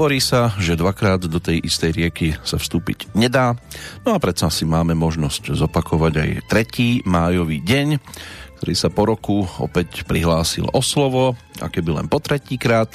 Hovorí sa, že dvakrát do tej istej rieky sa vstúpiť nedá, no a predsa si máme možnosť zopakovať aj tretí májový deň, ktorý sa po roku opäť prihlásil o slovo, a keby len po tretíkrát.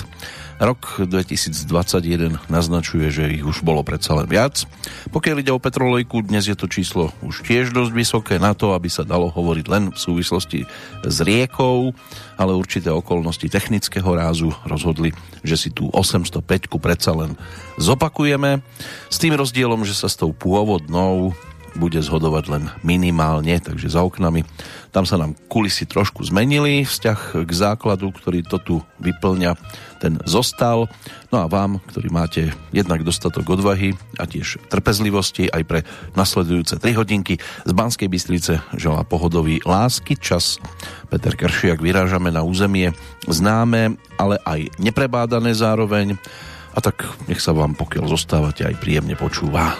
Rok 2021 naznačuje, že ich už bolo predsa len viac. Pokiaľ ide o petrolejku, dnes je to číslo už tiež dosť vysoké na to, aby sa dalo hovoriť len v súvislosti s riekou, ale určité okolnosti technického rázu rozhodli, že si tú 805 predsa len zopakujeme. S tým rozdielom, že sa s tou pôvodnou bude zhodovať len minimálne, takže za oknami. Tam sa nám kulisy trošku zmenili, vzťah k základu, ktorý to tu vyplňa, ten zostal. No a vám, ktorí máte jednak dostatok odvahy a tiež trpezlivosti aj pre nasledujúce 3 hodinky z Banskej Bystrice želá pohodový lásky čas. Peter Kršiak vyrážame na územie známe, ale aj neprebádané zároveň. A tak nech sa vám, pokiaľ zostávate, aj príjemne počúva.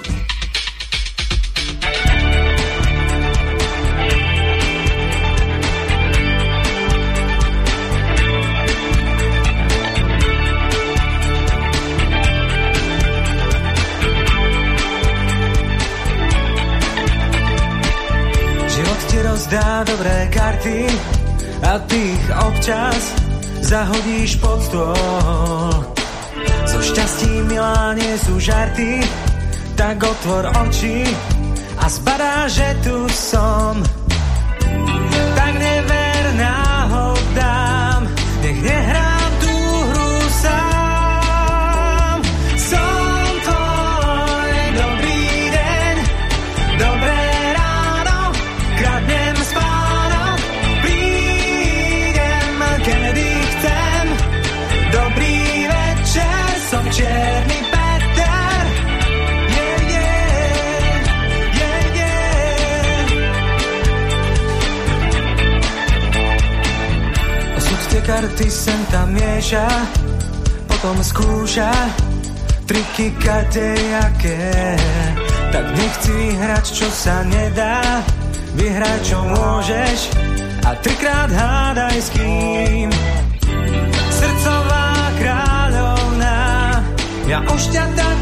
Rozdá dobré karty a ty ich občas zahodíš pod stôl. So šťastím milá nie sú žarty, tak otvor oči a zbadá, že tu som. Karty sem tam mieša, potom skúša triky kadejaké. Tak nechci vyhrať, čo sa nedá, vyhrať, čo môžeš a trikrát hádaj s kým. Srdcová kráľovná, ja už ťa tak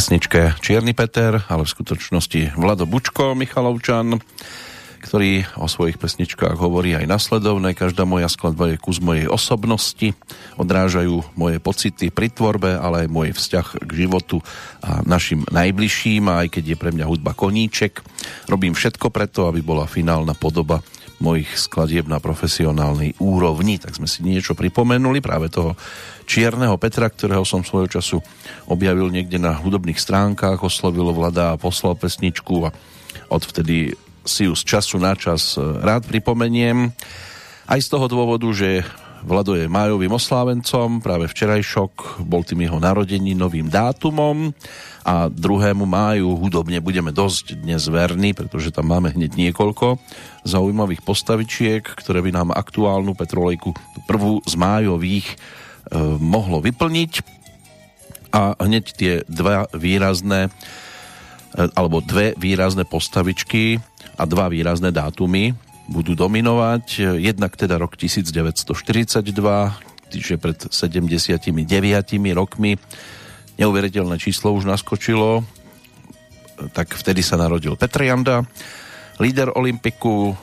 pesničke Čierny Peter, ale v skutočnosti Vlado Bučko, Michalovčan, ktorý o svojich pesničkách hovorí aj nasledovné. Každá moja skladba je kus mojej osobnosti, odrážajú moje pocity pri tvorbe, ale aj môj vzťah k životu a našim najbližším. A aj keď je pre mňa hudba koníček, robím všetko preto, aby bola finálna podoba mojich skladieb na profesionálnej úrovni. Tak sme si niečo pripomenuli práve toho Čierneho Petra, ktorého som svojho času objavil niekde na hudobných stránkach, oslovil vlada a poslal pesničku a odvtedy si ju z času na čas rád pripomeniem. Aj z toho dôvodu, že Vlado je májovým oslávencom, práve včerajšok bol tým jeho narodení novým dátumom. A druhému máju hudobne budeme dosť dnes verní, pretože tam máme hneď niekoľko zaujímavých postavičiek, ktoré by nám aktuálnu Petrolejku prvú z májových e, mohlo vyplniť. A hneď tie dva výrazné e, alebo dve výrazné postavičky a dva výrazné dátumy budú dominovať. Jednak teda rok 1942, čiže pred 79 rokmi. Neuveriteľné číslo už naskočilo. Tak vtedy sa narodil Petr Janda, líder Olympiku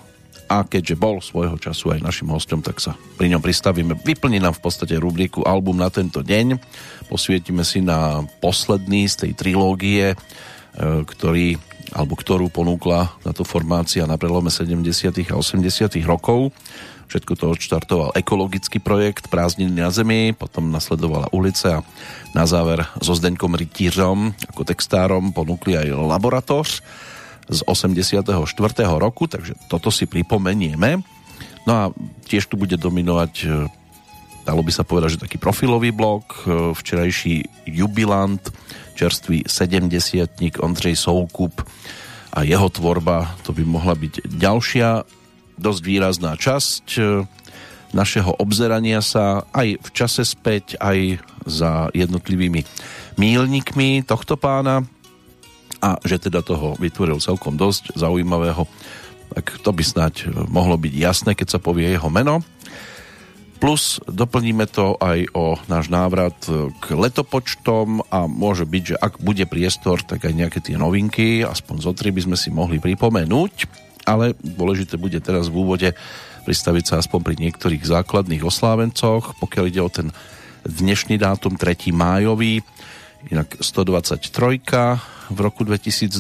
a keďže bol svojho času aj našim hostom, tak sa pri ňom pristavíme. Vyplní nám v podstate rubriku album na tento deň. Posvietime si na posledný z tej trilógie, e, ktorý alebo ktorú ponúkla táto formácia na prelome 70. a 80. rokov. Všetko to odštartoval ekologický projekt Prázdniny na zemi, potom nasledovala ulice a na záver so Zdeňkom Rytířom ako textárom ponúkli aj laboratoř z 84. roku, takže toto si pripomenieme. No a tiež tu bude dominovať e, dalo by sa povedať, že taký profilový blok, e, včerajší jubilant, čerstvý 70 Ondřej Soukup a jeho tvorba, to by mohla byť ďalšia dosť výrazná časť e, našeho obzerania sa aj v čase späť, aj za jednotlivými mílnikmi tohto pána a že teda toho vytvoril celkom dosť zaujímavého, tak to by snáď mohlo byť jasné, keď sa povie jeho meno. Plus doplníme to aj o náš návrat k letopočtom a môže byť, že ak bude priestor, tak aj nejaké tie novinky, aspoň zo tri by sme si mohli pripomenúť, ale dôležité bude teraz v úvode pristaviť sa aspoň pri niektorých základných oslávencoch, pokiaľ ide o ten dnešný dátum 3. májový, inak 123 v roku 2021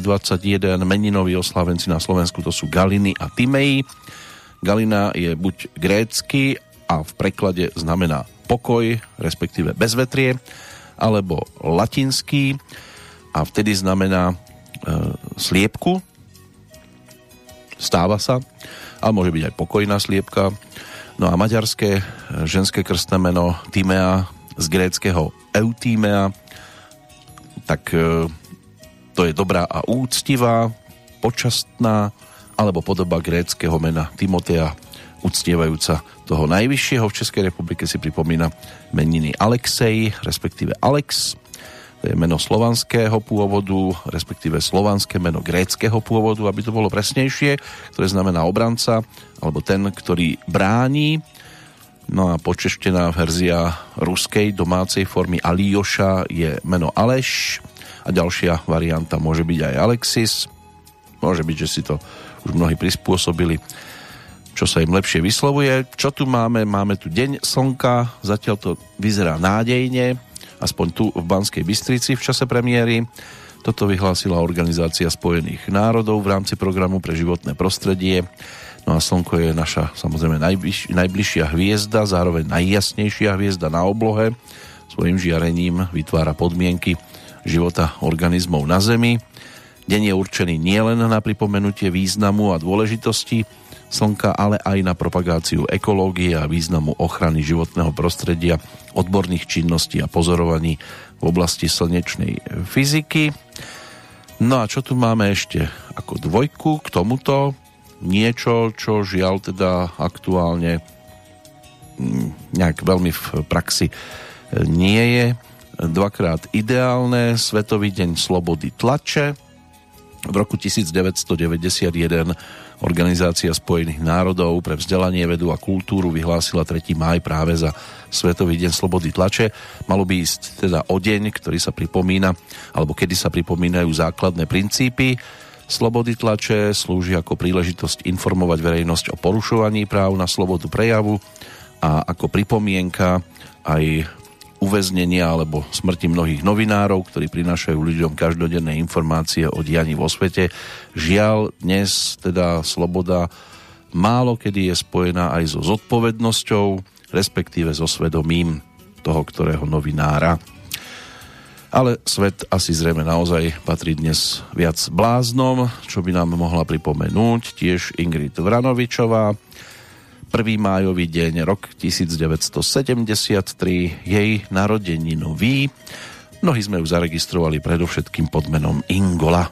meninoví oslávenci na Slovensku to sú Galiny a Timei. Galina je buď grécky a v preklade znamená pokoj, respektíve bezvetrie, alebo latinský a vtedy znamená e, sliepku. Stáva sa, ale môže byť aj pokojná sliepka. No a maďarské e, ženské krstné meno Timea z gréckého Eutímea, tak e, to je dobrá a úctivá, počastná, alebo podoba gréckého mena Timotea, uctievajúca toho najvyššieho v Českej republike si pripomína meniny Alexej, respektíve Alex. To je meno slovanského pôvodu, respektíve slovanské meno gréckého pôvodu, aby to bolo presnejšie, ktoré znamená obranca, alebo ten, ktorý bráni. No a počeštená verzia ruskej domácej formy Alioša je meno Aleš a ďalšia varianta môže byť aj Alexis. Môže byť, že si to už mnohí prispôsobili čo sa im lepšie vyslovuje. Čo tu máme? Máme tu Deň slnka, zatiaľ to vyzerá nádejne, aspoň tu v Banskej Bystrici v čase premiéry. Toto vyhlásila Organizácia spojených národov v rámci programu pre životné prostredie. No a Slnko je naša samozrejme najbliž, najbližšia hviezda, zároveň najjasnejšia hviezda na oblohe. Svojim žiarením vytvára podmienky života organizmov na Zemi. Deň je určený nielen na pripomenutie významu a dôležitosti Slnka, ale aj na propagáciu ekológie a významu ochrany životného prostredia, odborných činností a pozorovaní v oblasti slnečnej fyziky. No a čo tu máme ešte ako dvojku k tomuto? Niečo, čo žiaľ teda aktuálne mm, nejak veľmi v praxi e, nie je. Dvakrát ideálne, Svetový deň slobody tlače. V roku 1991 Organizácia spojených národov pre vzdelanie, vedu a kultúru vyhlásila 3. máj práve za Svetový deň slobody tlače. Malo by ísť teda o deň, ktorý sa pripomína, alebo kedy sa pripomínajú základné princípy slobody tlače, slúži ako príležitosť informovať verejnosť o porušovaní práv na slobodu prejavu a ako pripomienka aj uväznenia alebo smrti mnohých novinárov, ktorí prinášajú ľuďom každodenné informácie o dianí vo svete. Žiaľ, dnes teda sloboda málo kedy je spojená aj so zodpovednosťou, respektíve so svedomím toho, ktorého novinára. Ale svet asi zrejme naozaj patrí dnes viac bláznom, čo by nám mohla pripomenúť tiež Ingrid Vranovičová. 1. májový deň, rok 1973, jej narodeninový. Mnohí sme ju zaregistrovali predovšetkým pod menom Ingola.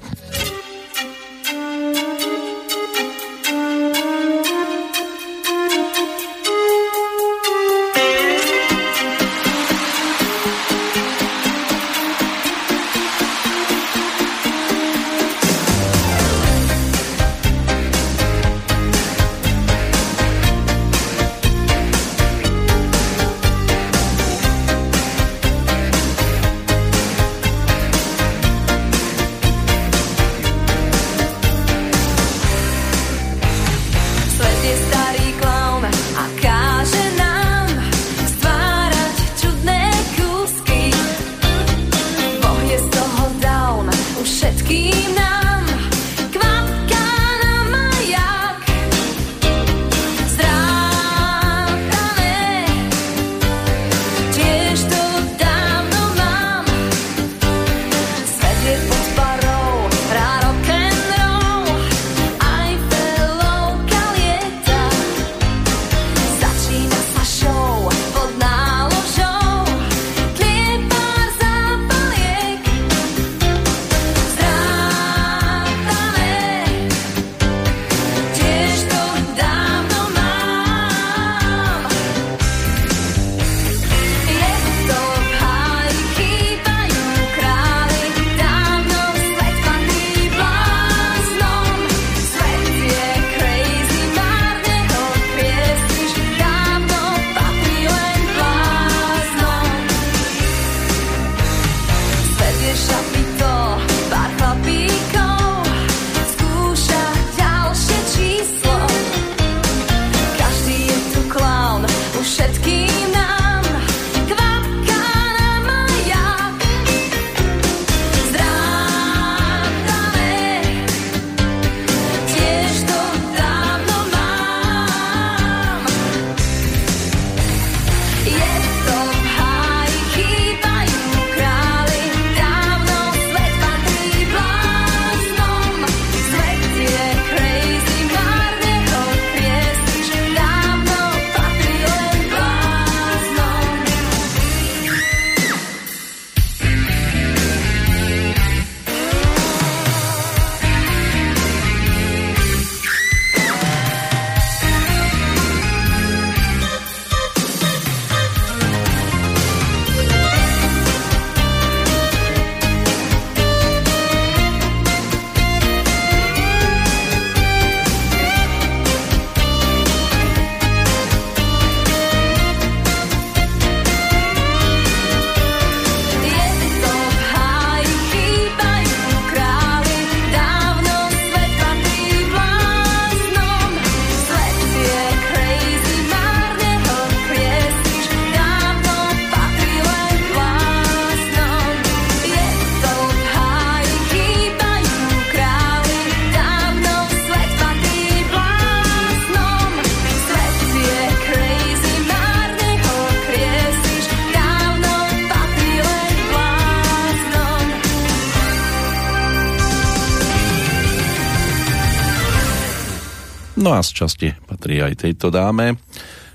A z časti patrí aj tejto dáme,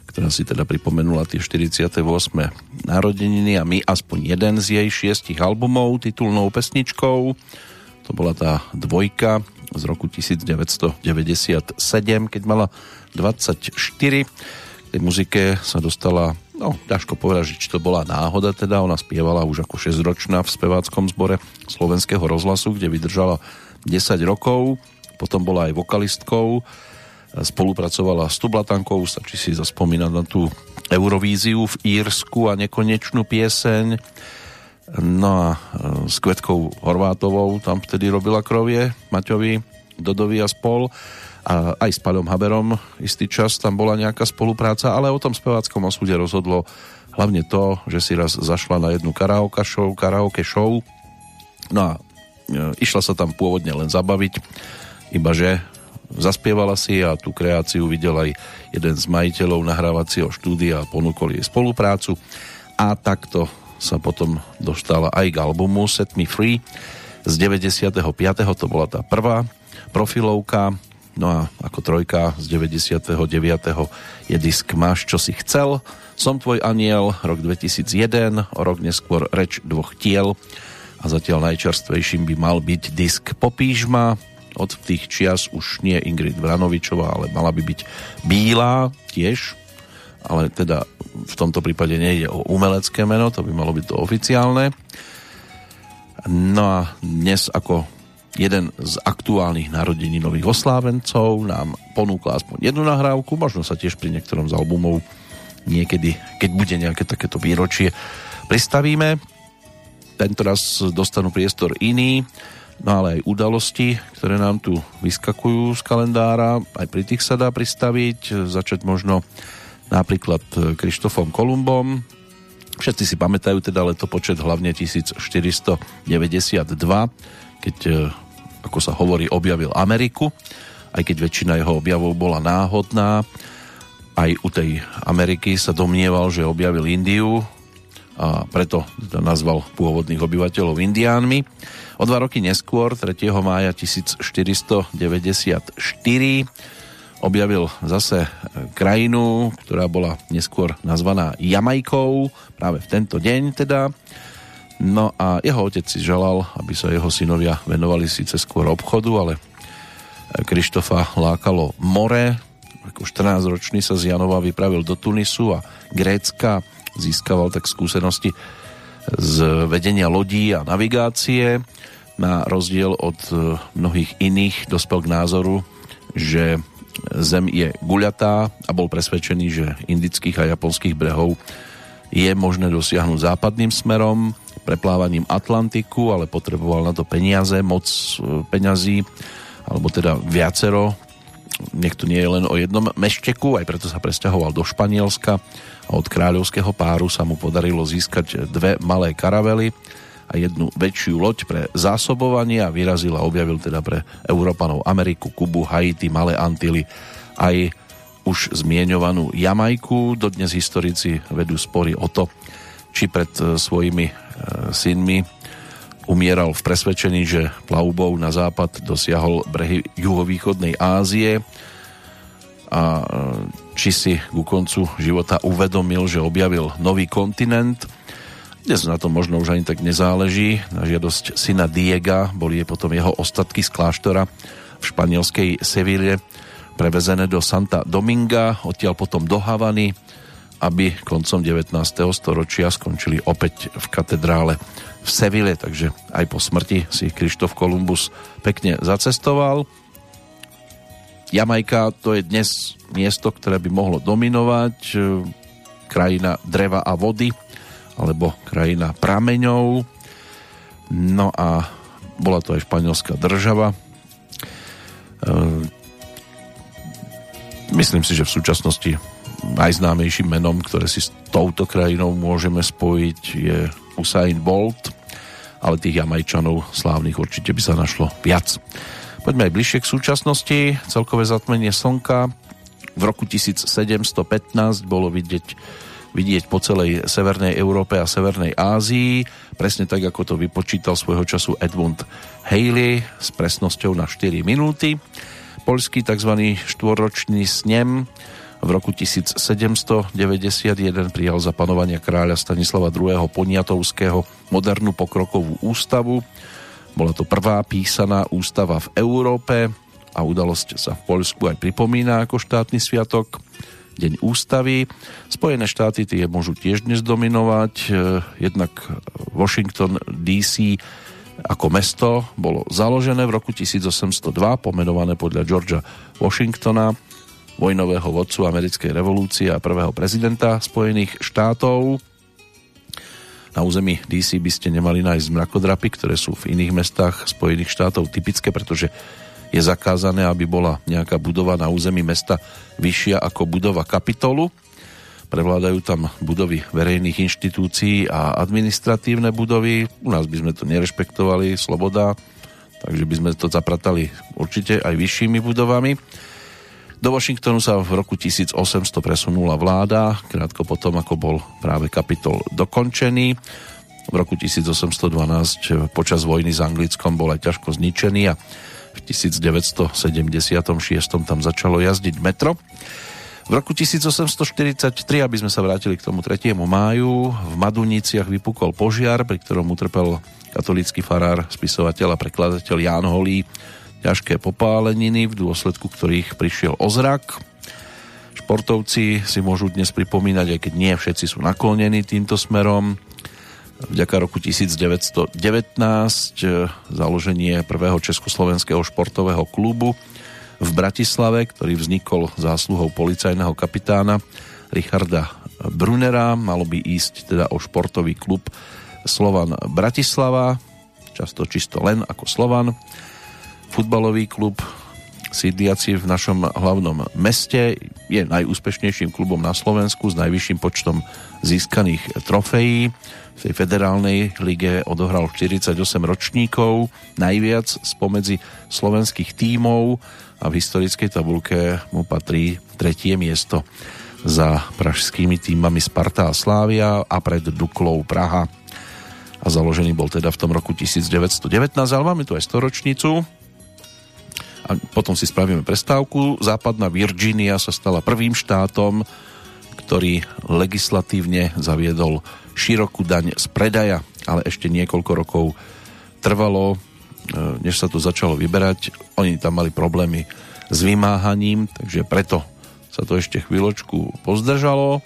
ktorá si teda pripomenula tie 48. narodeniny a my aspoň jeden z jej šiestich albumov titulnou pesničkou. To bola tá dvojka z roku 1997, keď mala 24. K tej muzike sa dostala, no ťažko povedať, či to bola náhoda, teda ona spievala už ako 6-ročná v speváckom zbore slovenského rozhlasu, kde vydržala 10 rokov, potom bola aj vokalistkou spolupracovala s Tublatankou, stačí si zaspomínať na tú Eurovíziu v Írsku a nekonečnú pieseň. No a e, s Kvetkou Horvátovou tam vtedy robila krovie Maťovi, Dodovi a spol. A aj s Paľom Haberom istý čas tam bola nejaká spolupráca, ale o tom speváckom osude rozhodlo hlavne to, že si raz zašla na jednu karaoke show, karaoke show. No a e, išla sa tam pôvodne len zabaviť, ibaže zaspievala si a tú kreáciu videl aj jeden z majiteľov nahrávacieho štúdia a ponúkol jej spoluprácu a takto sa potom dostala aj k albumu Set Me Free z 95. to bola tá prvá profilovka no a ako trojka z 99. je disk Máš, čo si chcel Som tvoj aniel, rok 2001 o rok neskôr Reč dvoch tiel a zatiaľ najčerstvejším by mal byť disk Popíš ma od tých čias už nie Ingrid Vranovičová, ale mala by byť Bílá tiež, ale teda v tomto prípade nejde o umelecké meno, to by malo byť to oficiálne. No a dnes ako jeden z aktuálnych narodení nových oslávencov nám ponúkla aspoň jednu nahrávku, možno sa tiež pri niektorom z albumov niekedy, keď bude nejaké takéto výročie, pristavíme. Tento raz dostanú priestor iný, no ale aj udalosti, ktoré nám tu vyskakujú z kalendára, aj pri tých sa dá pristaviť, začať možno napríklad Krištofom Kolumbom. Všetci si pamätajú teda letopočet hlavne 1492, keď, e, ako sa hovorí, objavil Ameriku, aj keď väčšina jeho objavov bola náhodná. Aj u tej Ameriky sa domnieval, že objavil Indiu, a preto to nazval pôvodných obyvateľov indiánmi. O dva roky neskôr, 3. mája 1494, objavil zase krajinu, ktorá bola neskôr nazvaná Jamajkou, práve v tento deň teda. No a jeho otec si želal, aby sa jeho synovia venovali síce skôr obchodu, ale Krištofa lákalo more. Ako 14-ročný sa z Janova vypravil do Tunisu a Grécka získaval tak skúsenosti z vedenia lodí a navigácie. Na rozdiel od e, mnohých iných dospel k názoru, že Zem je guľatá a bol presvedčený, že indických a japonských brehov je možné dosiahnuť západným smerom, preplávaním Atlantiku, ale potreboval na to peniaze, moc e, peňazí, alebo teda viacero. Nech to nie je len o jednom mešteku, aj preto sa presťahoval do Španielska od kráľovského páru sa mu podarilo získať dve malé karavely a jednu väčšiu loď pre zásobovanie a vyrazil a objavil teda pre Európanov Ameriku, Kubu, Haiti, Malé Antily aj už zmieňovanú Jamajku. Dodnes historici vedú spory o to, či pred e, svojimi e, synmi umieral v presvedčení, že plavbou na západ dosiahol brehy juhovýchodnej Ázie a e, či si ku koncu života uvedomil, že objavil nový kontinent. Dnes na to možno už ani tak nezáleží. Na žiadosť syna Diega boli potom jeho ostatky z kláštora v španielskej Seville prevezené do Santa Dominga, odtiaľ potom do Havany, aby koncom 19. storočia skončili opäť v katedrále v Seville, takže aj po smrti si Krištof Kolumbus pekne zacestoval Jamajka to je dnes miesto, ktoré by mohlo dominovať, e, krajina dreva a vody, alebo krajina prameňov. No a bola to aj španielská država. E, myslím si, že v súčasnosti najznámejším menom, ktoré si s touto krajinou môžeme spojiť, je Usain Bolt, ale tých Jamajčanov slávnych určite by sa našlo viac. Poďme aj bližšie k súčasnosti. Celkové zatmenie slnka v roku 1715 bolo vidieť, vidieť po celej Severnej Európe a Severnej Ázii, presne tak, ako to vypočítal svojho času Edmund Haley s presnosťou na 4 minúty. Polský tzv. štvoročný snem v roku 1791 prijal za panovania kráľa Stanislava II. Poniatovského modernú pokrokovú ústavu, bola to prvá písaná ústava v Európe a udalosť sa v Poľsku aj pripomína ako štátny sviatok. Deň ústavy. Spojené štáty tie môžu tiež dnes dominovať. E, jednak Washington DC ako mesto bolo založené v roku 1802, pomenované podľa Georgia Washingtona, vojnového vodcu americkej revolúcie a prvého prezidenta Spojených štátov. Na území DC by ste nemali nájsť mrakodrapy, ktoré sú v iných mestách Spojených štátov typické, pretože je zakázané, aby bola nejaká budova na území mesta vyššia ako budova kapitolu. Prevládajú tam budovy verejných inštitúcií a administratívne budovy. U nás by sme to nerešpektovali, sloboda, takže by sme to zapratali určite aj vyššími budovami. Do Washingtonu sa v roku 1800 presunula vláda, krátko potom, ako bol práve kapitol dokončený. V roku 1812 počas vojny s Anglickom bol aj ťažko zničený a v 1976 tam začalo jazdiť metro. V roku 1843, aby sme sa vrátili k tomu 3. máju, v Maduniciach vypukol požiar, pri ktorom utrpel katolícky farár, spisovateľ a prekladateľ Ján Holý ťažké popáleniny, v dôsledku ktorých prišiel ozrak. Športovci si môžu dnes pripomínať, aj keď nie všetci sú naklonení týmto smerom. Vďaka roku 1919 eh, založenie prvého československého športového klubu v Bratislave, ktorý vznikol zásluhou policajného kapitána Richarda Brunera. Malo by ísť teda o športový klub Slovan Bratislava, často čisto len ako Slovan. Futbalový klub sídliaci v našom hlavnom meste je najúspešnejším klubom na Slovensku s najvyšším počtom získaných trofejí. V tej federálnej lige odohral 48 ročníkov, najviac spomedzi slovenských tímov a v historickej tabulke mu patrí tretie miesto za pražskými týmami Sparta a Slávia a pred Duklou Praha. A založený bol teda v tom roku 1919, ale máme tu aj storočnicu. A potom si spravíme prestávku. Západná Virginia sa stala prvým štátom, ktorý legislatívne zaviedol širokú daň z predaja, ale ešte niekoľko rokov trvalo, E, než sa to začalo vyberať. Oni tam mali problémy s vymáhaním, takže preto sa to ešte chvíľočku pozdržalo.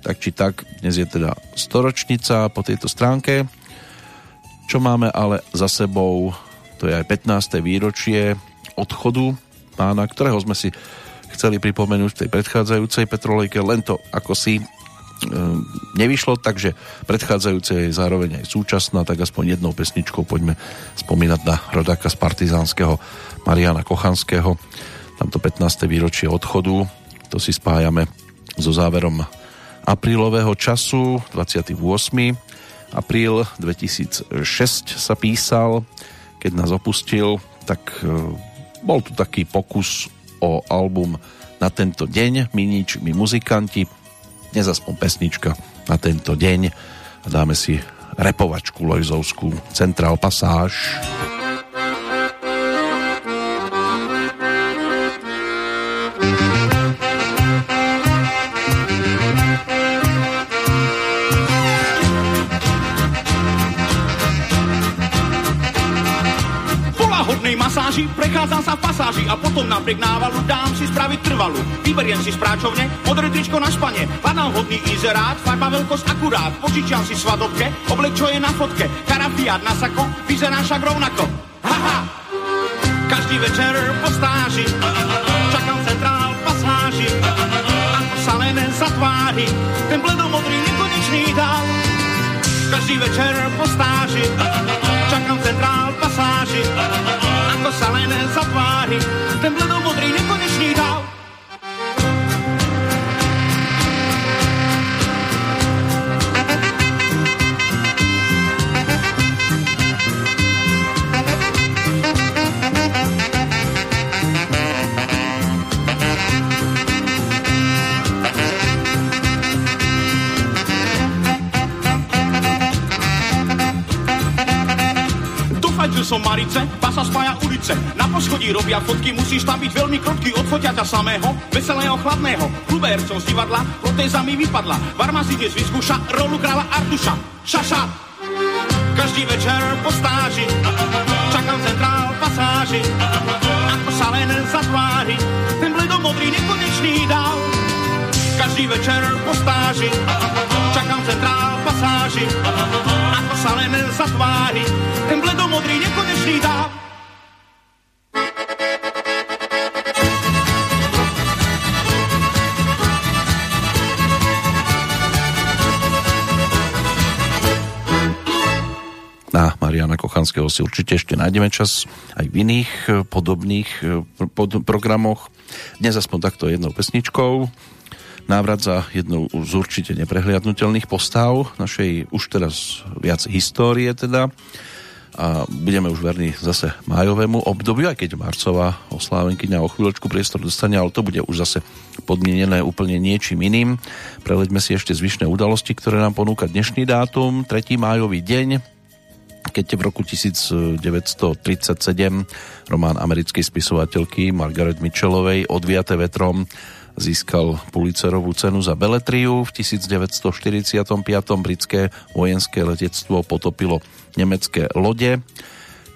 Tak či tak, dnes je teda storočnica po tejto stránke. Čo máme ale za sebou, to je aj 15. výročie odchodu pána, ktorého sme si chceli pripomenúť v tej predchádzajúcej Petrolejke, len to ako si Ehm, nevyšlo, takže predchádzajúce je zároveň aj súčasná, tak aspoň jednou pesničkou poďme spomínať na rodáka z partizánskeho Mariana Kochanského. Tamto 15. výročie odchodu, to si spájame so záverom aprílového času, 28. apríl 2006 sa písal, keď nás opustil, tak ehm, bol tu taký pokus o album na tento deň, my my muzikanti, dnes aspoň pesnička na tento deň a dáme si repovačku Lojzovskú Central Passage. Masáži, prechádzam sa v pasáži a potom napriek návalu dám si spraviť trvalu. Vyberiem si z práčovne, modré tričko na špane, panám hodný izerát, farba veľkosť akurát, požičiam si svadobke, oblek čo je na fotke, karafiát na sako, vyzerá však rovnako. Haha! Každý večer po stáži, čakám centrál pasáži, ako sa len zatvári, ten bledomodrý nekonečný dál. Každý večer po stáži, čakám centrál pasáži, ako sa len zatvári, ten bledomodrý nekonečný dál. Som Marice, pasa spája ulice. Na poschodí robia fotky, musíš tam byť veľmi krotký, odfotia ťa samého, veselého, chladného. Klubercov z divadla, protéza mi vypadla. Varma si dnes vyskúša rolu kráľa Artuša. Šaša! Každý večer po stáži, čakám centrál pasáži, ako sa len zatvári, ten bledomodrý nekonečný dál. Každý večer po stáži, čakám centrál pasáži, ako sa len zatvári, ten bledomodrý nekonečný dáv. Na Mariana Kochanského si určite ešte nájdeme čas aj v iných eh, podobných eh, pod programoch. Dnes aspoň takto jednou pesničkou návrat za jednou z určite neprehliadnutelných postav našej už teraz viac histórie teda. a budeme už verní zase májovému obdobiu, aj keď Marcová oslávenkyňa o chvíľočku priestor dostane, ale to bude už zase podmienené úplne niečím iným. Preleďme si ešte zvyšné udalosti, ktoré nám ponúka dnešný dátum, 3. májový deň, keď v roku 1937 román americkej spisovateľky Margaret Mitchellovej Odviate vetrom získal Pulitzerovú cenu za beletriu. V 1945 britské vojenské letectvo potopilo nemecké lode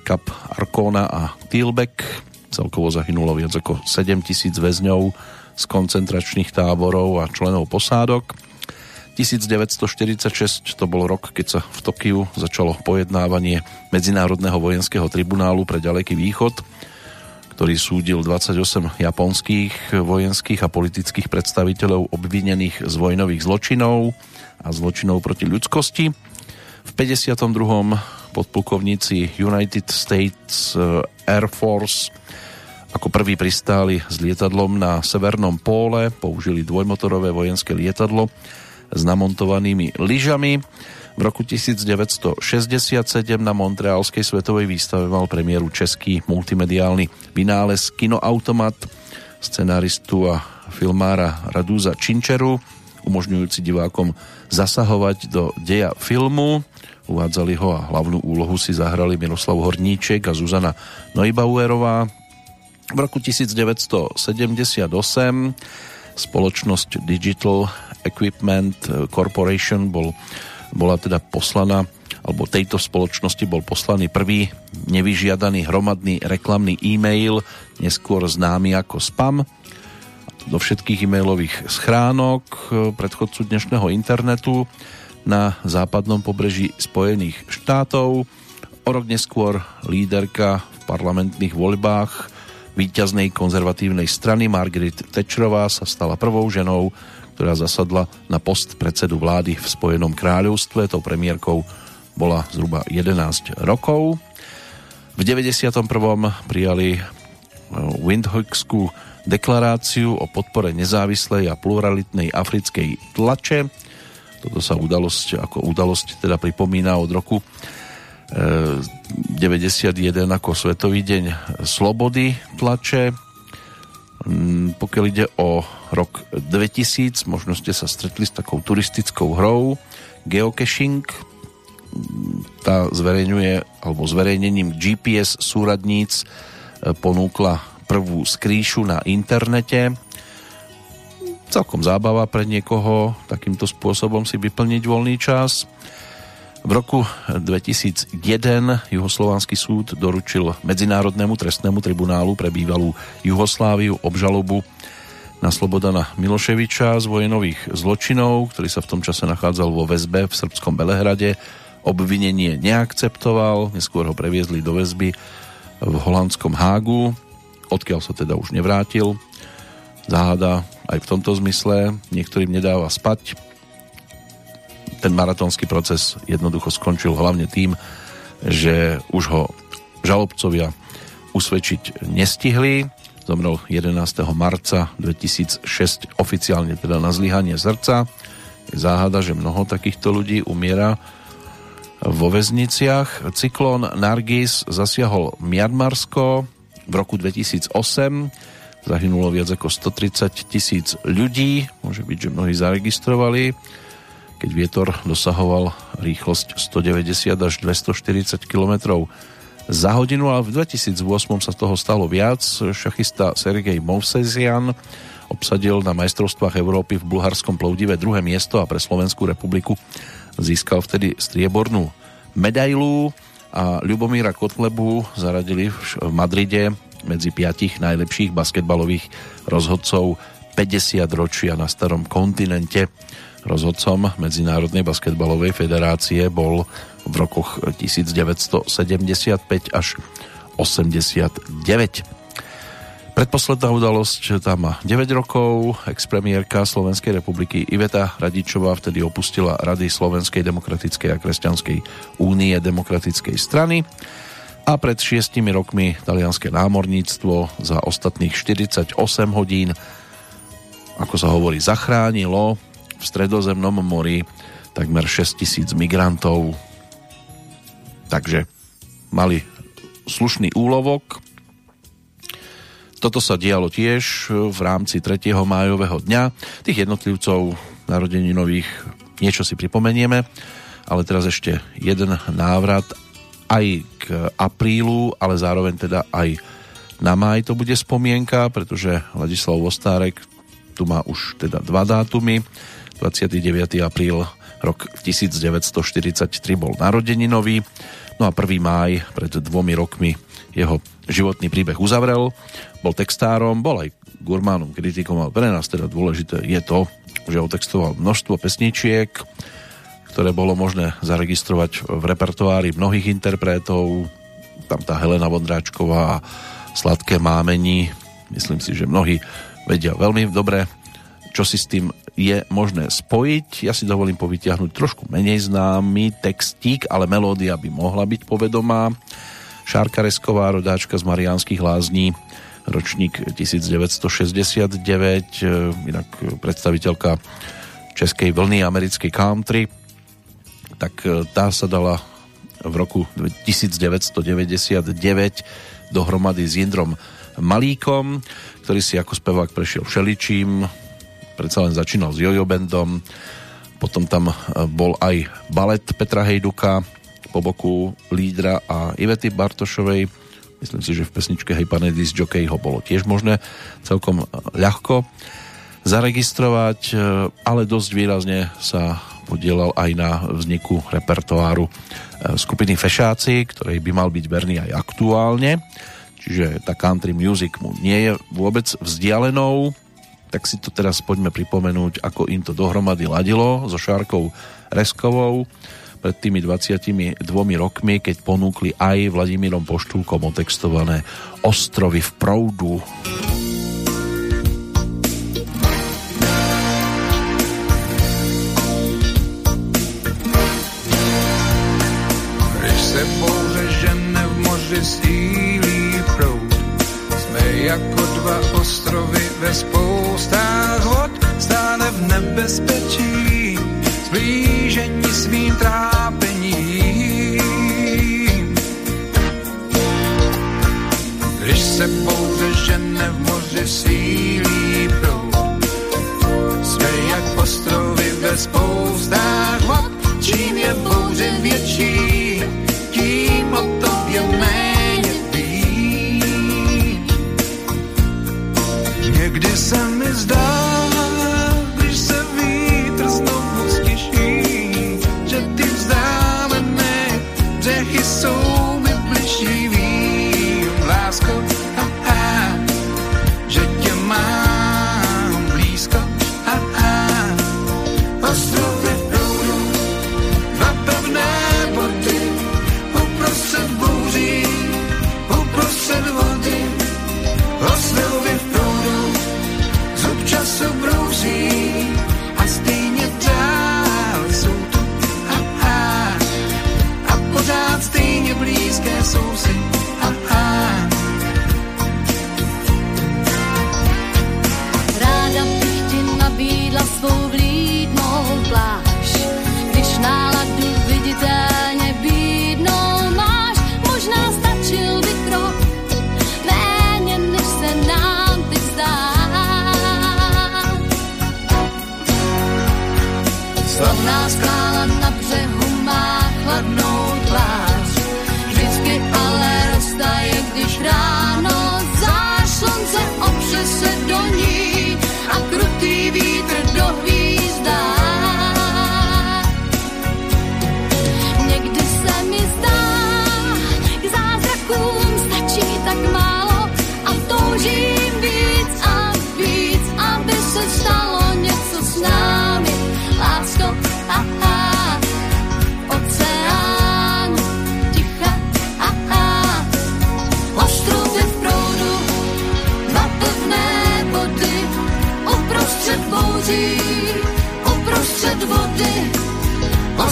Kap Arkona a Tilbeck. Celkovo zahynulo viac ako 7 tisíc väzňov z koncentračných táborov a členov posádok. 1946 to bol rok, keď sa v Tokiu začalo pojednávanie Medzinárodného vojenského tribunálu pre ďaleký východ, ktorý súdil 28 japonských vojenských a politických predstaviteľov obvinených z vojnových zločinov a zločinov proti ľudskosti. V 52. podplukovníci United States eh, Air Force ako prvý pristáli s lietadlom na Severnom póle, použili dvojmotorové vojenské lietadlo s namontovanými lyžami. V roku 1967 na Montrealskej svetovej výstave mal premiéru český multimediálny vynález Kinoautomat scenáristu a filmára Radúza Činčeru, umožňujúci divákom zasahovať do deja filmu Uvádzali ho a hlavnú úlohu si zahrali Miroslav Horníček a Zuzana Neubauerová. V roku 1978 spoločnosť Digital Equipment Corporation bol, bola teda poslaná alebo tejto spoločnosti bol poslaný prvý nevyžiadaný hromadný reklamný e-mail, neskôr známy ako spam, do všetkých e-mailových schránok predchodcu dnešného internetu na západnom pobreží Spojených štátov. O rok neskôr líderka v parlamentných voľbách víťaznej konzervatívnej strany Margaret Thatcherová sa stala prvou ženou, ktorá zasadla na post predsedu vlády v Spojenom kráľovstve. Tou premiérkou bola zhruba 11 rokov. V 91. prijali eh, Windhoekskú deklaráciu o podpore nezávislej a pluralitnej africkej tlače toto sa udalosť, ako udalosť teda pripomína od roku 91 e, ako Svetový deň slobody tlače. Mm, pokiaľ ide o rok 2000, možno ste sa stretli s takou turistickou hrou Geocaching. Tá zverejňuje, alebo zverejnením GPS súradníc e, ponúkla prvú skrýšu na internete celkom zábava pre niekoho takýmto spôsobom si vyplniť voľný čas. V roku 2001 Juhoslovanský súd doručil Medzinárodnému trestnému tribunálu pre bývalú Juhosláviu obžalobu na Slobodana Miloševiča z vojenových zločinov, ktorý sa v tom čase nachádzal vo väzbe v srbskom Belehrade. Obvinenie neakceptoval, neskôr ho previezli do väzby v holandskom Hágu, odkiaľ sa teda už nevrátil záhada aj v tomto zmysle. Niektorým nedáva spať. Ten maratónsky proces jednoducho skončil hlavne tým, že už ho žalobcovia usvedčiť nestihli. Zomrel 11. marca 2006 oficiálne teda na zlyhanie srdca. Je záhada, že mnoho takýchto ľudí umiera vo väzniciach. Cyklón Nargis zasiahol Mianmarsko v roku 2008 Zahynulo viac ako 130 tisíc ľudí, môže byť, že mnohí zaregistrovali, keď vietor dosahoval rýchlosť 190 až 240 km za hodinu, ale v 2008 sa toho stalo viac. Šachista Sergej Movsesian obsadil na majstrovstvách Európy v bulharskom ploudive druhé miesto a pre Slovenskú republiku získal vtedy striebornú medailu a Ľubomíra Kotlebu zaradili v Madride medzi piatich najlepších basketbalových rozhodcov 50 ročia na starom kontinente. Rozhodcom Medzinárodnej basketbalovej federácie bol v rokoch 1975 až 89. Predposledná udalosť tam má 9 rokov. Expremiérka Slovenskej republiky Iveta Radičová vtedy opustila Rady Slovenskej demokratickej a kresťanskej únie demokratickej strany a pred šiestimi rokmi talianské námorníctvo za ostatných 48 hodín, ako sa hovorí, zachránilo v stredozemnom mori takmer 6 tisíc migrantov. Takže mali slušný úlovok. Toto sa dialo tiež v rámci 3. májového dňa. Tých jednotlivcov narodeninových niečo si pripomenieme, ale teraz ešte jeden návrat aj k aprílu, ale zároveň teda aj na maj to bude spomienka, pretože Ladislav Vostárek tu má už teda dva dátumy. 29. apríl rok 1943 bol narodeninový, no a 1. máj pred dvomi rokmi jeho životný príbeh uzavrel. Bol textárom, bol aj gurmánom, kritikom, ale pre nás teda dôležité je to, že otextoval množstvo pesničiek, ktoré bolo možné zaregistrovať v repertoári mnohých interpretov. Tam tá Helena Vondráčková a Sladké mámení. Myslím si, že mnohí vedia veľmi dobre, čo si s tým je možné spojiť. Ja si dovolím povytiahnuť trošku menej známy textík, ale melódia by mohla byť povedomá. Šárka Resková, rodáčka z Mariánskych lázní, ročník 1969, inak predstaviteľka českej vlny americkej country tak e, tá sa dala v roku 1999 dohromady s Jindrom Malíkom, ktorý si ako spevák prešiel všeličím, predsa len začínal s Jojo Bandom, potom tam e, bol aj balet Petra Hejduka po boku lídra a Ivety Bartošovej. Myslím si, že v pesničke Hej pane Disc Jockey ho bolo tiež možné celkom e, ľahko zaregistrovať, ale dosť výrazne sa podielal aj na vzniku repertoáru e, skupiny Fešáci, ktorej by mal byť verný aj aktuálne. Čiže tá country music mu nie je vôbec vzdialenou. Tak si to teraz poďme pripomenúť, ako im to dohromady ladilo so Šárkou Reskovou pred tými 22 rokmi, keď ponúkli aj Vladimírom Poštulkom otextované Ostrovy v proudu. sílí proud. Jsme jako dva ostrovy ve spoustách žene v moři sílí proud, jsme jak ostrovy ve spoustách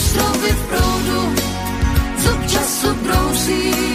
ostrovy v proudu, zub času brousí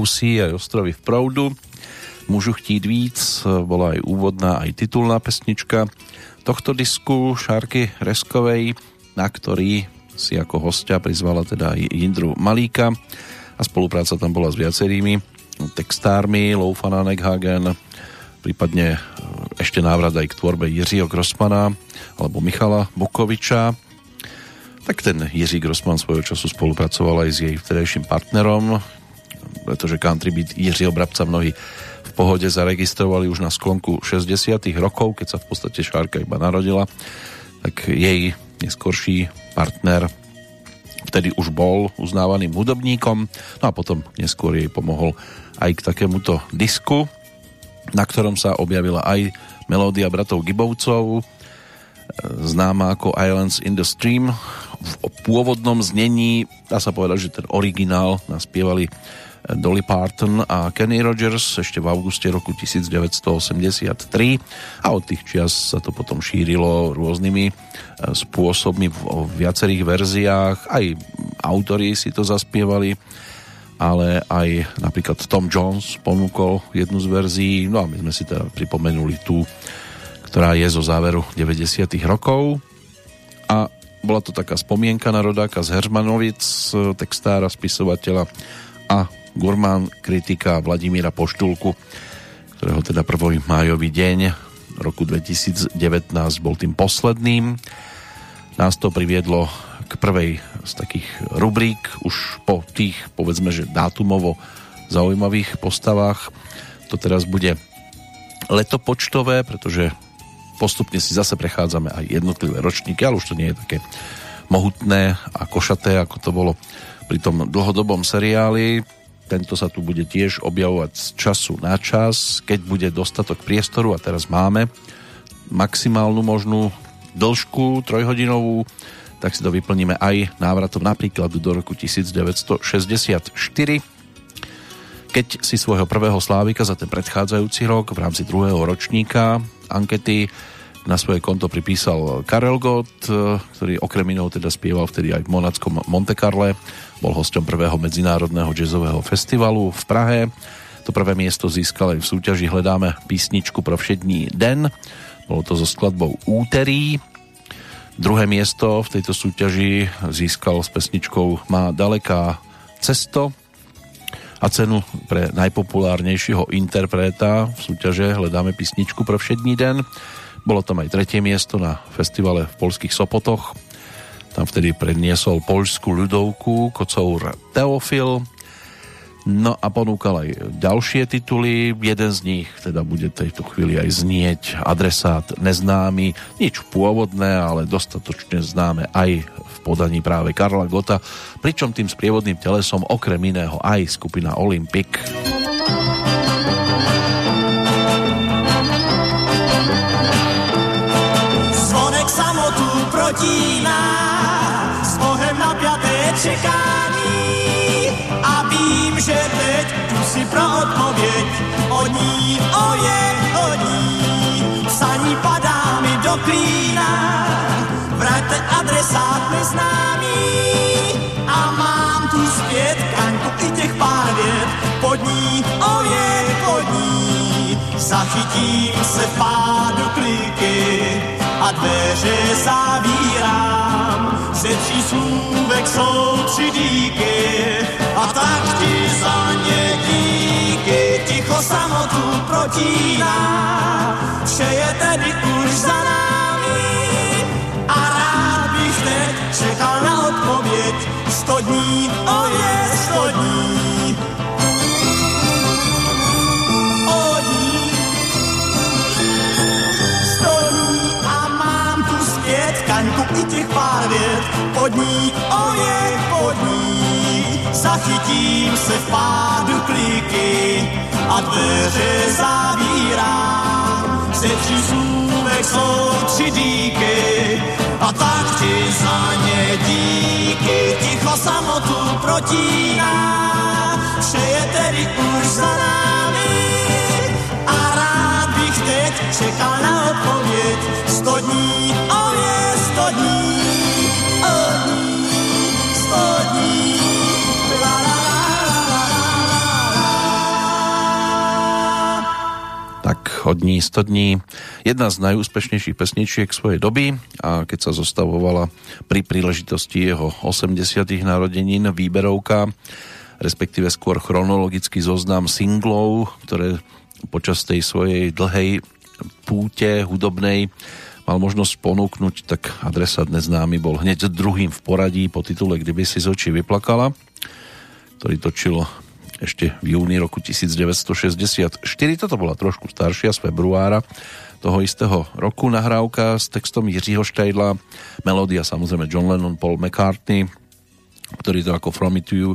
brousí aj ostrovy v proudu. Môžu chtít víc, bola aj úvodná, aj titulná pesnička tohto disku Šárky Reskovej, na ktorý si ako hostia prizvala teda Jindru Malíka a spolupráca tam bola s viacerými textármi, Loufana Neghagen, prípadne e, ešte návrat aj k tvorbe Jiřího Grossmana alebo Michala Bukoviča. Tak ten Jiří Grossman svojho času spolupracoval aj s jej vtedajším partnerom, pretože country beat Jiřího Brabca mnohí v pohode zaregistrovali už na sklonku 60 rokov, keď sa v podstate Šárka iba narodila, tak jej neskorší partner vtedy už bol uznávaným hudobníkom, no a potom neskôr jej pomohol aj k takémuto disku, na ktorom sa objavila aj melódia bratov Gibovcov, známa ako Islands in the Stream. V pôvodnom znení, dá sa povedať, že ten originál naspievali Dolly Parton a Kenny Rogers ešte v auguste roku 1983 a od tých čias sa to potom šírilo rôznymi e, spôsobmi v viacerých verziách. Aj autori si to zaspievali, ale aj napríklad Tom Jones ponúkol jednu z verzií, no a my sme si teda pripomenuli tú, ktorá je zo záveru 90. rokov a bola to taká spomienka na rodáka z Heržmanovic, textára, spisovateľa a gurmán kritika Vladimíra Poštulku, ktorého teda 1. májový deň roku 2019 bol tým posledným. Nás to priviedlo k prvej z takých rubrík, už po tých, povedzme, že dátumovo zaujímavých postavách. To teraz bude letopočtové, pretože postupne si zase prechádzame aj jednotlivé ročníky, ale už to nie je také mohutné a košaté, ako to bolo pri tom dlhodobom seriáli. Tento sa tu bude tiež objavovať z času na čas, keď bude dostatok priestoru a teraz máme maximálnu možnú dĺžku trojhodinovú, tak si to vyplníme aj návratom napríklad do roku 1964, keď si svojho prvého slávika za ten predchádzajúci rok v rámci druhého ročníka ankety na svoje konto pripísal Karel Gott, ktorý okrem iného teda spieval vtedy aj v monackom Monte Carle bol hosťom prvého medzinárodného jazzového festivalu v Prahe. To prvé miesto získal aj v súťaži Hledáme písničku pro všední den. Bolo to so skladbou Úterý. Druhé miesto v tejto súťaži získal s pesničkou Má daleká cesto a cenu pre najpopulárnejšieho interpreta v súťaže Hledáme písničku pro všední den. Bolo tam aj tretie miesto na festivale v polských Sopotoch tam vtedy predniesol poľskú ľudovku Kocour Teofil. No a ponúkal aj ďalšie tituly. Jeden z nich teda bude tejto chvíli aj znieť adresát neznámy. Nič pôvodné, ale dostatočne známe aj v podaní práve Karla Gota, pričom tým sprievodným telesom okrem iného aj skupina Olympic. Čekání a vím, že teď tu si pro odpověď od ní, o je, od ní. Psaní padá mi do klína, vraťte adresát neznámý a mám tu zpět kaňku i těch pár vět pod ní, o je, pod ní. Zachytím se pádu kliky a dveře zavírám slůvek jsou tři díky. A tak ti za ně díky. Ticho samotu protíná. Vše je tedy už za námi zachytím se v pádu kliky a dveře zavírám. Ze tří slůvek jsou tři díky a tak ti za ně díky. Ticho samotu protíná, vše je tedy už za námi dní 100 dní. Jedna z najúspešnejších pesničiek svojej doby a keď sa zostavovala pri príležitosti jeho 80. narodenín výberovka, respektíve skôr chronologický zoznam singlov, ktoré počas tej svojej dlhej púte hudobnej mal možnosť ponúknuť, tak adresa dnes známy bol hneď druhým v poradí po titule Kdyby si z očí vyplakala, ktorý točil ešte v júni roku 1964. Toto bola trošku staršia z februára toho istého roku nahrávka s textom Jiřího Štajdla, melódia samozrejme John Lennon, Paul McCartney, ktorí to ako From It To You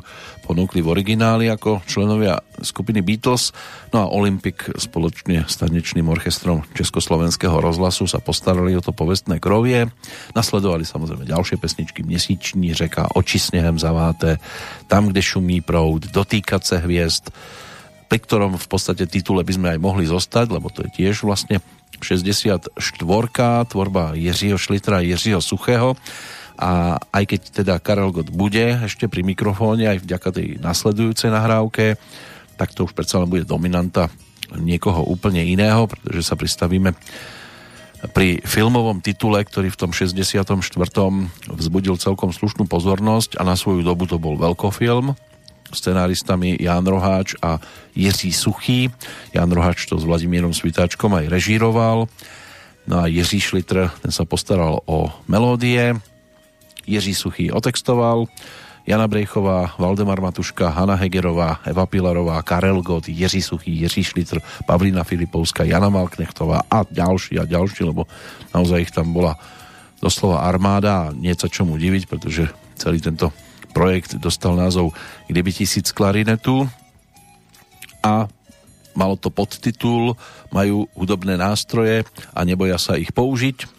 ponúkli v origináli ako členovia skupiny Beatles. No a Olympic spoločne s tanečným orchestrom Československého rozhlasu sa postarali o to povestné krovie. Nasledovali samozrejme ďalšie pesničky Měsíční řeka, Oči snehem zaváté, Tam, kde šumí proud, Dotýkať se hviezd, pri ktorom v podstate titule by sme aj mohli zostať, lebo to je tiež vlastne 64. tvorba Jiřího Šlitra Jiřího Suchého a aj keď teda Karel Gott bude ešte pri mikrofóne aj vďaka tej nasledujúcej nahrávke, tak to už predsa len bude dominanta niekoho úplne iného, pretože sa pristavíme pri filmovom titule, ktorý v tom 64. vzbudil celkom slušnú pozornosť a na svoju dobu to bol veľkofilm scenáristami Ján Roháč a Jiří Suchý. Ján Roháč to s Vladimírom Svitáčkom aj režíroval. No a Jiří Šlitr, ten sa postaral o melódie, Jiří Suchý otextoval, Jana Brejchová, Valdemar Matuška, Hanna Hegerová, Eva Pilarová, Karel Gott, Jiří Suchý, Jiří Šlitr, Pavlína Filipovská, Jana Malknechtová a ďalší a ďalší, lebo naozaj ich tam bola doslova armáda. A nie sa čomu diviť, pretože celý tento projekt dostal názov Kdyby tisíc klarinetu a malo to podtitul Majú hudobné nástroje a neboja sa ich použiť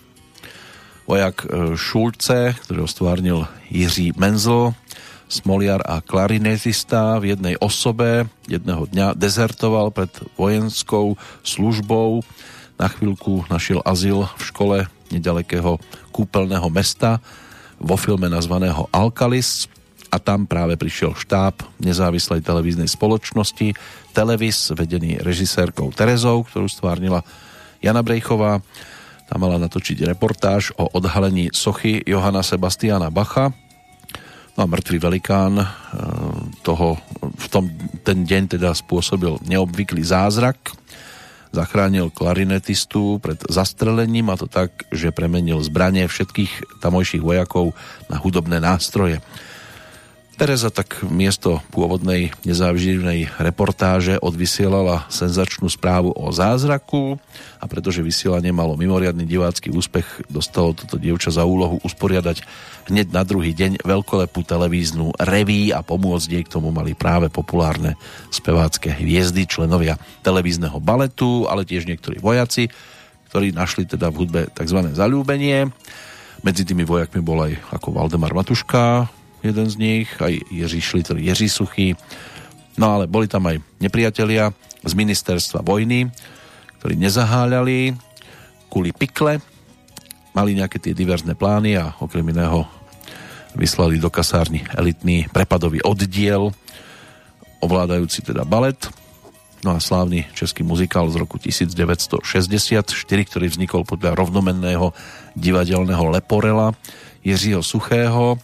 vojak e, Šulce, ktorého stvárnil Jiří Menzel, smoliar a klarinetista v jednej osobe jedného dňa dezertoval pred vojenskou službou. Na chvíľku našiel azyl v škole nedalekého kúpeľného mesta vo filme nazvaného Alkalis a tam práve prišiel štáb nezávislej televíznej spoločnosti Televis, vedený režisérkou Terezou, ktorú stvárnila Jana Brejchová tam mala natočiť reportáž o odhalení sochy Johana Sebastiana Bacha. No a mŕtvý velikán e, toho, v tom, ten deň teda spôsobil neobvyklý zázrak. Zachránil klarinetistu pred zastrelením a to tak, že premenil zbranie všetkých tamojších vojakov na hudobné nástroje. Tereza tak miesto pôvodnej nezáživnej reportáže odvysielala senzačnú správu o zázraku a pretože vysielanie malo mimoriadný divácky úspech, dostalo toto dievča za úlohu usporiadať hneď na druhý deň veľkolepú televíznu reví a pomôcť jej k tomu mali práve populárne spevácké hviezdy, členovia televízneho baletu, ale tiež niektorí vojaci, ktorí našli teda v hudbe tzv. zalúbenie. Medzi tými vojakmi bol aj ako Valdemar Matuška, jeden z nich, aj Jiří Šlitr, Jiří Suchý. No ale boli tam aj nepriatelia z ministerstva vojny, ktorí nezaháľali kvôli pikle, mali nejaké tie diverzné plány a okrem iného vyslali do kasárny elitný prepadový oddiel, ovládajúci teda balet. No a slávny český muzikál z roku 1964, ktorý vznikol podľa rovnomenného divadelného leporela Jiřího Suchého,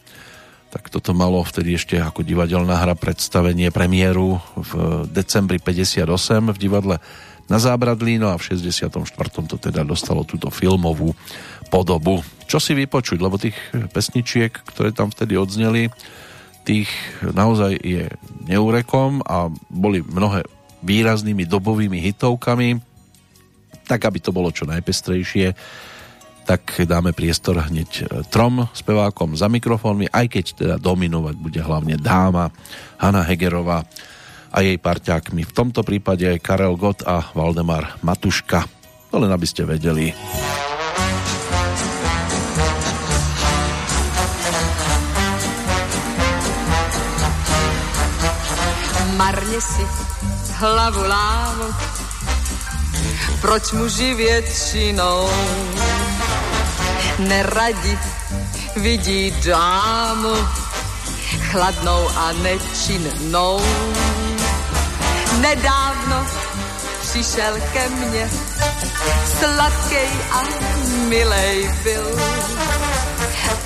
tak toto malo vtedy ešte ako divadelná hra predstavenie premiéru v decembri 58 v divadle na Zábradlí, no a v 64. to teda dostalo túto filmovú podobu. Čo si vypočuť, lebo tých pesničiek, ktoré tam vtedy odzneli, tých naozaj je neurekom a boli mnohé výraznými dobovými hitovkami, tak aby to bolo čo najpestrejšie, tak dáme priestor hneď e, trom spevákom za mikrofónmi, aj keď teda dominovať bude hlavne dáma Hanna Hegerová a jej parťákmi. V tomto prípade aj Karel Gott a Valdemar Matuška. To len aby ste vedeli. Marně si hlavu lámu, proč muži většinou neradi vidí dámu chladnou a nečinnou. Nedávno přišel ke mně, sladkej a milej byl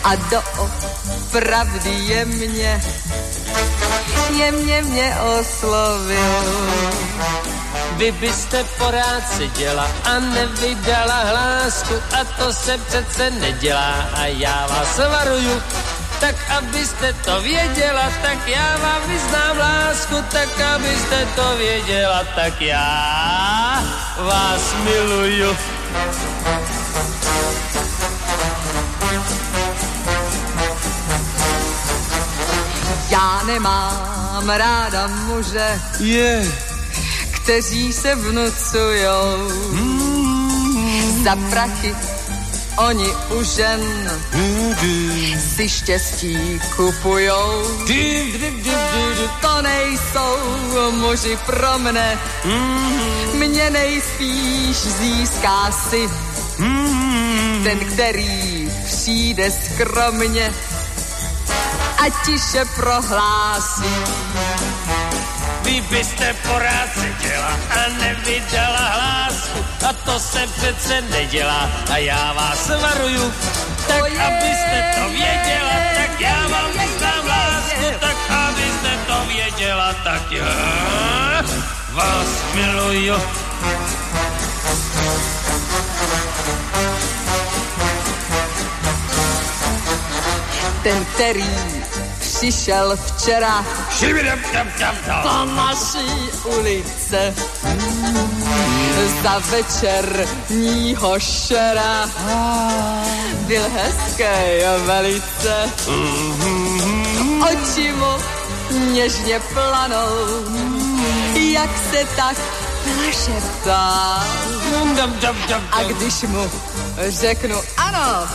a do pravdy je mě, jemně mě oslovil. Vy byste porád seděla a nevydala hlásku a to se přece nedělá. A já vás varuju, tak abyste to věděla, tak já vám vyznám lásku, tak abyste to věděla, tak já vás miluju. Já nemám ráda muže, Je, kteří se vnucujou za prachy. Oni u žen si štěstí kupujou. To nejsou muži pro mne, mě nejspíš získá si ten, který přijde skromně a tiše prohlásí. Byste porád seděla a nevydala hlásku a to se přece nedělá. A já vás varuju, tak Oje, abyste to věděla, tak já vám vyznám lásku, tak abyste to věděla, tak já vás miluju. Ten, který přišel včera. Po naší ulice. Za večerního šera. Byl hezký velice, oči mu něžně planou, jak se tak našeptá. A když mu řeknu ano,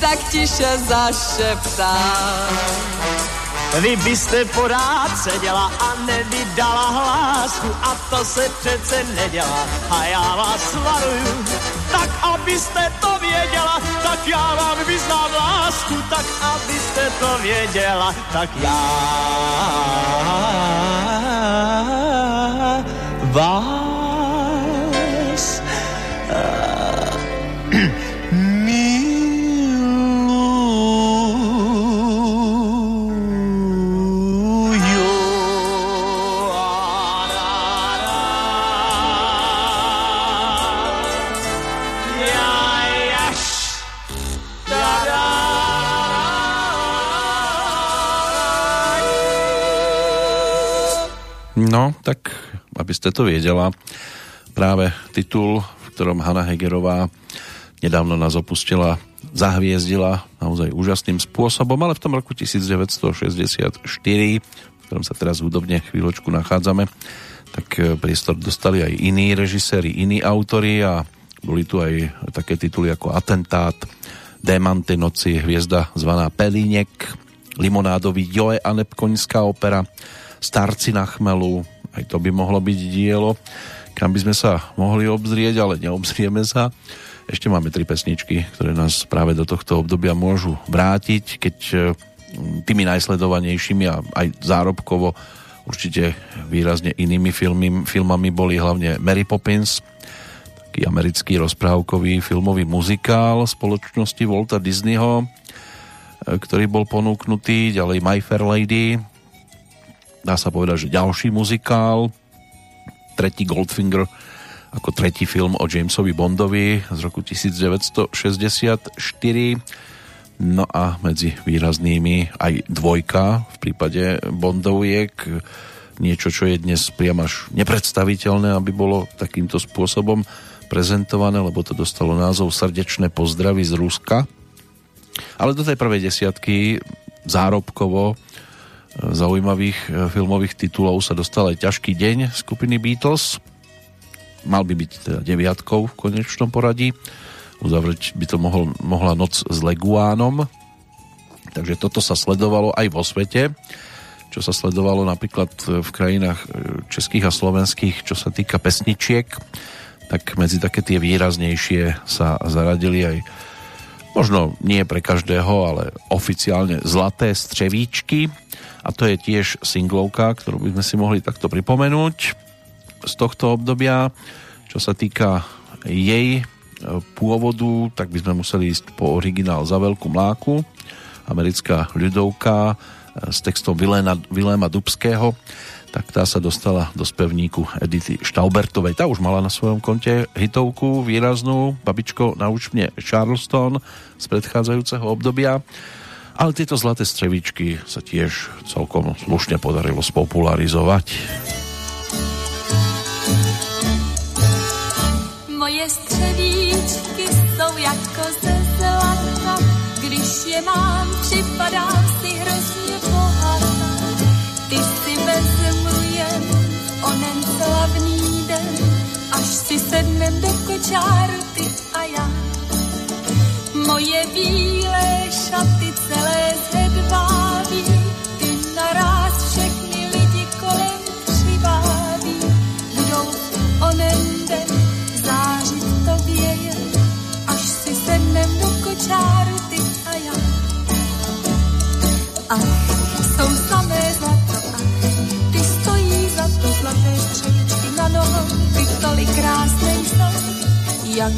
tak tiše zašeptá. Vy byste porád seděla a nevydala hlásku a to se přece nedělá a já vás varuju. Tak abyste to věděla, tak já vám vyznám lásku, tak abyste to věděla, tak já vás No, tak aby ste to vedela, práve titul, v ktorom Hanna Hegerová nedávno nás opustila, zahviezdila naozaj úžasným spôsobom, ale v tom roku 1964, v ktorom sa teraz hudobne chvíľočku nachádzame, tak e, priestor dostali aj iní režiséri, iní autory a boli tu aj také tituly ako Atentát, Démante noci, hviezda zvaná Pelínek, Limonádový Joe a Nepkoňská opera, Starci na chmelu, aj to by mohlo byť dielo, kam by sme sa mohli obzrieť, ale neobzrieme sa. Ešte máme tri pesničky, ktoré nás práve do tohto obdobia môžu vrátiť, keď e, tými najsledovanejšími a aj zárobkovo určite výrazne inými filmy, filmami boli hlavne Mary Poppins, taký americký rozprávkový filmový muzikál spoločnosti Walta Disneyho, e, ktorý bol ponúknutý, ďalej My Fair Lady, dá sa povedať, že ďalší muzikál, tretí Goldfinger ako tretí film o Jamesovi Bondovi z roku 1964. No a medzi výraznými aj dvojka v prípade Bondoviek, niečo, čo je dnes priam až nepredstaviteľné, aby bolo takýmto spôsobom prezentované, lebo to dostalo názov Srdečné pozdravy z Ruska. Ale do tej prvej desiatky zárobkovo zaujímavých e, filmových titulov sa dostal aj ťažký deň skupiny Beatles. Mal by byť teda deviatkou v konečnom poradí. Uzavrieť by to mohol, mohla noc s Leguánom. Takže toto sa sledovalo aj vo svete čo sa sledovalo napríklad v krajinách českých a slovenských, čo sa týka pesničiek tak medzi také tie výraznejšie sa zaradili aj možno nie pre každého, ale oficiálne Zlaté střevíčky a to je tiež singlovka, ktorú by sme si mohli takto pripomenúť z tohto obdobia. Čo sa týka jej e, pôvodu, tak by sme museli ísť po originál za veľkú mláku. Americká ľudovka e, s textom Viléma Dubského tak tá sa dostala do spevníku Edity Štaubertovej. Tá už mala na svojom konte hitovku výraznú Babičko nauč mne Charleston z predchádzajúceho obdobia. Ale tieto zlaté strevičky sa tiež celkom slušne podarilo spopularizovať. Moje střevíčky jsou jako ze zlata, když je mám, připadá sednem do kočáru ty a já. Moje bílé šaty celé zhedváví, ty naráz všechny lidi kolem přiváví. Budou onen den zářit tobě jen, až si sednem do kočáru ty a já. Ach, jak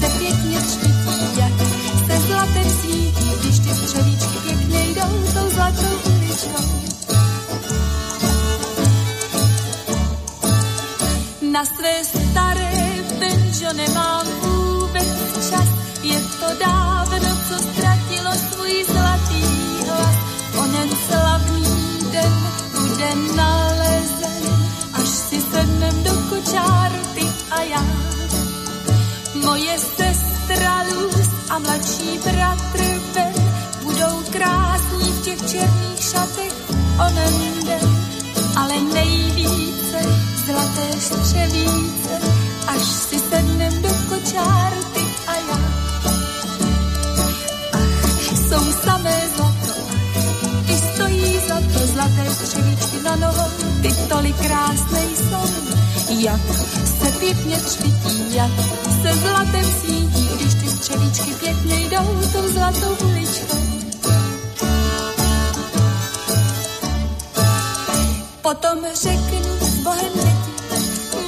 se pěkně třpití, jak se zlatem svítí, když ty střevíčky pěkně jdou tou zlatou uličkou. Na své staré benžo nemám vůbec čas, je to dávno, co ztratilo svůj zlatý hlas. Onen slavný den bude nalezen, až si sednem do kočáru ty a já. Moje sestra Luz a mladší bratr Ben budou krásní v těch černých šatech onen den, ale nejvíce zlaté střevíce, až si sednem do kočáru ty a já. Ach, jsou samé zlato, ty stojí za to zlaté střevíčky na nohou, ty tolik krásné jsou, jak se pěkně třpití, jak se zlatem svítí, když ty střevíčky pěkně jdou tou zlatou uličkou. Potom řeknu Bohem děti,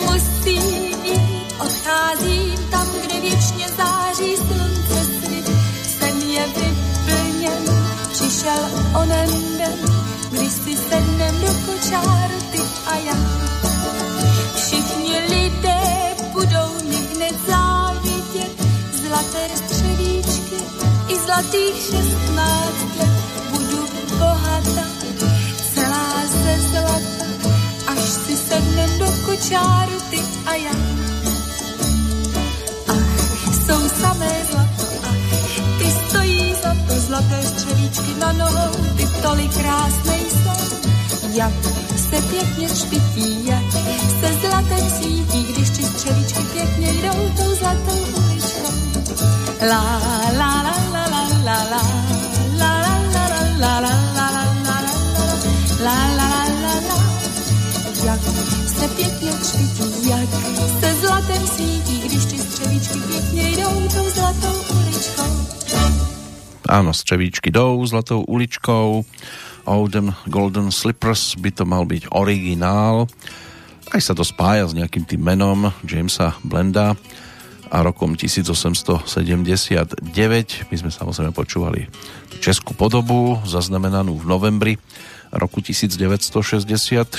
musí jít, odcházím tam, kde věčně září slunce svit. Sen je vyplněn, přišel zlaté střevíčky i zlatých šestnáct let. Budu bohatá, celá ze zlata, až si sednem do kočáru ty a já. Ach, jsou samé zlato, ach, ty stojí za to zlaté střevíčky na nohou, ty tolik krásné jsou, jak se pěkně třpití, jak se zlatem svítí, když ty střevíčky pěkně jdou tou zlatou Áno, z Čevíčky jdou zlatou uličkou. Oldham Golden Slippers by to mal byť originál. Aj sa to spája s nejakým tým menom Jamesa Blenda a rokom 1879. My sme samozrejme počúvali českú podobu, zaznamenanú v novembri roku 1964.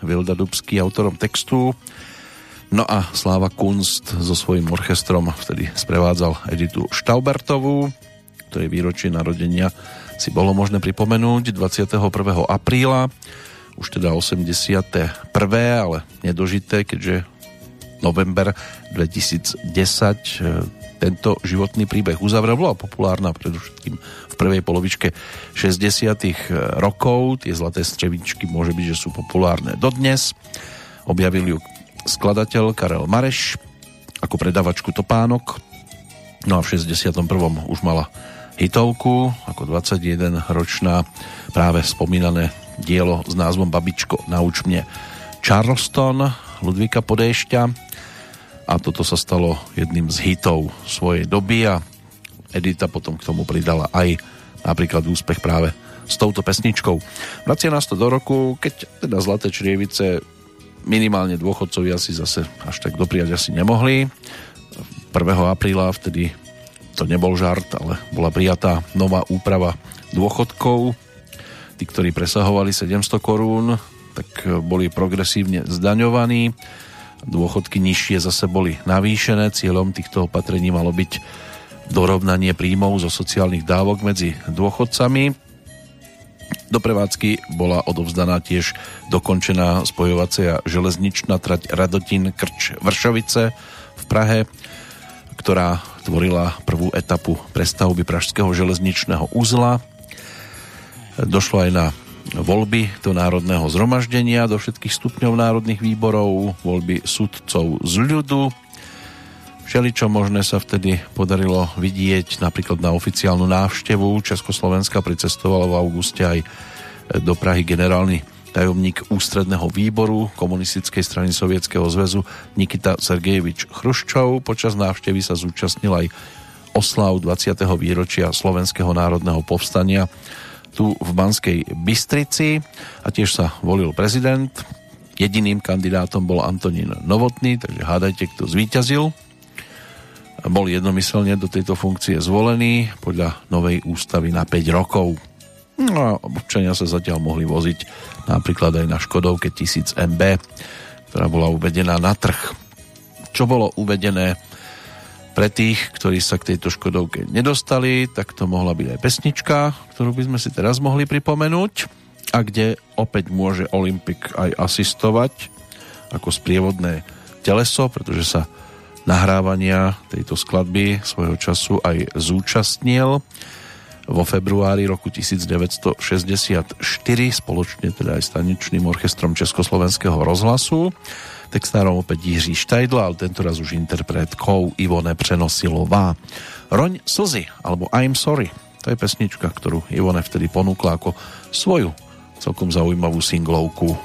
Vilda Dubský autorom textu. No a Sláva Kunst so svojím orchestrom vtedy sprevádzal Editu Štaubertovú, ktorej výročie narodenia si bolo možné pripomenúť 21. apríla, už teda 81. ale nedožité, keďže november 2010 tento životný príbeh uzavrel. Bola populárna predovšetkým v prvej polovičke 60 rokov. Tie zlaté střevičky môže byť, že sú populárne dodnes. Objavil ju skladateľ Karel Mareš ako predavačku topánok. No a v 61. už mala hitovku ako 21-ročná práve spomínané dielo s názvom Babičko, nauč mne Charleston Ludvíka Podéšťa a toto sa stalo jedným z hitov svojej doby a Edita potom k tomu pridala aj napríklad úspech práve s touto pesničkou. Vracia nás to do roku, keď teda Zlaté črievice minimálne dôchodcovia si zase až tak dopriať asi nemohli. 1. apríla vtedy to nebol žart, ale bola prijatá nová úprava dôchodkov. Tí, ktorí presahovali 700 korún, tak boli progresívne zdaňovaní. Dôchodky nižšie zase boli navýšené. Cieľom týchto opatrení malo byť dorovnanie príjmov zo sociálnych dávok medzi dôchodcami. Do prevádzky bola odovzdaná tiež dokončená spojovacia železničná trať Radotín Krč Vršovice v Prahe, ktorá tvorila prvú etapu prestavby Pražského železničného uzla. Došlo aj na voľby do Národného zhromaždenia, do všetkých stupňov národných výborov, voľby sudcov z ľudu. Všeličo možné sa vtedy podarilo vidieť napríklad na oficiálnu návštevu. Československa pricestovala v auguste aj do Prahy generálny tajomník ústredného výboru komunistickej strany Sovietskeho zväzu Nikita Sergejevič Chruščov. Počas návštevy sa zúčastnil aj oslav 20. výročia Slovenského národného povstania tu v Banskej Bystrici a tiež sa volil prezident. Jediným kandidátom bol Antonín Novotný, takže hádajte, kto zvíťazil. Bol jednomyselne do tejto funkcie zvolený podľa novej ústavy na 5 rokov. No a občania sa zatiaľ mohli voziť napríklad aj na Škodovke 1000 MB, ktorá bola uvedená na trh. Čo bolo uvedené pre tých, ktorí sa k tejto Škodovke nedostali, tak to mohla byť aj pesnička, ktorú by sme si teraz mohli pripomenúť a kde opäť môže Olympik aj asistovať ako sprievodné teleso, pretože sa nahrávania tejto skladby svojho času aj zúčastnil vo februári roku 1964 spoločne teda aj s tanečným orchestrom Československého rozhlasu. Textárom opäť Jiří Štajdla, ale tento raz už interpretkou Ivone Přenosilová. Roň slzy, alebo I'm sorry, to je pesnička, ktorú Ivone vtedy ponúkla ako svoju celkom zaujímavú singlovku.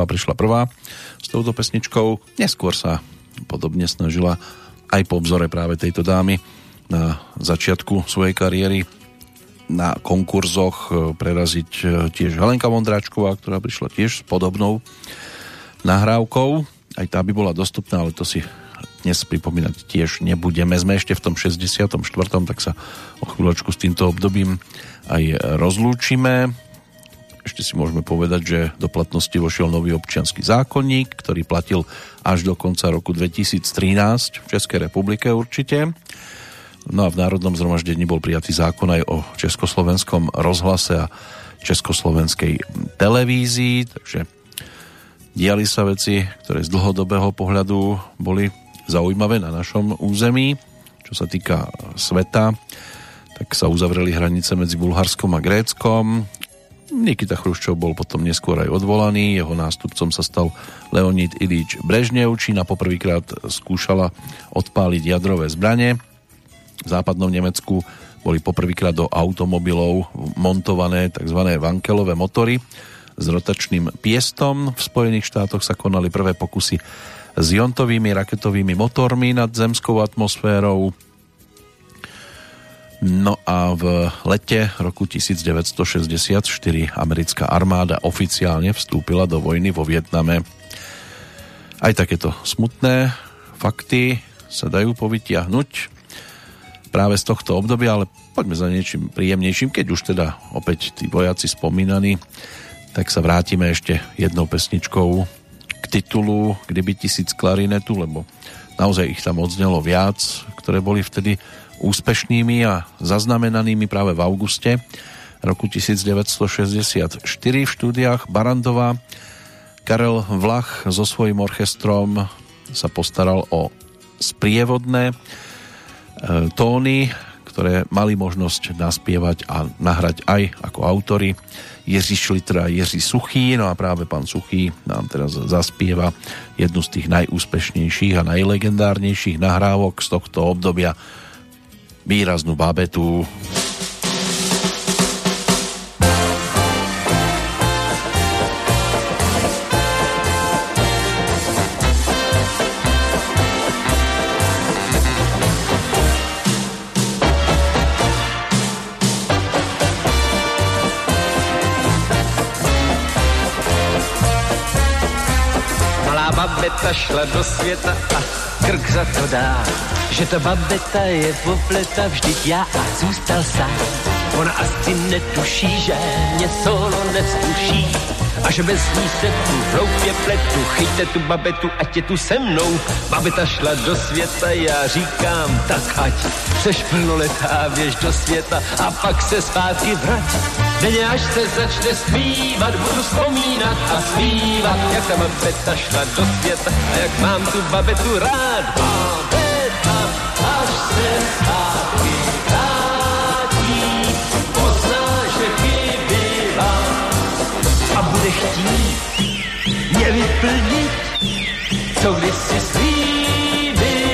Přenosilová prišla prvá s touto pesničkou. Neskôr sa podobne snažila aj po vzore práve tejto dámy na začiatku svojej kariéry na konkurzoch e, preraziť e, tiež Helenka Vondráčková, ktorá prišla tiež s podobnou nahrávkou. Aj tá by bola dostupná, ale to si dnes pripomínať tiež nebudeme. Sme ešte v tom 64. tak sa o chvíľočku s týmto obdobím aj rozlúčime. Ešte si môžeme povedať, že do platnosti vošiel nový občianský zákonník, ktorý platil až do konca roku 2013 v Českej republike určite. No a v Národnom zhromaždení bol prijatý zákon aj o československom rozhlase a československej televízii, takže diali sa veci, ktoré z dlhodobého pohľadu boli zaujímavé na našom území. Čo sa týka sveta, tak sa uzavreli hranice medzi Bulharskom a Gréckom. Nikita Chruščov bol potom neskôr aj odvolaný, jeho nástupcom sa stal Leonid Ilič Brežnev. Čína poprvýkrát skúšala odpáliť jadrové zbranie v západnom Nemecku boli poprvýkrát do automobilov montované tzv. vankelové motory s rotačným piestom. V Spojených štátoch sa konali prvé pokusy s jontovými raketovými motormi nad zemskou atmosférou. No a v lete roku 1964 americká armáda oficiálne vstúpila do vojny vo Vietname. Aj takéto smutné fakty sa dajú povytiahnuť práve z tohto obdobia, ale poďme za niečím príjemnejším, keď už teda opäť tí vojaci spomínaní, tak sa vrátime ešte jednou pesničkou k titulu Kdyby tisíc klarinetu, lebo naozaj ich tam odznelo viac, ktoré boli vtedy úspešnými a zaznamenanými práve v auguste roku 1964 v štúdiách Barandová. Karel Vlach so svojím orchestrom sa postaral o sprievodné E, tóny, ktoré mali možnosť naspievať a nahrať aj ako autory. Jiří Šlitr a Jiří Suchý, no a práve pán Suchý nám teraz zaspieva jednu z tých najúspešnejších a najlegendárnejších nahrávok z tohto obdobia výraznú babetu. babeta šla do světa a krk za to dá. Že ta babeta je popleta, vždyť já a zůstal sám. Ona asi netuší, že mě solo nevzduší a že bez ní se tu hloupě pletu. Chyťte tu babetu, ať je tu se mnou. Babeta šla do světa, já říkám, tak ať seš plnoletá, běž do světa a pak se zpátky vrať. Denně až se začne zpívat, budu vzpomínat a zpívat, jak ta babeta šla do světa a jak mám tu babetu rád. Babeta, mě vyplnit, co kdysi slíbila.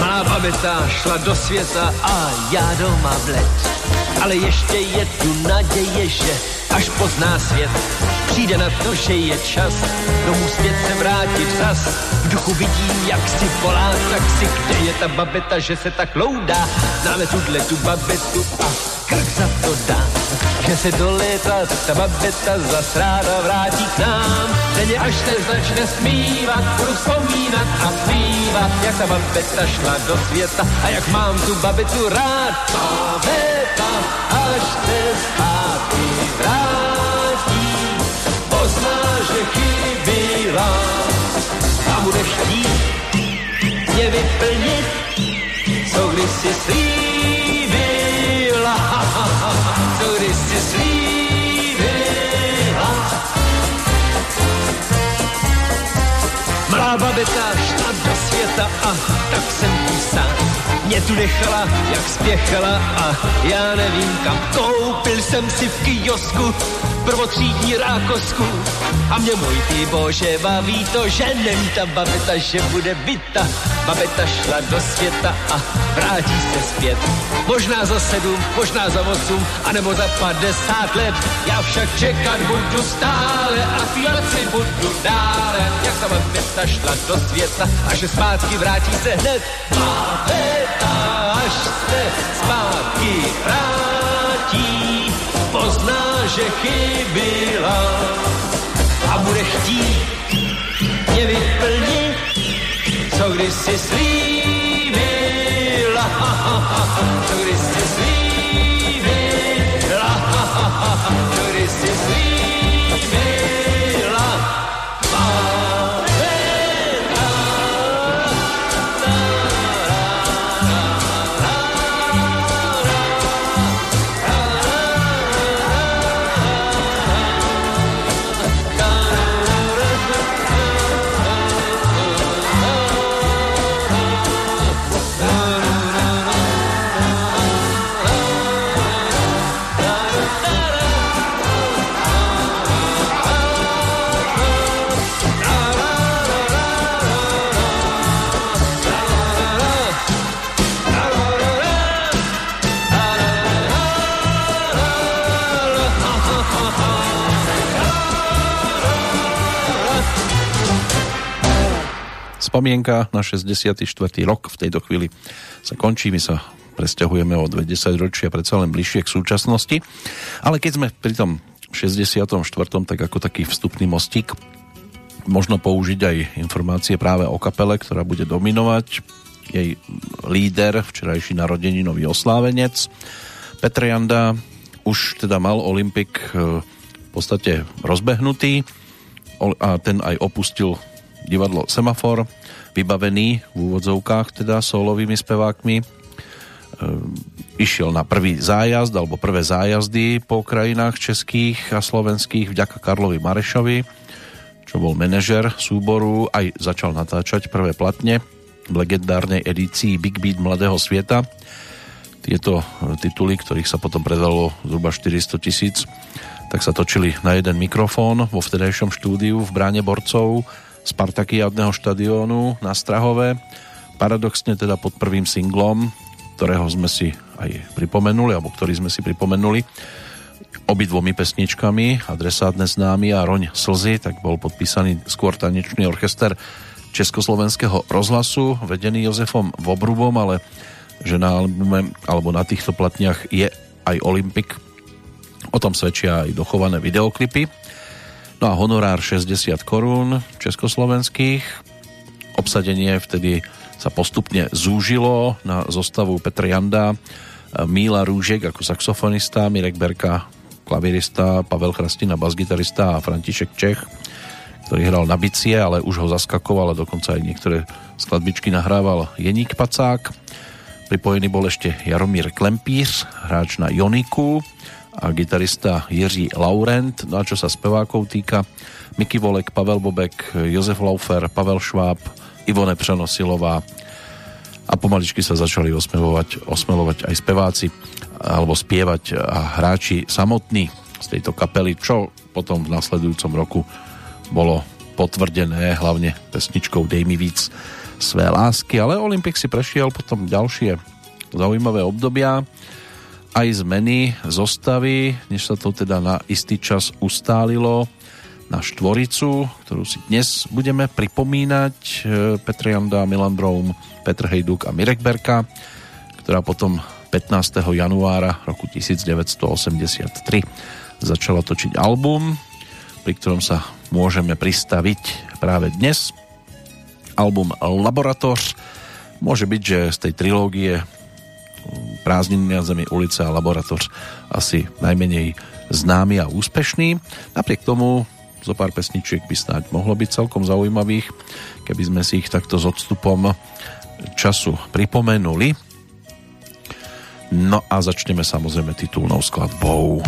Má babeta šla do světa a já doma bled. Ale ještě je tu naděje, že až pozná svět, přijde na to, že je čas domů zpět se vrátit zas. V duchu vidím, jak si volá, tak si kde je ta babeta, že se tak loudá. Známe tuhle tu babetu a krk za to dá. Že se do léta ta babeta zas ráda vrátí k nám. Denně až se začne smívat, budu vzpomínat a zpívat, jak ta babeta šla do světa a jak mám tu babetu rád. Babeta, až se zpátky vrátí, pozná, že chybila a bude chtít mě vyplnit, co kdysi slíbila, Malá babeta šla do světa a tak jsem tu sám. Mě tu nechala, jak spěchala a já nevím kam. Koupil jsem si v kiosku prvotřídní rákosku. A mě můj ty bože baví to, že není ta babeta, že bude byta. Babeta šla do světa a vrátí se zpět. Možná za sedm, možná za osm, anebo za padesát let. Já však čekat budu stále a zpívat si budu dále. Jak ta babeta šla do světa a že zpátky vrátí se hned. Babeta, až se zpátky vrátí, pozná, že chybila a bude chtít mě vyplnit, co když si slíbila, co když si slíbila, co když si slíbila. Spomienka na 64. rok v tejto chvíli sa končí, my sa presťahujeme o 20 ročia predsa len bližšie k súčasnosti. Ale keď sme pri tom 64. tak ako taký vstupný mostík možno použiť aj informácie práve o kapele, ktorá bude dominovať. Jej líder, včerajší narodeninový oslávenec, Petr Janda, už teda mal Olympik e, v podstate rozbehnutý a ten aj opustil divadlo Semafor, vybavený v úvodzovkách teda solovými spevákmi. E, išiel na prvý zájazd alebo prvé zájazdy po krajinách českých a slovenských vďaka Karlovi Marešovi, čo bol manažer súboru, aj začal natáčať prvé platne v legendárnej edícii Big Beat Mladého sveta. Tieto tituly, ktorých sa potom predalo zhruba 400 tisíc, tak sa točili na jeden mikrofón vo vtedajšom štúdiu v bráne borcov Spartakiadného štadiónu na Strahove. Paradoxne teda pod prvým singlom, ktorého sme si aj pripomenuli, alebo ktorý sme si pripomenuli, obidvomi pesničkami Adresát neznámy a Roň slzy, tak bol podpísaný skôr tanečný orchester Československého rozhlasu, vedený Jozefom Vobrubom, ale že na albume, alebo na týchto platniach je aj Olympik. O tom svedčia aj dochované videoklipy. No a honorár 60 korún československých. Obsadenie vtedy sa postupne zúžilo na zostavu Petr Janda, Míla Rúžek ako saxofonista, Mirek Berka klavirista, Pavel Chrastina basgitarista a František Čech, ktorý hral na bicie, ale už ho zaskakoval a dokonca aj niektoré skladbičky nahrával Jeník Pacák. Pripojený bol ešte Jaromír Klempíř, hráč na Joniku, a gitarista Jiří Laurent. No a čo sa spevákov týka, Miky Volek, Pavel Bobek, Jozef Laufer, Pavel Šváb, Ivone Přenosilová a pomaličky sa začali osmelovať, osmelovať aj speváci alebo spievať a hráči samotní z tejto kapely, čo potom v nasledujúcom roku bolo potvrdené hlavne pesničkou Dej mi víc své lásky, ale Olympik si prešiel potom ďalšie zaujímavé obdobia aj zmeny zostavy, než sa to teda na istý čas ustálilo na štvoricu, ktorú si dnes budeme pripomínať. E, Petr Janda, Milan Broum, Petr Hejduk a Mirek Berka, ktorá potom 15. januára roku 1983 začala točiť album, pri ktorom sa môžeme pristaviť práve dnes. Album Laboratoř môže byť, že z tej trilógie prázdniny na zemi, ulica a laboratoř asi najmenej známy a úspešný. Napriek tomu zo pár pesničiek by snáď mohlo byť celkom zaujímavých, keby sme si ich takto s odstupom času pripomenuli. No a začneme samozrejme titulnou skladbou.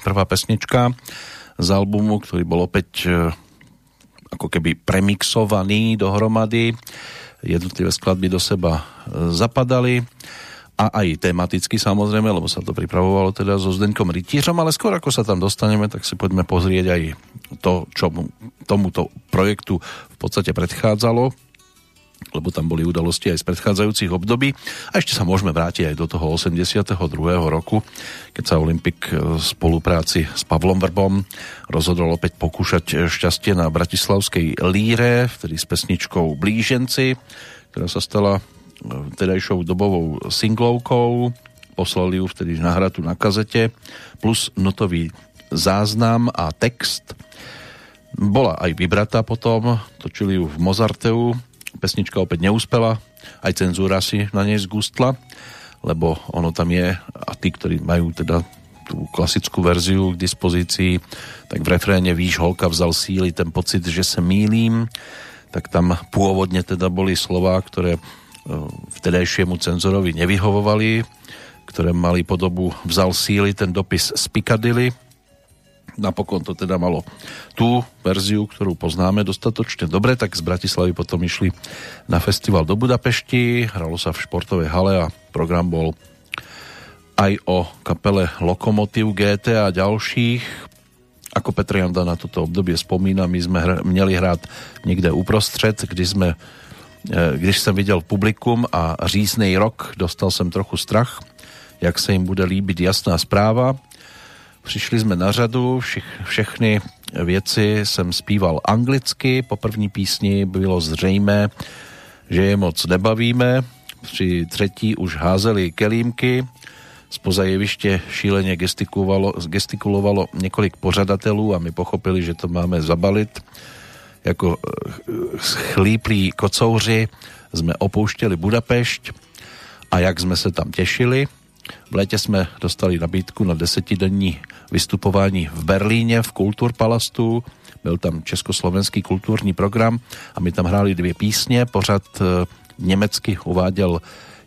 Prvá pesnička z albumu, ktorý bol opäť e, ako keby premixovaný dohromady. Jednotlivé skladby do seba e, zapadali a aj tematicky samozrejme, lebo sa to pripravovalo teda so Zdeňkom Rytířom, ale skôr ako sa tam dostaneme, tak si poďme pozrieť aj to, čo tomuto projektu v podstate predchádzalo lebo tam boli udalosti aj z predchádzajúcich období. A ešte sa môžeme vrátiť aj do toho 82. roku, keď sa Olympik v spolupráci s Pavlom Vrbom rozhodol opäť pokúšať šťastie na bratislavskej líre, vtedy s pesničkou Blíženci, ktorá sa stala tedajšou dobovou singlovkou. poslali ju vtedy nahratu na kazete, plus notový záznam a text. Bola aj vybratá potom, točili ju v Mozarteu, pesnička opäť neúspela, aj cenzúra si na nej zgustla, lebo ono tam je, a tí, ktorí majú teda tú klasickú verziu k dispozícii, tak v refréne Víš, holka vzal síly, ten pocit, že sa mýlím, tak tam pôvodne teda boli slova, ktoré E, vtedajšiemu cenzorovi nevyhovovali, ktoré mali podobu vzal síly ten dopis z Piccadilly. Napokon to teda malo tú verziu, ktorú poznáme dostatočne dobre, tak z Bratislavy potom išli na festival do Budapešti, hralo sa v športovej hale a program bol aj o kapele Lokomotiv GT a ďalších. Ako Petrianda na toto obdobie spomína, my sme hr- měli hrát niekde uprostřed, kdy sme Eh, když jsem viděl publikum a říznej rok, dostal jsem trochu strach, jak se jim bude líbit jasná zpráva. Přišli jsme na řadu, všich, všechny věci jsem zpíval anglicky, po první písni bylo zřejmé, že je moc nebavíme, při třetí už házeli kelímky, spoza jeviště šíleně gestikulovalo, gestikulovalo několik pořadatelů a my pochopili, že to máme zabalit jako eh, chlíplí kocouři jsme opouštěli Budapešť a jak jsme se tam těšili. V létě jsme dostali nabídku na desetidenní vystupování v Berlíně v Kulturpalastu. Byl tam československý kulturní program a my tam hráli dvě písně. Pořad eh, německy uváděl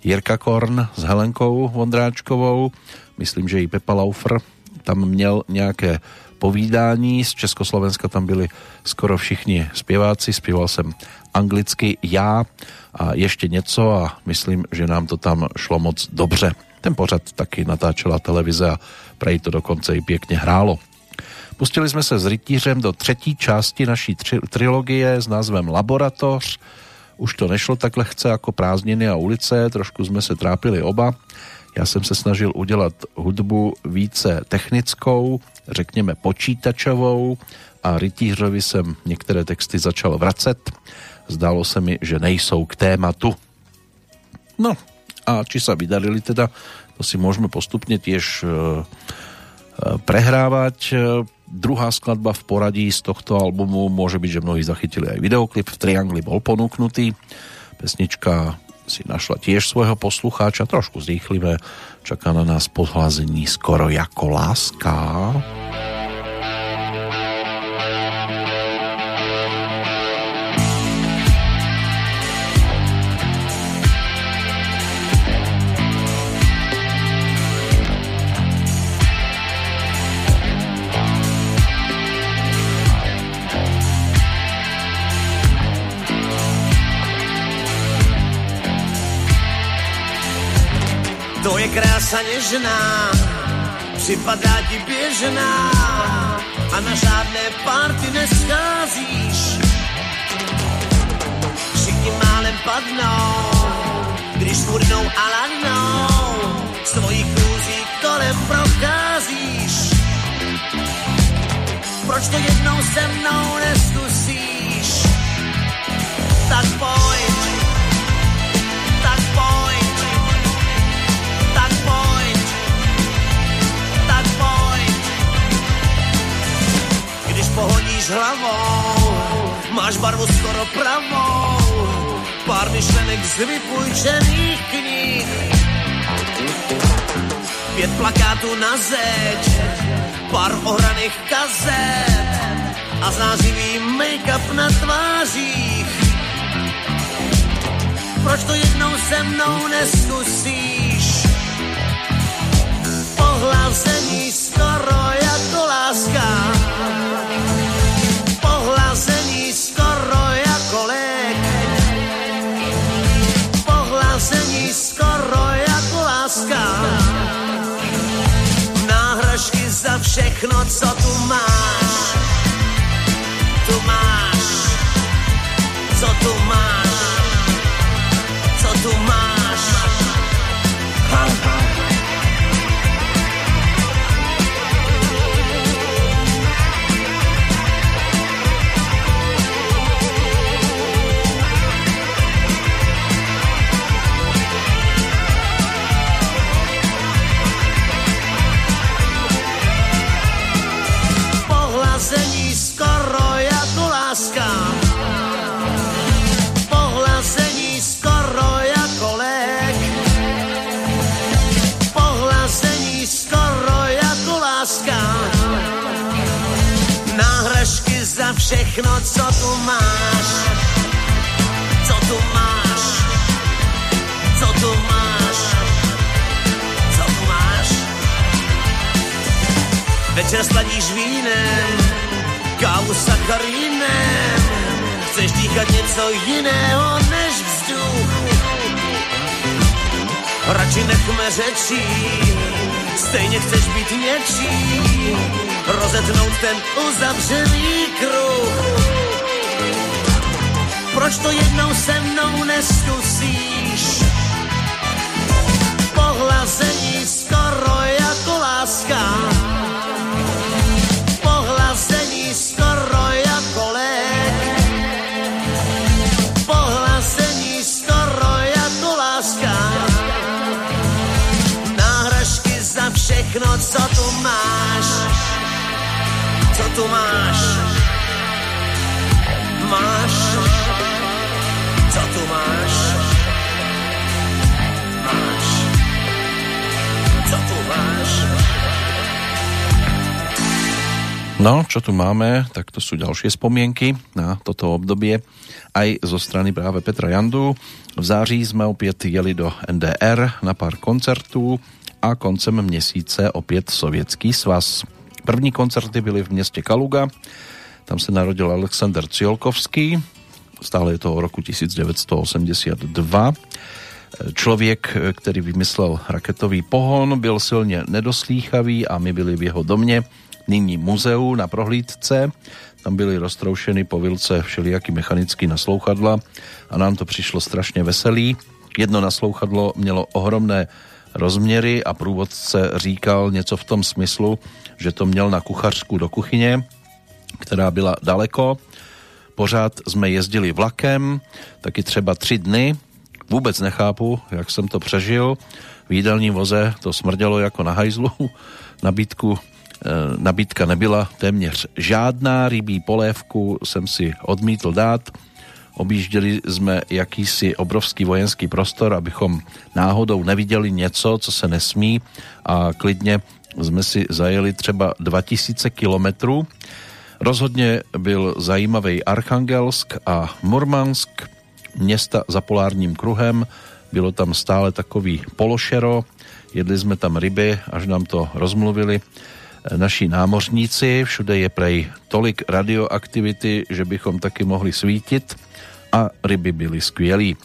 Jirka Korn s Helenkou Vondráčkovou. Myslím, že i Pepa Laufer tam měl nějaké povídání. Z Československa tam byli skoro všichni zpěváci. Zpíval jsem anglicky já a ještě něco a myslím, že nám to tam šlo moc dobře. Ten pořad taky natáčela televize a prej to dokonce i pěkně hrálo. Pustili jsme se s rytířem do třetí části naší tri- trilogie s názvem Laboratoř. Už to nešlo tak lehce jako prázdniny a ulice, trošku jsme se trápili oba. Já jsem se snažil udělat hudbu více technickou, řekněme počítačovou a rytířovi jsem některé texty začal vracet. Zdálo se mi, že nejsou k tématu. No a či sa vydarili teda, to si môžeme postupne tiež e, e, prehrávať. E, druhá skladba v poradí z tohto albumu môže byť, že mnohí zachytili aj videoklip. V Triangli bol ponúknutý. Pesnička si našla tiež svojho poslucháča, trošku zrýchlivé. Čaká na nás podhlazení skoro jako láska. Krása nežná, připadá ti běžná a na žádné party nescházíš. Všichni málem padnou, když furnou a ladnou, z tvojich krůzí kolem procházíš. Proč to jednou se mnou neskusíš? Tak pojď, pohodíš hlavou, máš barvu skoro pravou, pár myšlenek z vypůjčených knih. Pět plakátů na zeď, pár ohraných kazet a zářivý make-up na tvářích. Proč to jednou se mnou neskusíš? Pohlazení skoro jako láska všechno, co tu máš. Tu máš. Co tu máš. Všechno, co tu máš. Co tu máš? Co tu máš? Co tu máš? Večer sladíš vínem, kávu sacharínem. Chceš dýchat něco jiného než vzduch. Radši nechme řečí, stejně chceš být něčí, rozetnout ten uzavřený kruh. Proč to jednou se mnou neskusíš? Tu máš, máš, co tu máš, máš, co tu máš. No, čo tu máme, tak to sú ďalšie spomienky na toto obdobie aj zo strany práve Petra Jandu. V září sme opäť jeli do NDR na pár koncertů a koncem měsíce opět Sovětský svaz. První koncerty byly v městě Kaluga, tam se narodil Alexander Ciolkovský, stále je to o roku 1982. Člověk, který vymyslel raketový pohon, byl silně nedoslýchavý a my byli v jeho domě, nyní muzeu na prohlídce. Tam byly roztroušeny po vilce všelijaký mechanický naslouchadla a nám to přišlo strašně veselý. Jedno naslouchadlo mělo ohromné rozměry a průvodce říkal něco v tom smyslu, že to měl na kuchařku do kuchyně, která byla daleko. Pořád jsme jezdili vlakem, taky třeba tři dny. Vůbec nechápu, jak jsem to přežil. V jídelním voze to smrdělo jako na hajzlu. Nabídku e, nabídka nebyla téměř žádná, rybí polévku jsem si odmítl dát. Objížděli jsme jakýsi obrovský vojenský prostor, abychom náhodou neviděli něco, co se nesmí a klidně jsme si zajeli třeba 2000 kilometrů. Rozhodně byl zajímavý Archangelsk a Murmansk, města za polárním kruhem. Bylo tam stále takový pološero, jedli jsme tam ryby, až nám to rozmluvili naši námořníci. Všude je prej tolik radioaktivity, že bychom taky mohli svítit a ryby byly skvělí.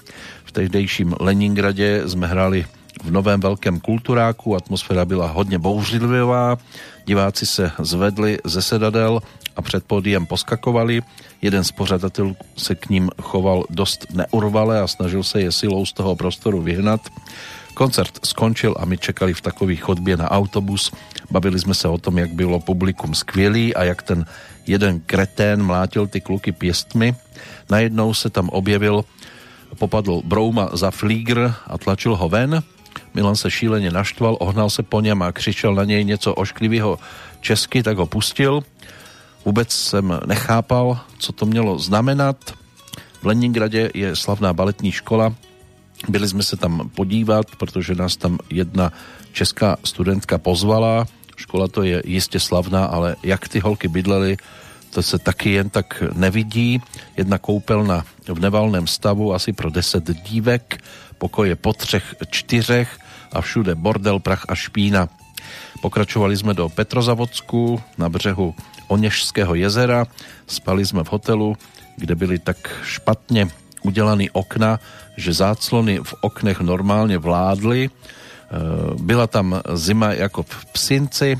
V tehdejším Leningradě jsme hráli v novém velkém kulturáku, atmosféra byla hodně bouřlivá, diváci se zvedli ze sedadel a před pódiem poskakovali. Jeden z pořadatelů se k ním choval dost neurvale a snažil se je silou z toho prostoru vyhnat. Koncert skončil a my čekali v takové chodbě na autobus. Bavili jsme se o tom, jak bylo publikum skvělý a jak ten jeden kretén mlátil ty kluky pěstmi. Najednou se tam objevil, popadl Brouma za flígr a tlačil ho ven. Milan se šíleně naštval, ohnal se po něm a křičel na něj něco ošklivého česky, tak ho pustil. Vůbec jsem nechápal, co to mělo znamenat. V Leningradě je slavná baletní škola. Byli jsme se tam podívat, protože nás tam jedna česká studentka pozvala. Škola to je jistě slavná, ale jak ty holky bydlely, to se taky jen tak nevidí. Jedna koupelna v nevalném stavu, asi pro 10 dívek, pokoje po třech, čtyřech a všude bordel, prach a špína. Pokračovali jsme do Petrozavodsku na břehu Oněžského jezera, spali jsme v hotelu, kde byly tak špatně udělaný okna, že záclony v oknech normálně vládly. Byla tam zima jako v Psinci,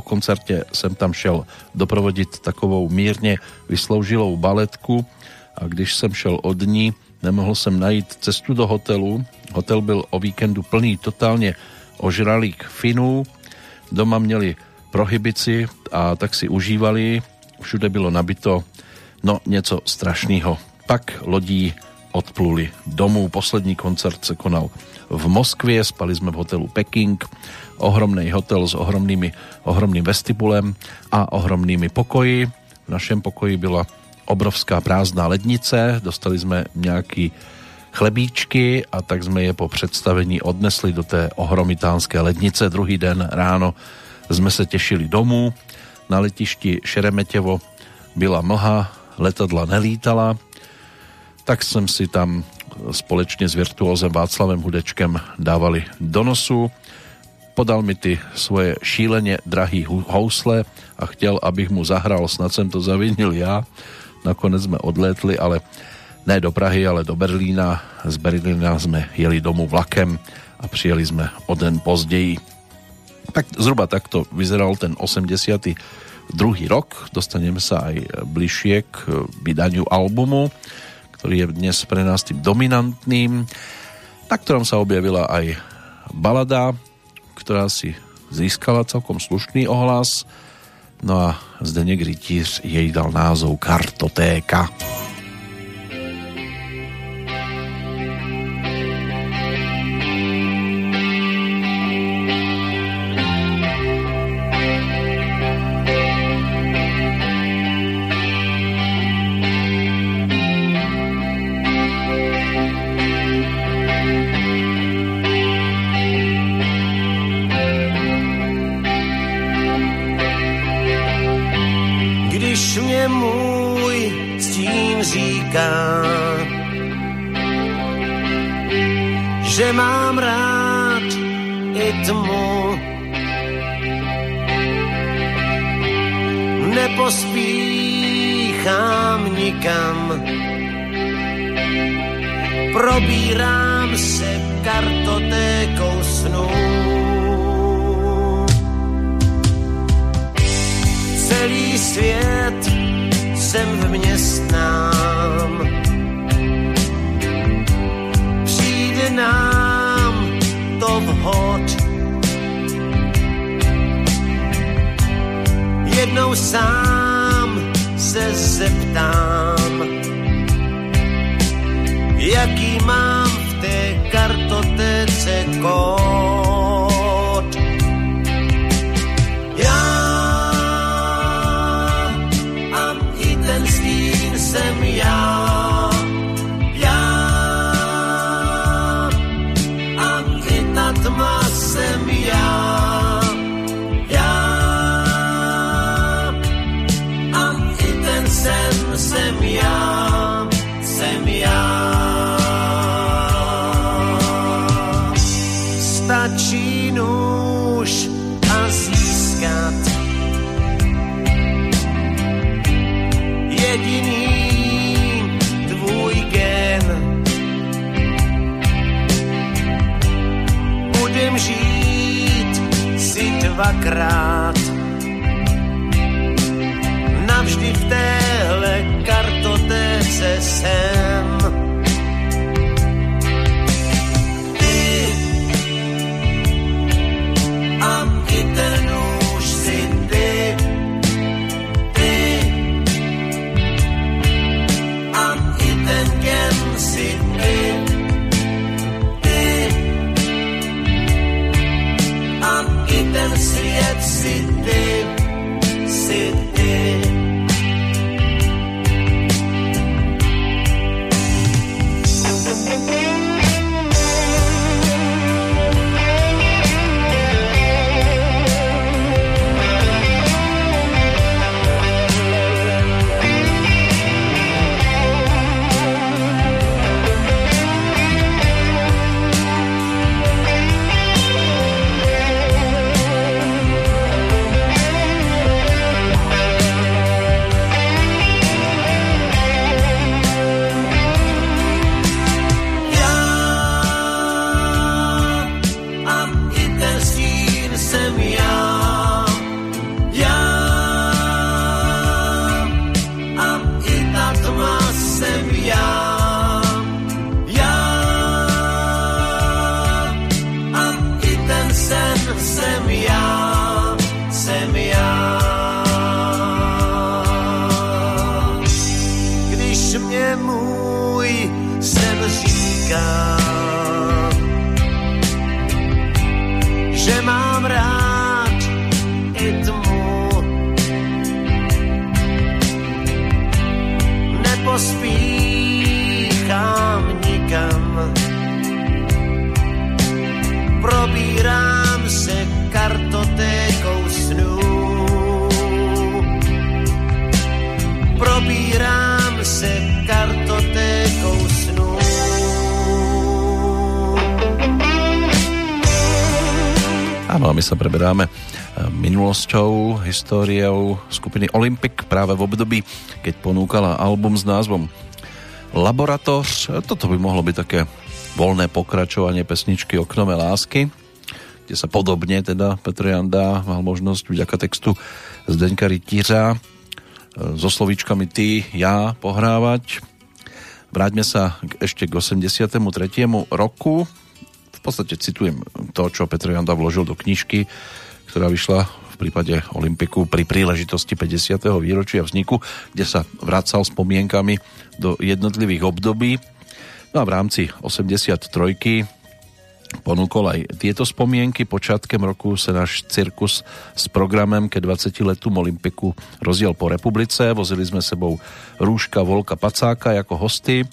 po koncerte jsem tam šel doprovodit takovou mírně vysloužilou baletku a když jsem šel od ní, nemohl jsem najít cestu do hotelu. Hotel byl o víkendu plný totálně ožralých Finů. Doma měli prohybici a tak si užívali. Všude bylo nabito no něco strašného. Pak lodí odpluli domů. Poslední koncert se konal v Moskvě, spali jsme v hotelu Peking, ohromný hotel s ohromnými, ohromným vestibulem a ohromnými pokoji. V našem pokoji byla obrovská prázdná lednice, dostali jsme nějaký chlebíčky a tak jsme je po představení odnesli do té ohromitánské lednice. Druhý den ráno jsme se těšili domů. Na letišti Šeremetěvo byla mlha, letadla nelítala, tak jsem si tam společne s virtuózem Václavem Hudečkem dávali do nosu. Podal mi ty svoje šílenie drahý housle a chtěl, abych mu zahral, snad jsem to zavinil já. Nakonec jsme odlétli, ale ne do Prahy, ale do Berlína. Z Berlína jsme jeli domů vlakem a přijeli jsme o den později. Tak zhruba takto vyzeral ten 82. rok. Dostaneme sa aj bližšie k vydaniu albumu, ktorý je dnes pre nás tým dominantným, na ktorom sa objavila aj balada, ktorá si získala celkom slušný ohlas. No a Zdeněk Rytíř jej dal názov Kartotéka. Kartotéka. nepospíchám nikam. Probírám se kartotékou snů. Celý svět jsem v městnám. Přijde nám to vhod, jednou sám se zeptám, jaký mám v té kartotéce kód. Já a i ten stín jsem já. krát. My sa preberáme eh, minulosťou, históriou skupiny Olympic práve v období, keď ponúkala album s názvom Laboratoř. Toto by mohlo byť také voľné pokračovanie pesničky Oknome lásky, kde sa podobne teda Petr Janda mal možnosť vďaka textu Zdeňka Rytířa e, so slovíčkami ty, ja pohrávať. Vráťme sa ešte k 83. roku. V podstate citujem to, čo Petr Janda vložil do knižky, ktorá vyšla v prípade Olympiku pri príležitosti 50. výročia vzniku, kde sa vracal spomienkami do jednotlivých období. No a v rámci 83 ponúkol aj tieto spomienky. Počátkem roku sa náš cirkus s programem ke 20 letu Olympiku rozdiel po republice. Vozili sme sebou Rúška, Volka, Pacáka ako hosty.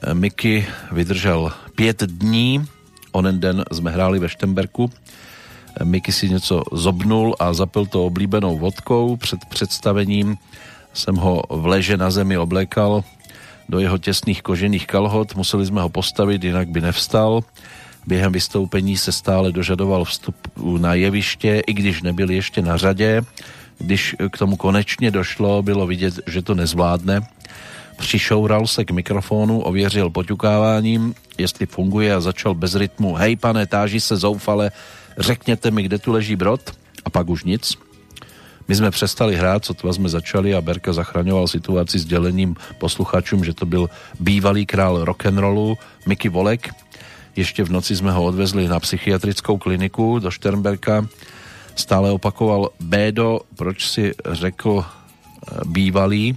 Miky vydržel 5 dní. Onen den sme hráli ve Štemberku. Miky si něco zobnul a zapil to oblíbenou vodkou. Před představením jsem ho v leže na zemi oblékal do jeho tesných kožených kalhot. Museli jsme ho postavit, jinak by nevstal. Během vystoupení se stále dožadoval vstup na jeviště, i když nebyl ještě na řadě. Když k tomu konečně došlo, bylo vidět, že to nezvládne. Přišoural se k mikrofonu, ověřil poťukáváním, jestli funguje a začal bez rytmu. Hej pane, táží se zoufale, řekněte mi, kde tu leží brod? A pak už nic. My jsme přestali hrát, co jsme začali a Berka zachraňoval situaci s dělením posluchačům, že to byl bývalý král rock'n'rollu Mickey Volek, ešte v noci sme ho odvezli na psychiatrickou kliniku do Šternberka. Stále opakoval Bédo, proč si řekl e, bývalý.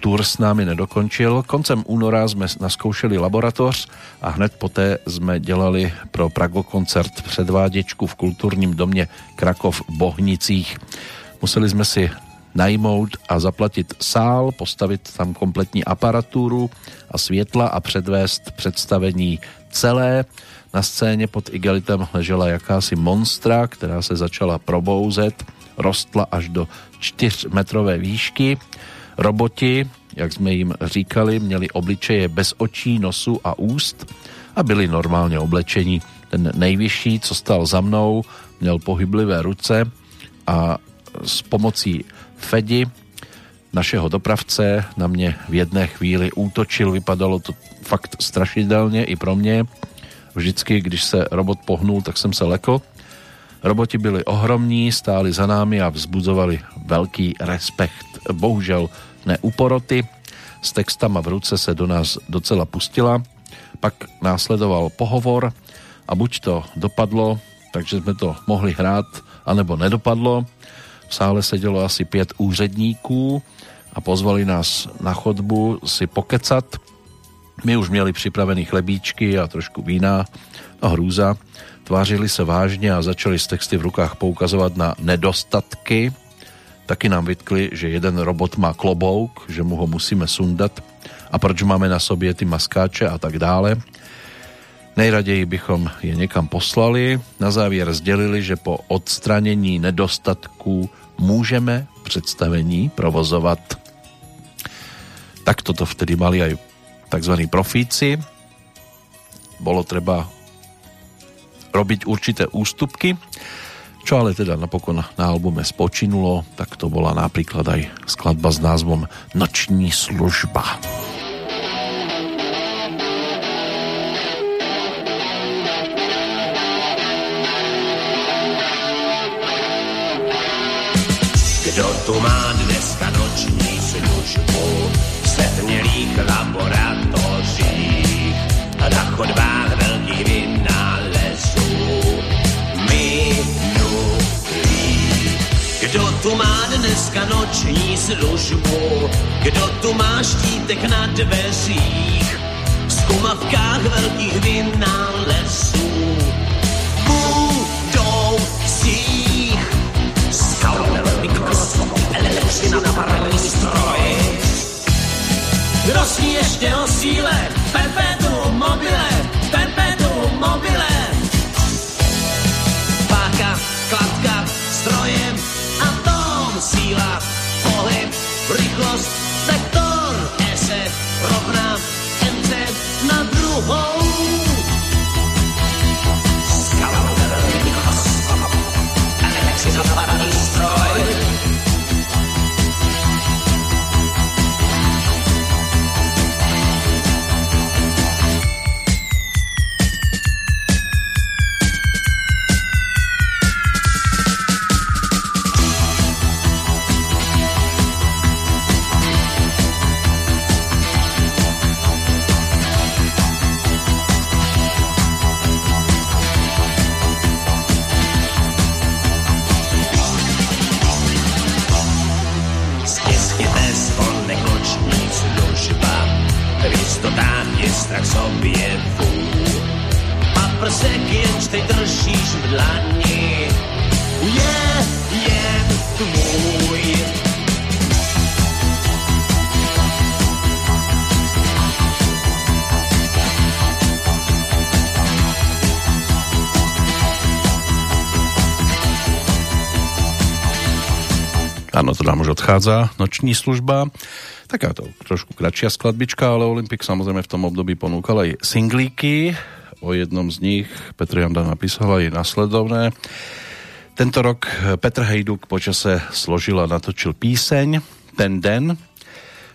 Tour s námi nedokončil. Koncem února sme naskoušeli laboratoř a hned poté sme dělali pro Prago koncert předváděčku v kulturním domě Krakov v Bohnicích. Museli sme si najmout a zaplatit sál, postavit tam kompletní aparatúru a světla a předvést představení celé. Na scéně pod igelitem ležela jakási monstra, která se začala probouzet, rostla až do 4-metrové výšky. Roboti, jak jsme jim říkali, měli obličeje bez očí, nosu a úst a byli normálně oblečení. Ten nejvyšší, co stal za mnou, měl pohyblivé ruce a s pomocí Fedi, našeho dopravce, na mě v jedné chvíli útočil, vypadalo to fakt strašidelně i pro mě. Vždycky, když se robot pohnul, tak jsem se lekl. Roboti byli ohromní, stáli za námi a vzbudzovali velký respekt. Bohužel ne u poroty. S textama v ruce se do nás docela pustila. Pak následoval pohovor a buď to dopadlo, takže jsme to mohli hrát, anebo nedopadlo. V sále sedělo asi pět úředníků a pozvali nás na chodbu si pokecat. My už měli připravený chlebíčky a trošku vína a hrůza. Tvářili se vážně a začali s texty v rukách poukazovat na nedostatky. Taky nám vytkli, že jeden robot má klobouk, že mu ho musíme sundat a proč máme na sobě ty maskáče a tak dále. Nejraději bychom je někam poslali. Na závěr sdělili, že po odstranění nedostatků můžeme představení provozovat. Tak toto vtedy mali aj tzv. profíci. Bolo treba robiť určité ústupky, čo ale teda napokon na albume spočinulo, tak to bola napríklad aj skladba s názvom Noční služba. Kdo tu má dneska noční službu? V setmělých laboratořích a na chodbách tu má dneska noční službu? Kdo tu má štítek na dveřích? V skumavkách velkých vynálezů. Budoucích skalpel elektřina na paralelní stroji. Rosní ještě o síle, perpetuum mobile, perpetuum mobile. Síla, pohyb, rychlost vektor S rovná MC na druhou. Už odchádza noční služba. Taká to trošku kratšia skladbička, ale Olympik samozrejme v tom období ponúkal aj singlíky. O jednom z nich Petr Janda napísal aj nasledovné. Tento rok Petr Hejduk počase složil a natočil píseň Ten den.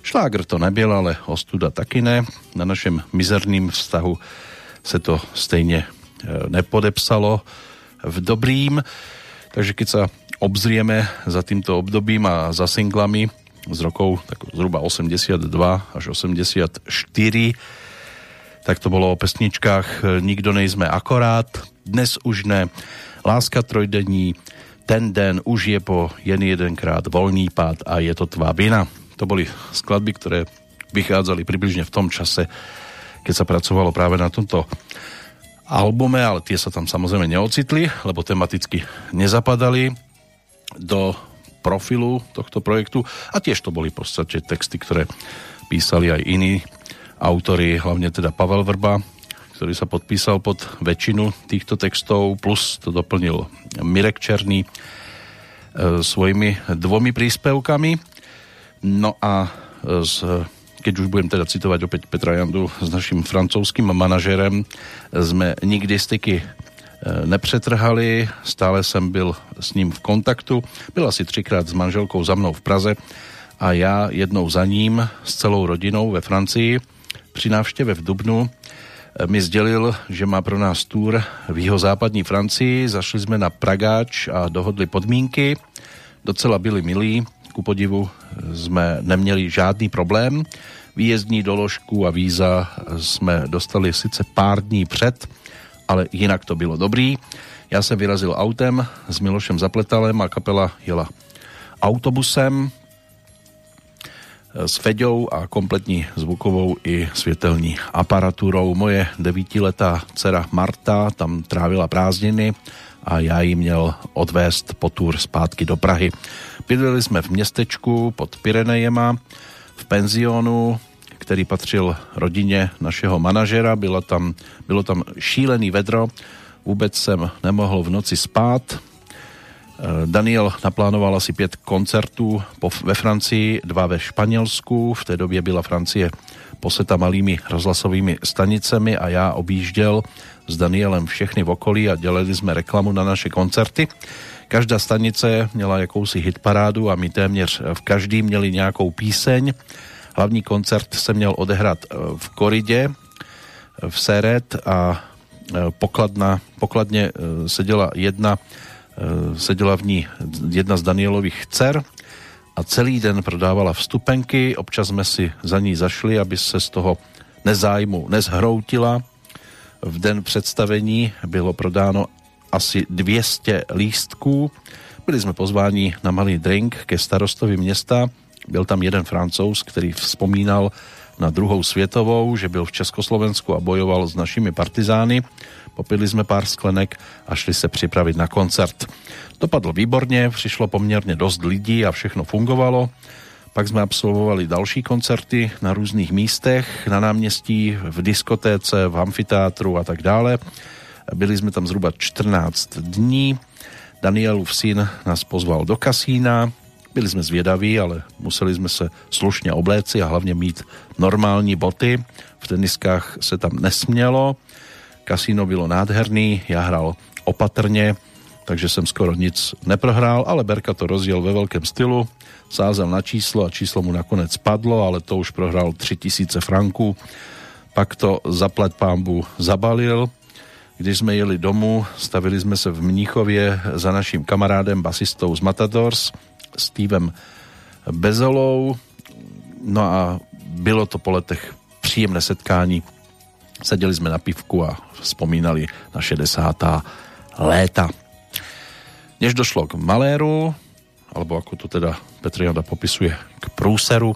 Šlágr to nebyl, ale ostuda taky ne. Na našem mizerným vztahu se to stejne e, nepodepsalo v dobrým. Takže keď sa obzrieme za týmto obdobím a za singlami z rokov tak zhruba 82 až 84, tak to bolo o pesničkách Nikdo nejsme akorát, Dnes už ne, Láska trojdení, Ten den už je po jen jedenkrát voľný pád a je to tvá vina. To boli skladby, ktoré vychádzali približne v tom čase, keď sa pracovalo práve na tomto albume, ale tie sa tam samozrejme neocitli, lebo tematicky nezapadali do profilu tohto projektu a tiež to boli v podstate texty, ktoré písali aj iní autori, hlavne teda Pavel Vrba, ktorý sa podpísal pod väčšinu týchto textov, plus to doplnil Mirek Černý e, svojimi dvomi príspevkami. No a z, keď už budem teda citovať opäť Petra Jandu s našim francouzským manažerem, sme nikdy styky e, nepřetrhali, stále jsem byl s ním v kontaktu. Byl asi třikrát s manželkou za mnou v Praze a já jednou za ním s celou rodinou ve Francii. Při návštěve v Dubnu e, mi sdělil, že má pro nás tour v jihozápadní Francii. Zašli jsme na Pragáč a dohodli podmínky. Docela byli milí, ku podivu sme neměli žádný problém. Výjezdní doložku a víza jsme dostali sice pár dní před, ale jinak to bylo dobrý. Já jsem vyrazil autem s Milošem Zapletalem a kapela jela autobusem s Feďou a kompletní zvukovou i světelní aparatúrou. Moje devítiletá dcera Marta tam trávila prázdniny a já ji měl odvést po túr zpátky do Prahy. Bydleli jsme v městečku pod Pirenejema v penzionu, který patřil rodině našeho manažera. Bylo tam, bylo tam šílený vedro, vůbec jsem nemohl v noci spát. Daniel naplánoval asi pět koncertů ve Francii, dva ve Španělsku. V té době byla Francie poseta malými rozhlasovými stanicemi a já objížděl s Danielem všechny v okolí a dělali jsme reklamu na naše koncerty. Každá stanice měla jakousi hitparádu a my téměř v každý měli nějakou píseň. Hlavní koncert se měl odehrát v Koridě, v Seret a pokladna, pokladně seděla jedna seděla v ní jedna z Danielových dcer a celý den prodávala vstupenky. Občas jsme si za ní zašli, aby se z toho nezájmu nezhroutila. V den představení bylo prodáno asi 200 lístků. Byli jsme pozváni na malý drink ke starostovi města. Byl tam jeden francouz, který vzpomínal na druhou světovou, že byl v Československu a bojoval s našimi partizány. Popili jsme pár sklenek a šli se připravit na koncert. Dopadlo výborně, přišlo poměrně dost lidí a všechno fungovalo. Pak jsme absolvovali další koncerty na různých místech, na náměstí, v diskotéce, v amfiteátru a tak dále. Byli jsme tam zhruba 14 dní. Danielův syn nás pozval do kasína, Byli sme zvědaví, ale museli sme sa slušne obléci a hlavne mít normální boty. V teniskách se tam nesmělo. Kasíno bylo nádherný, ja hral opatrne, takže som skoro nic neprohrál, ale Berka to rozdiel ve veľkém stylu. Sázel na číslo a číslo mu nakonec padlo, ale to už prohral 3000 franků. Pak to zaplať pámbu zabalil. Když sme jeli domů, stavili sme sa v Mníchovie za naším kamarádem, basistou z Matadors, Stevem Bezolou. No a bylo to po letech příjemné setkání. Sedeli sme na pivku a spomínali na 60. léta. Než došlo k maléru, alebo ako to teda Petrianda popisuje k prúseru,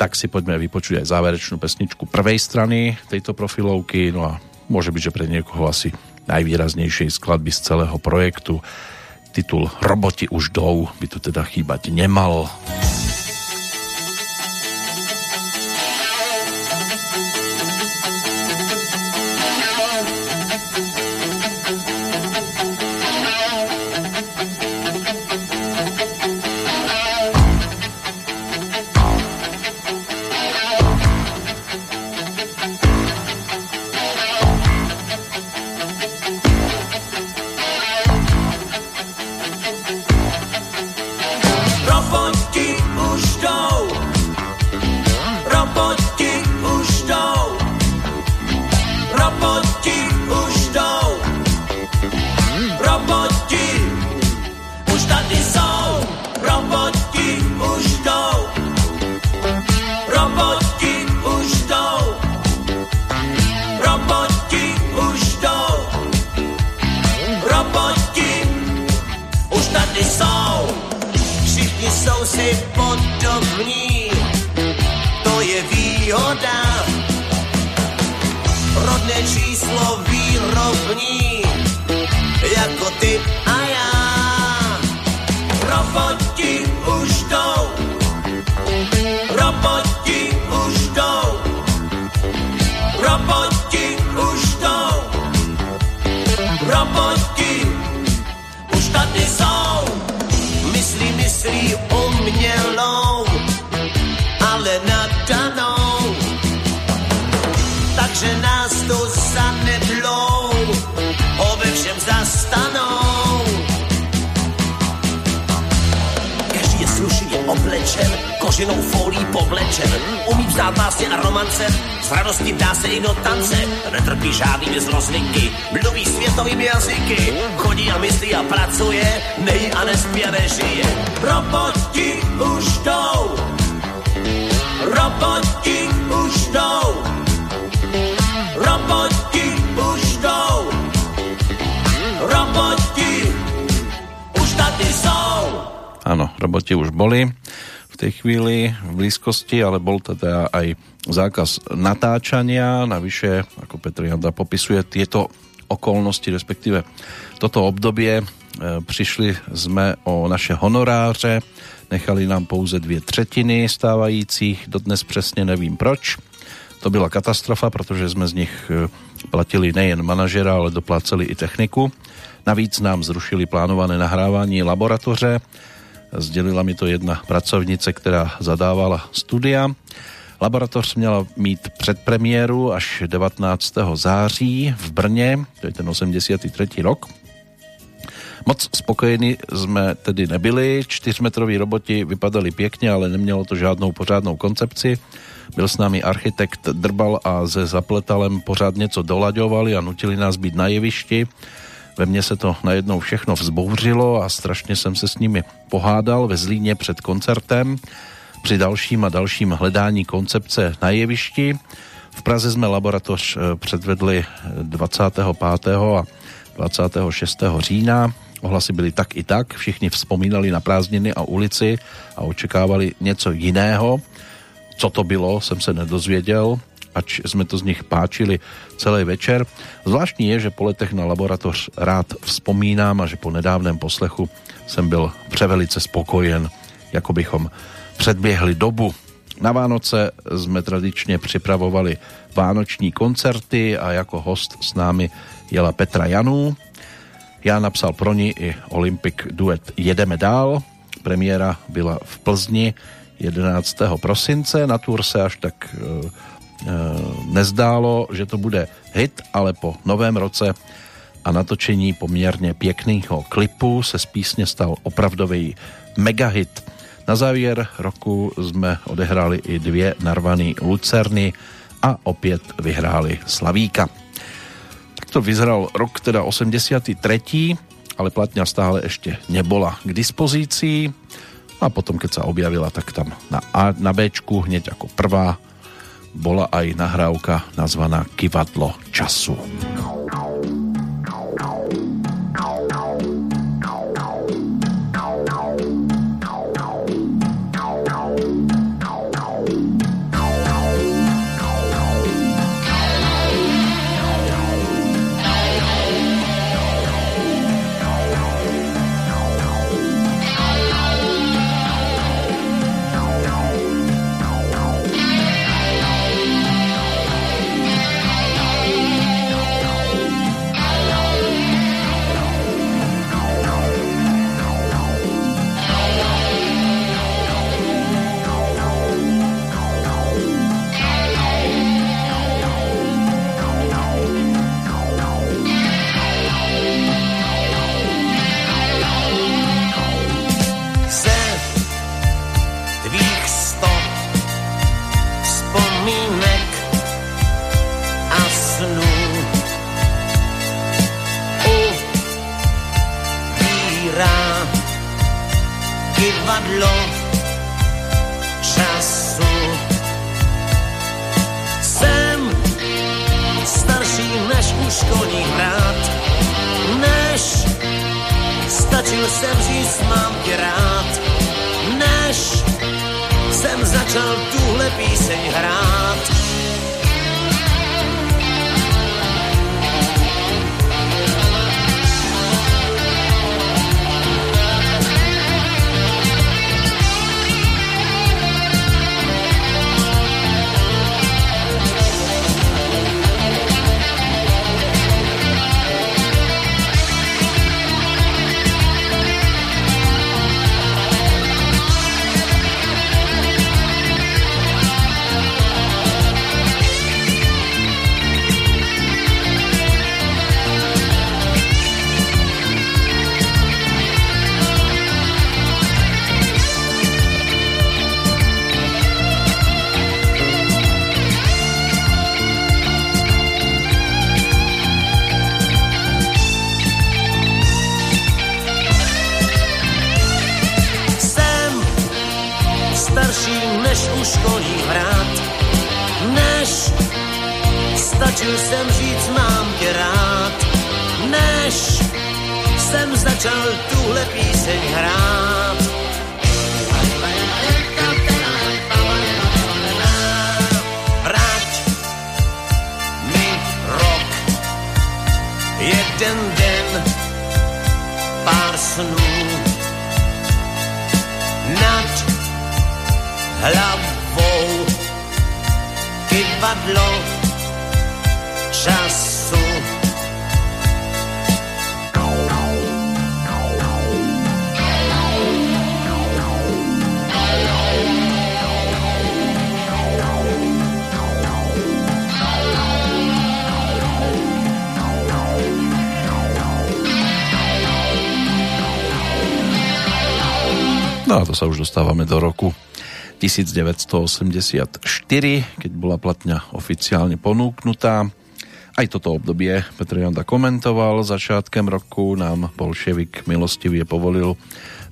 tak si poďme vypočuť aj záverečnú pesničku prvej strany tejto profilovky, no a môže byť, že pre niekoho asi najvýraznejšej skladby z celého projektu titul Roboti už dou by tu teda chýbať nemal. Blízkosti, ale bol teda aj zákaz natáčania. Navyše, ako Petr Janda popisuje, tieto okolnosti, respektíve toto obdobie, e, prišli sme o naše honoráře, nechali nám pouze dvě třetiny stávajících, dodnes přesně nevím proč. To byla katastrofa, protože jsme z nich e, platili nejen manažera, ale dopláceli i techniku. Navíc nám zrušili plánované nahrávání laboratoře, Sdělila mi to jedna pracovnice, která zadávala studia. Laboratoř měla mít předpremiéru až 19. září v Brně, to je ten 83. rok. Moc spokojení jsme tedy nebyli, čtyřmetroví roboti vypadali pěkně, ale nemělo to žádnou pořádnou koncepci. Byl s námi architekt Drbal a ze zapletalem pořád něco dolaďovali a nutili nás být na jevišti ve mně se to najednou všechno vzbouřilo a strašně jsem se s nimi pohádal ve Zlíně před koncertem při dalším a dalším hledání koncepce na jevišti. V Praze jsme laboratoř eh, předvedli 25. a 26. října. Ohlasy byly tak i tak, všichni vzpomínali na prázdniny a ulici a očekávali něco jiného. Co to bylo, jsem se nedozvěděl, ač sme to z nich páčili celý večer. Zvláštní je, že po letech na laboratoř rád vzpomínám a že po nedávném poslechu jsem byl převelice spokojen, jako bychom předběhli dobu. Na Vánoce jsme tradičně připravovali vánoční koncerty a jako host s námi jela Petra Janů. Já napsal pro ní i Olympic duet Jedeme dál. Premiéra byla v Plzni 11. prosince. Na tour se až tak e, nezdálo, že to bude hit, ale po novém roce a natočení poměrně pěkného klipu se z písně stal opravdový megahit. Na závěr roku jsme odehráli i dvě narvané Lucerny a opět vyhráli Slavíka. Takto vyzeral rok teda 83 ale platňa stále ešte nebola k dispozícii a potom keď sa objavila, tak tam na, A, na B hneď ako prvá bola aj nahrávka nazvaná Kivadlo času. Dostávame do roku 1984, keď bola platňa oficiálne ponúknutá. Aj toto obdobie Petr Janda komentoval. Začátkem roku nám bolševik milostivě povolil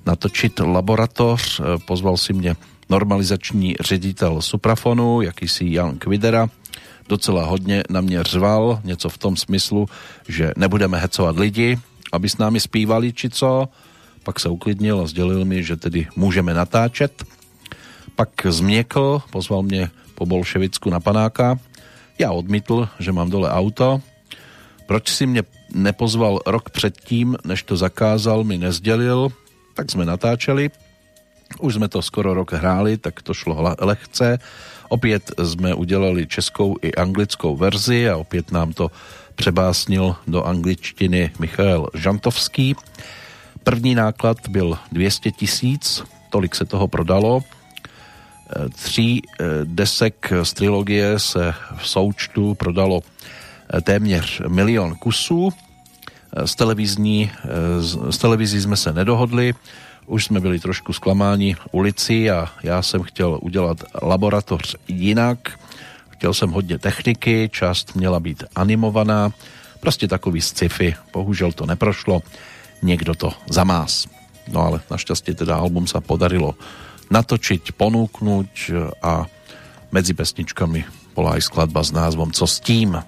natočit laboratoř. Pozval si mě normalizační ředitel Suprafonu, jakýsi Jan Kvidera. Docela hodně na mě řval, něco v tom smyslu, že nebudeme hecovat lidi, aby s námi zpívali, či co pak sa uklidnil a sdělil mi, že tedy můžeme natáčet. Pak zmiekl, pozval mě po Bolševicku na panáka. Já odmítl, že mám dole auto. Proč si mě nepozval rok předtím, než to zakázal, mi nezdělil, tak jsme natáčeli. Už jsme to skoro rok hráli, tak to šlo lehce. Opět jsme udělali českou i anglickou verzi a opět nám to přebásnil do angličtiny Michal Žantovský. První náklad byl 200 tisíc, tolik se toho prodalo. Tří desek z trilogie se v součtu prodalo téměř milion kusů. Z, televizní, z televizí jsme se nedohodli, už jsme byli trošku zklamáni ulici a já jsem chtěl udělat laboratoř jinak. Chtěl jsem hodně techniky, část měla být animovaná, prostě takový sci-fi. Bohužel to neprošlo, někdo to zamás. No ale našťastie teda album sa podarilo natočiť, ponúknuť a medzi pesničkami bola aj skladba s názvom Co s co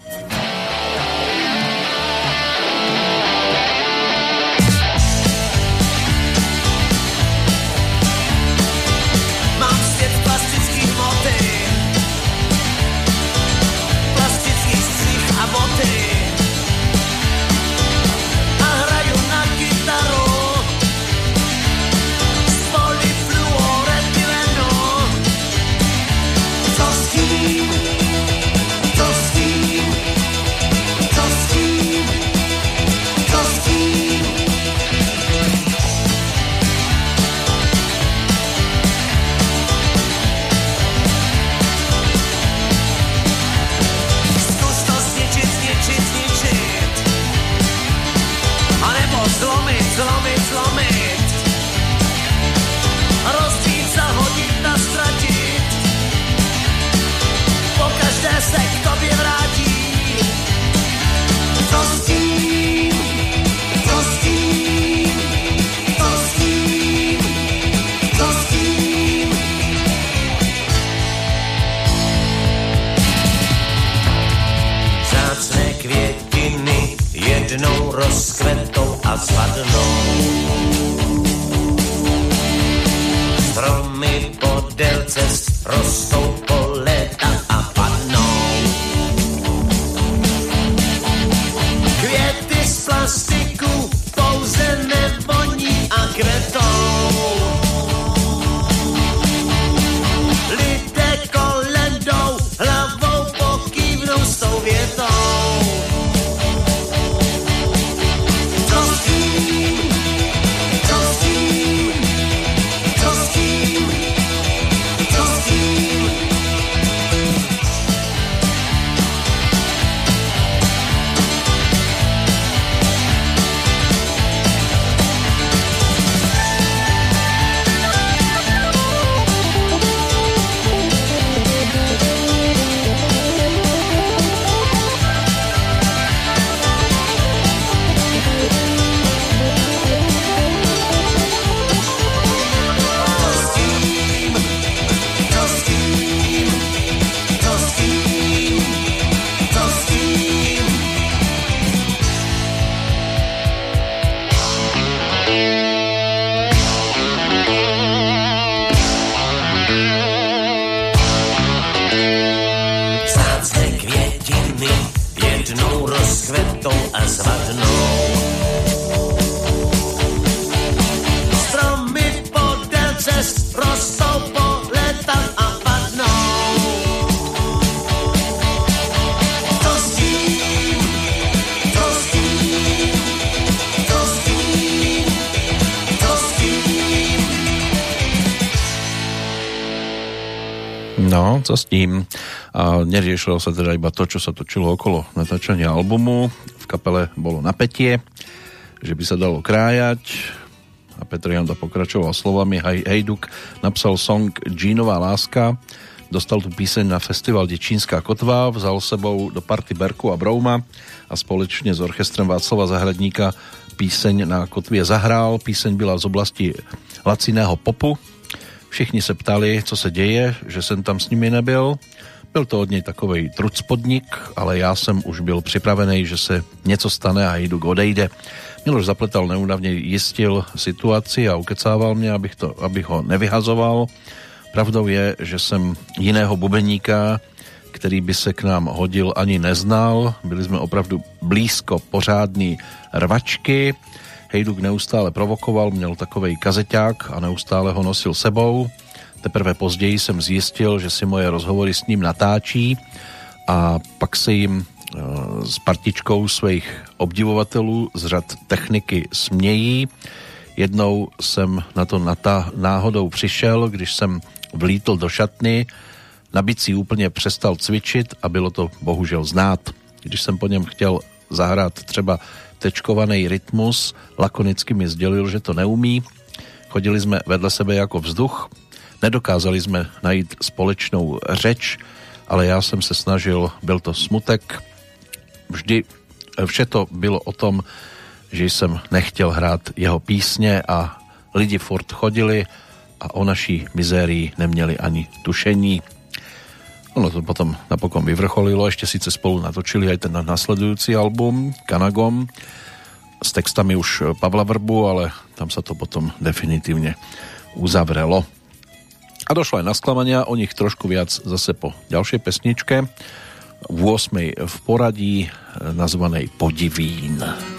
Neriešilo sa teda iba to, čo sa točilo okolo natáčania albumu. V kapele bolo napätie, že by sa dalo krájať. A Petr Janda pokračoval slovami. Hej, Hejduk napsal song Jeanová láska, dostal tu píseň na festival Dečínská kotva, vzal sebou do party Berku a Brouma a společne s orchestrem Václava Zahradníka píseň na kotvě zahrál. Píseň byla z oblasti laciného popu, Všichni se ptali, co se děje, že jsem tam s nimi nebyl. Byl to od něj takovej trucpodnik, ale já jsem už byl připravený, že se něco stane a jdu odejde. Miloš Zapletal neúdavně jistil situaci a ukecával mě, abych, to, abych ho nevyhazoval. Pravdou je, že jsem jiného bubeníka, který by se k nám hodil, ani neznal. Byli jsme opravdu blízko pořádný rvačky. Hejduk neustále provokoval, měl takovej kazeťák a neustále ho nosil sebou. Teprve později jsem zjistil, že si moje rozhovory s ním natáčí a pak se jim e, s partičkou svých obdivovatelů z řad techniky smějí. Jednou jsem na to náhodou přišel, když jsem vlítl do šatny, na bicí úplně přestal cvičit a bylo to bohužel znát. Když jsem po něm chtěl zahrát třeba tečkovaný rytmus, lakonicky mi sdělil, že to neumí. Chodili jsme vedle sebe jako vzduch, nedokázali jsme najít společnou řeč, ale já jsem se snažil, byl to smutek. Vždy vše to bylo o tom, že jsem nechtěl hrát jeho písně a lidi furt chodili a o naší mizérii neměli ani tušení. Ono to potom napokon vyvrcholilo, ešte síce spolu natočili aj ten nasledujúci album Kanagom s textami už Pavla Vrbu, ale tam sa to potom definitívne uzavrelo. Došlo aj na sklamania, o nich trošku viac zase po ďalšej pesničke, v 8. v poradí nazvanej Podivín. Podivín.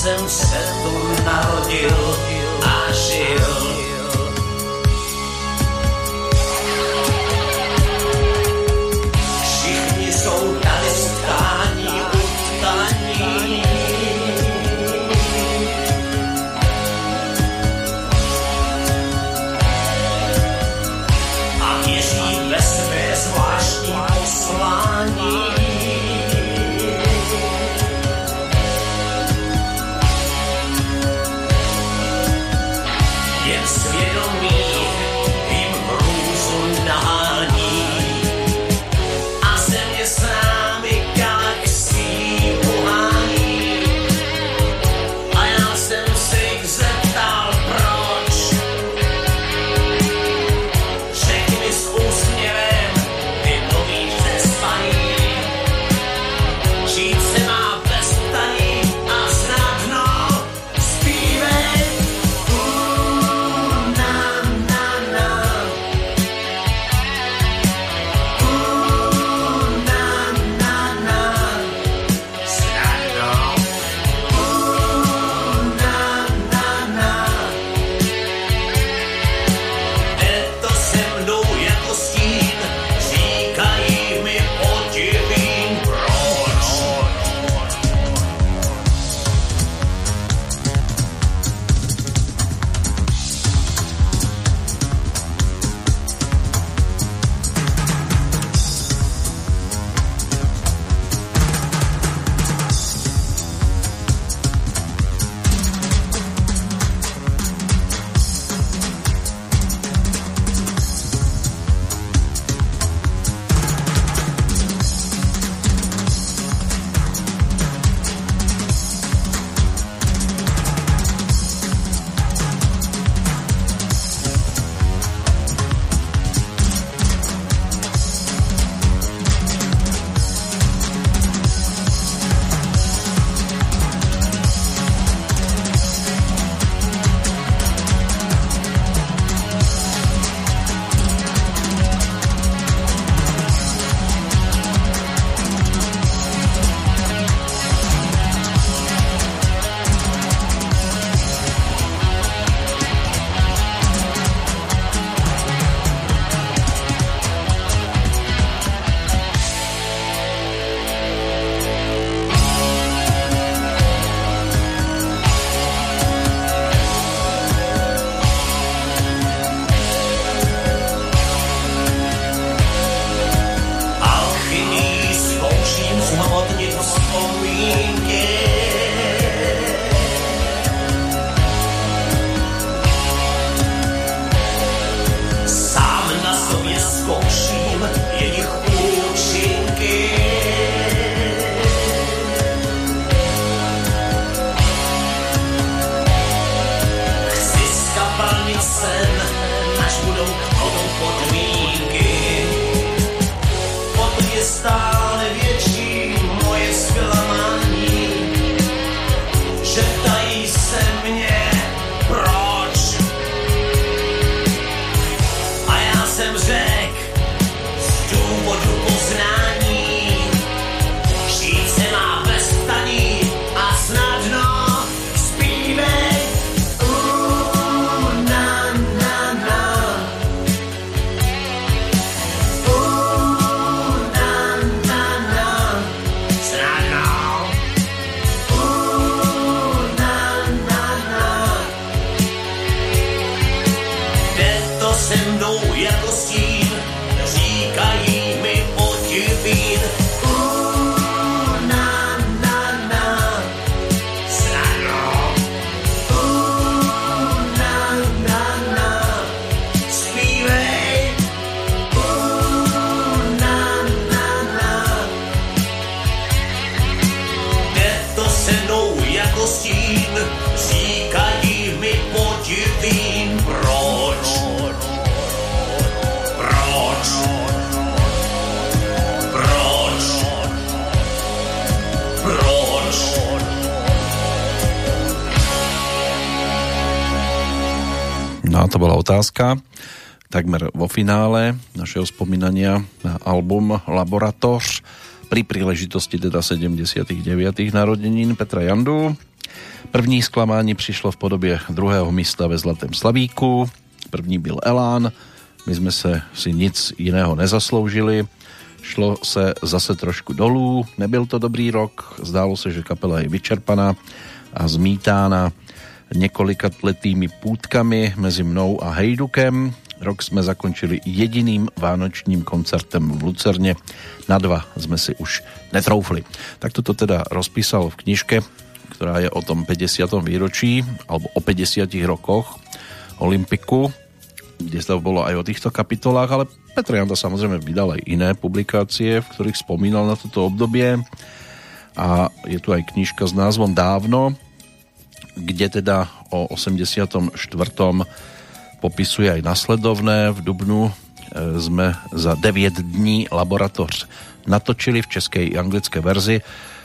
Jsem se tu narodil otázka takmer vo finále našeho spomínania na album Laboratoř pri príležitosti teda 79. narodenín Petra Jandu. První sklamání přišlo v podobě druhého místa ve Zlatém Slavíku, první byl Elán, my jsme se si nic jiného nezasloužili, šlo se zase trošku dolů, nebyl to dobrý rok, zdálo se, že kapela je vyčerpaná a zmítána několikatletými půdkami mezi mnou a Hejdukem. Rok jsme zakončili jediným vánočním koncertem v Lucerne. Na dva jsme si už netroufli. Tak toto teda rozpísal v knižke, ktorá je o tom 50. výročí, alebo o 50 rokoch Olympiku, kde sa bolo aj o týchto kapitolách, ale Petr Janda samozrejme vydal aj iné publikácie, v ktorých spomínal na toto obdobie a je tu aj knižka s názvom Dávno, kde teda o 84 popisuje aj nasledovné. V Dubnu e, sme za 9 dní laboratoř natočili v českej i anglické verzi.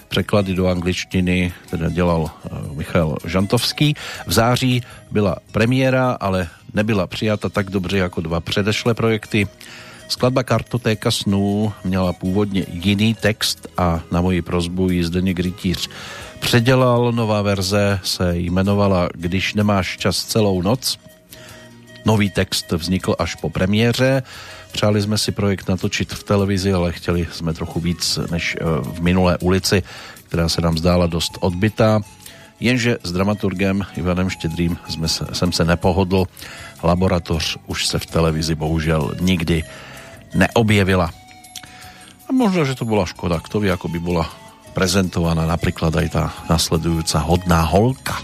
Překlady do angličtiny teda dělal e, Michal Žantovský. V září byla premiéra, ale nebyla přijata tak dobře jako dva předešlé projekty. Skladba Kartotéka snů měla původně jiný text a na moji prozbu ji Zdeněk Rytíř předělal. Nová verze se jmenovala Když nemáš čas celou noc Nový text vznikl až po premiéře. Přáli jsme si projekt natočit v televizi, ale chtěli jsme trochu víc než eh, v minulé ulici, která se nám zdála dost odbytá. Jenže s dramaturgem Ivanem Štědrým jsme se, jsem se nepohodl. Laboratoř už se v televizi bohužel nikdy neobjevila. A možno, že to bola škoda. Kto vie, ako by bola prezentovaná napríklad aj tá nasledujúca hodná holka.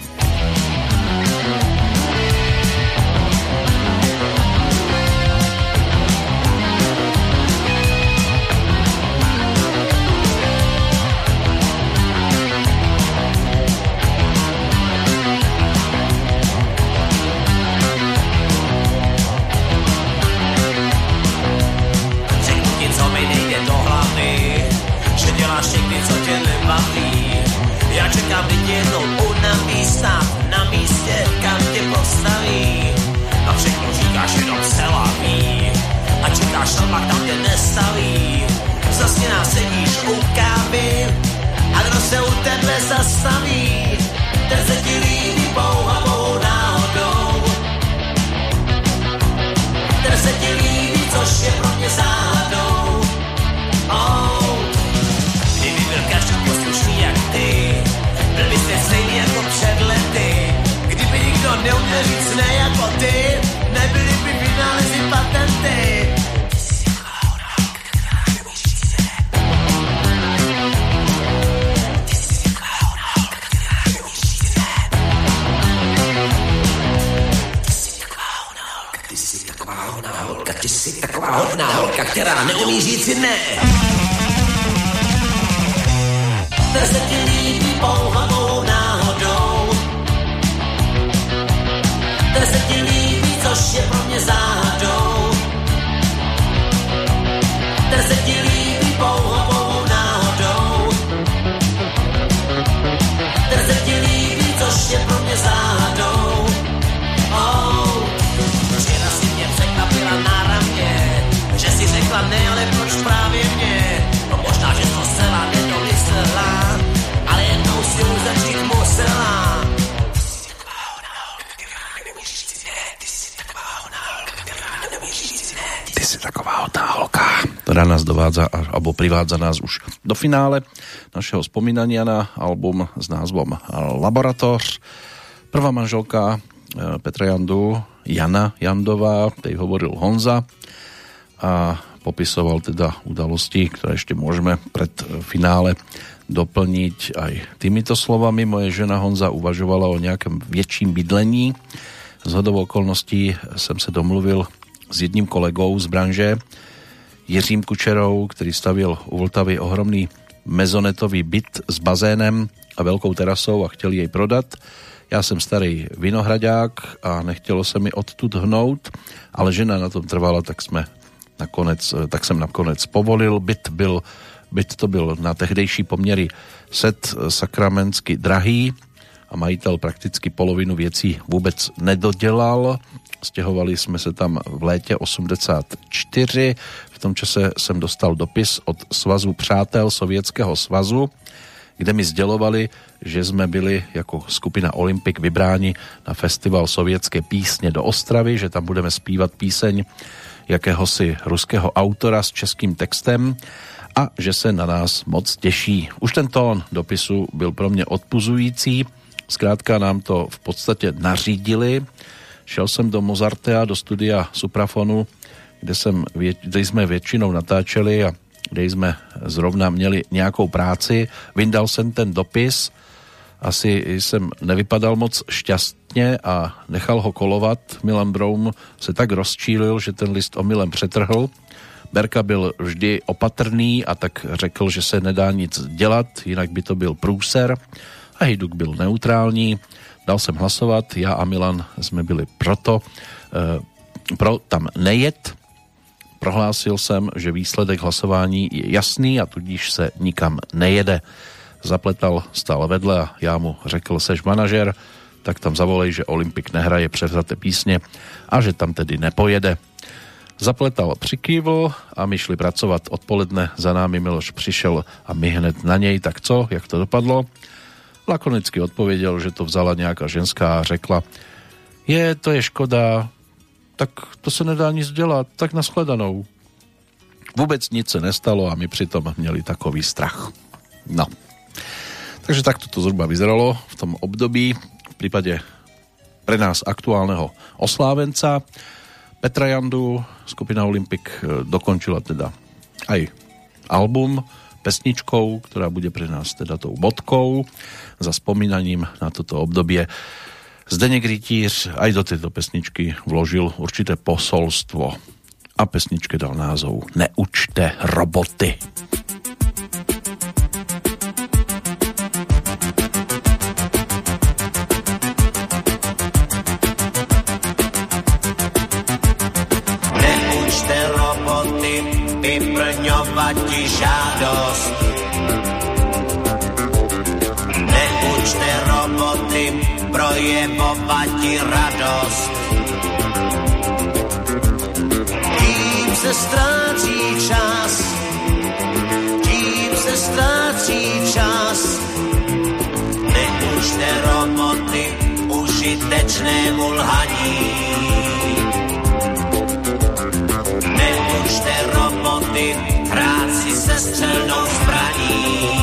Privádza nás už do finále našeho spomínania na album s názvom Laboratoř. Prvá manželka e, Petra Jandu, Jana Jandová, tej hovoril Honza a popisoval teda udalosti, ktoré ešte môžeme pred finále doplniť aj týmito slovami. Moje žena Honza uvažovala o nejakom väčším bydlení. Z hodou okolností som sa domluvil s jedním kolegou z branže, Jiřím Kučerou, který stavil u Vltavy ohromný mezonetový byt s bazénem a velkou terasou a chtěl jej prodat. Já jsem starý vinohradák a nechtělo se mi odtud hnout, ale žena na tom trvala, tak jsme nakonec, tak jsem nakonec povolil. Byt, byl, byt to byl na tehdejší poměry set sakramensky drahý a majitel prakticky polovinu věcí vůbec nedodělal. Stěhovali jsme se tam v létě 84. Tom čase jsem dostal dopis od Svazu přátel Sovětského svazu, kde mi sdělovali, že jsme byli jako skupina Olympik vybráni na festival sovětské písně do Ostravy, že tam budeme zpívat píseň jakéhosi ruského autora s českým textem a že se na nás moc těší. Už ten tón dopisu byl pro mě odpuzující, zkrátka nám to v podstatě nařídili. Šel jsem do Mozartea, do studia Suprafonu, kde, jsem, kde jsme většinou natáčeli a kde jsme zrovna měli nějakou práci. Vyndal jsem ten dopis, asi jsem nevypadal moc šťastně a nechal ho kolovat. Milan Broum se tak rozčílil, že ten list omylem přetrhl. Berka byl vždy opatrný a tak řekl, že se nedá nic dělat, jinak by to byl průser. A Hejduk byl neutrální. Dal jsem hlasovat, já a Milan jsme byli proto, e, pro tam nejet. Prohlásil jsem, že výsledek hlasování je jasný a tudíž se nikam nejede zapletal stále vedle a já mu řekl, seš manažer, tak tam zavolej, že Olympik nehraje převzaté písně a že tam tedy nepojede. Zapletal, přikývl a my šli pracovat odpoledne. Za námi Miloš přišel a my hned na něj, tak co, jak to dopadlo? Lakonicky odpověděl, že to vzala nějaká ženská a řekla, je, to je škoda, tak to se nedá nic dělat, tak nashledanou. Vůbec nic se nestalo a my přitom měli takový strach. No. Takže takto to zhruba vyzeralo v tom období v prípade pre nás aktuálneho oslávenca. Petra Jandu, skupina Olympik e, dokončila teda aj album pesničkou, ktorá bude pre nás teda tou bodkou za spomínaním na toto obdobie. Zdeněk Rytíř aj do tejto pesničky vložil určité posolstvo a pesničke dal názov Neučte roboty. Radost. Tím se ztrácí čas, tím se ztrácí čas. Neučte roboty užitečnému lhaní. Neučte roboty hrát si se střelnou zbraní.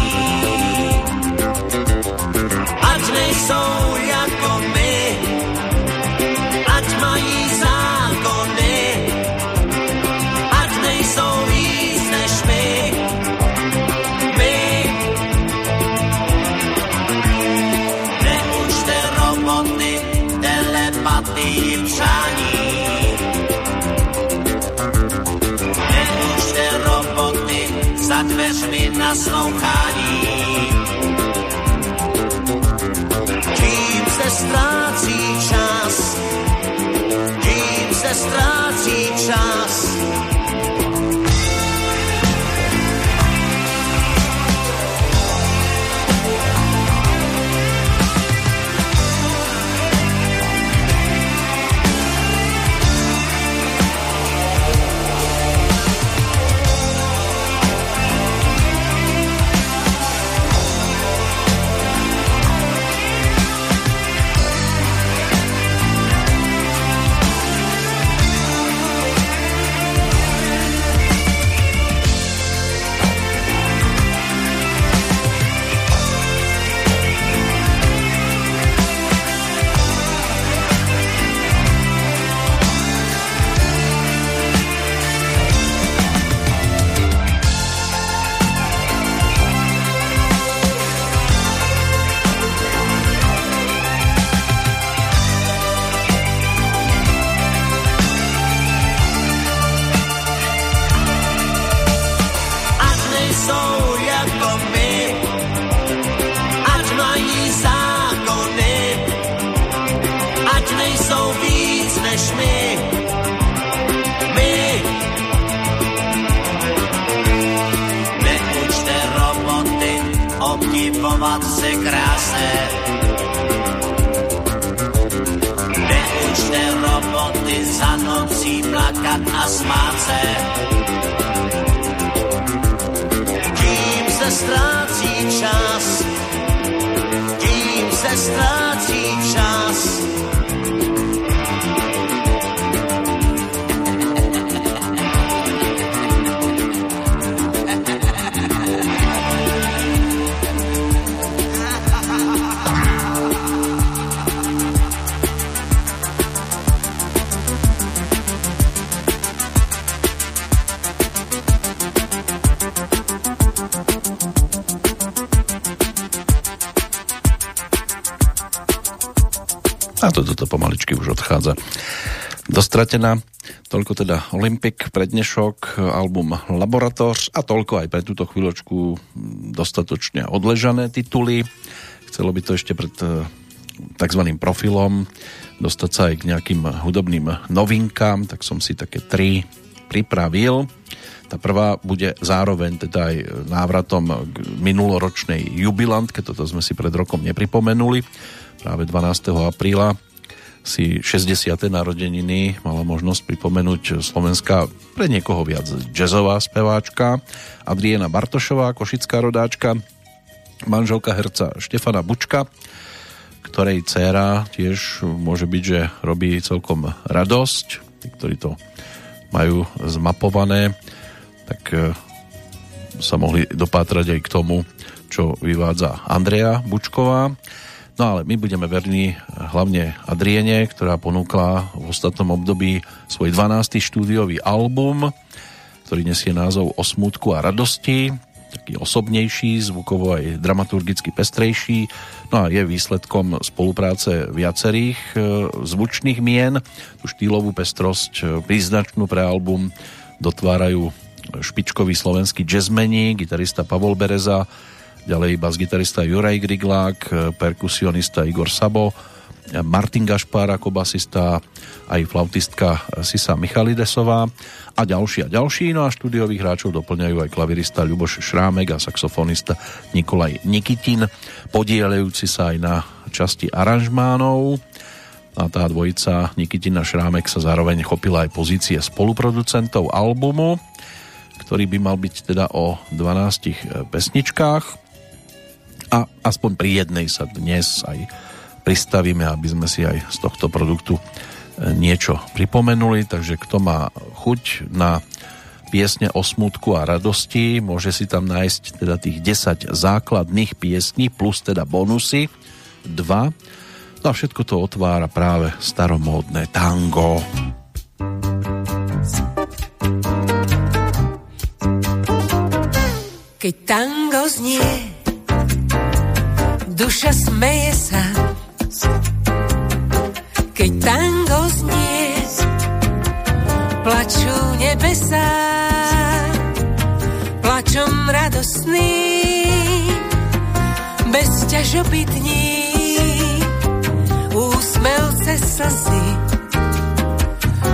Tím se ztrácí čas, tím se ztrácí A toto to pomaličky už odchádza dostratená. Toľko teda Olympic, prednešok, album Laboratoř a toľko aj pre túto chvíľočku dostatočne odležané tituly. Chcelo by to ešte pred eh, tzv. profilom dostať sa aj k nejakým hudobným novinkám, tak som si také tri pripravil. Tá prvá bude zároveň teda aj návratom k minuloročnej jubilantke, toto sme si pred rokom nepripomenuli práve 12. apríla si 60. narodeniny mala možnosť pripomenúť slovenská pre niekoho viac jazzová speváčka Adriana Bartošová, košická rodáčka, manželka herca Štefana Bučka, ktorej dcéra tiež môže byť, že robí celkom radosť. Tí, ktorí to majú zmapované, tak e, sa mohli dopátrať aj k tomu, čo vyvádza Andrea Bučková. No ale my budeme verní hlavne Adriene, ktorá ponúkla v ostatnom období svoj 12. štúdiový album, ktorý nesie názov O smutku a radosti, taký osobnejší, zvukovo aj dramaturgicky pestrejší, no a je výsledkom spolupráce viacerých e, zvučných mien. Tú štýlovú pestrosť e, príznačnú pre album dotvárajú špičkový slovenský jazzmeni, gitarista Pavol Bereza, ďalej bas-gitarista Juraj Griglák, perkusionista Igor Sabo, Martin Gašpár ako basista, aj flautistka Sisa Michalidesová a ďalší a ďalší. No a štúdiových hráčov doplňajú aj klavirista Ľuboš Šrámek a saxofonista Nikolaj Nikitin, podielajúci sa aj na časti aranžmánov. A tá dvojica Nikitina Šrámek sa zároveň chopila aj pozície spoluproducentov albumu, ktorý by mal byť teda o 12 pesničkách a aspoň pri jednej sa dnes aj pristavíme, aby sme si aj z tohto produktu e, niečo pripomenuli, takže kto má chuť na piesne o smutku a radosti, môže si tam nájsť teda tých 10 základných piesní plus teda bonusy. 2 no a všetko to otvára práve staromódne tango. Keď tango znie duša smeje sa. Keď tango znie, plačú nebesá, plačom radosný, bez ťažoby dní, úsmev cez slzy,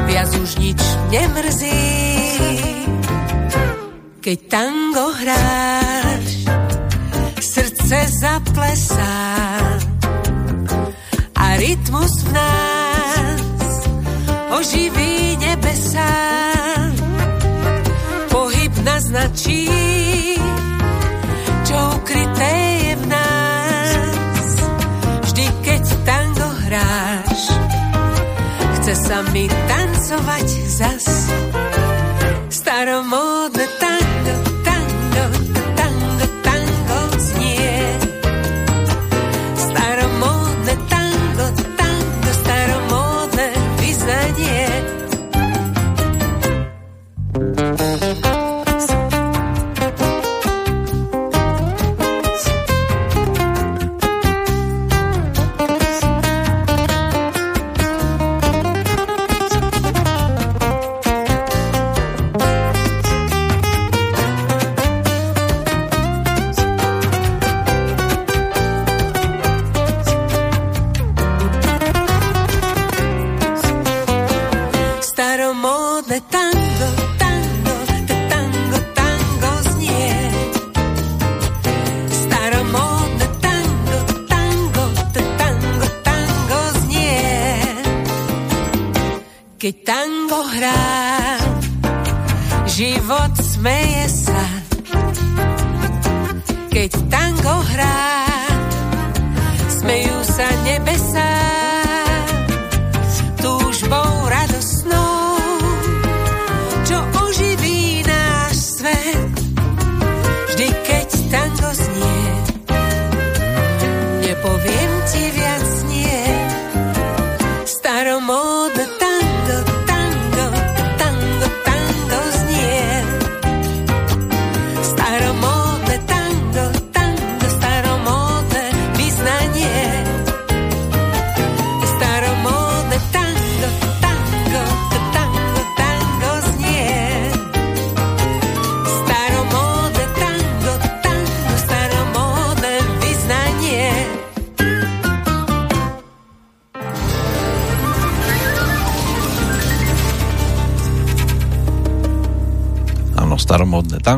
viac už nič nemrzí. Keď tango hráš, srdce zaplesá a rytmus v nás oživí nebesá. Pohyb naznačí, čo ukryté je v nás. Vždy, keď tango hráš, chce sa mi tancovať zas. Staromódne tango,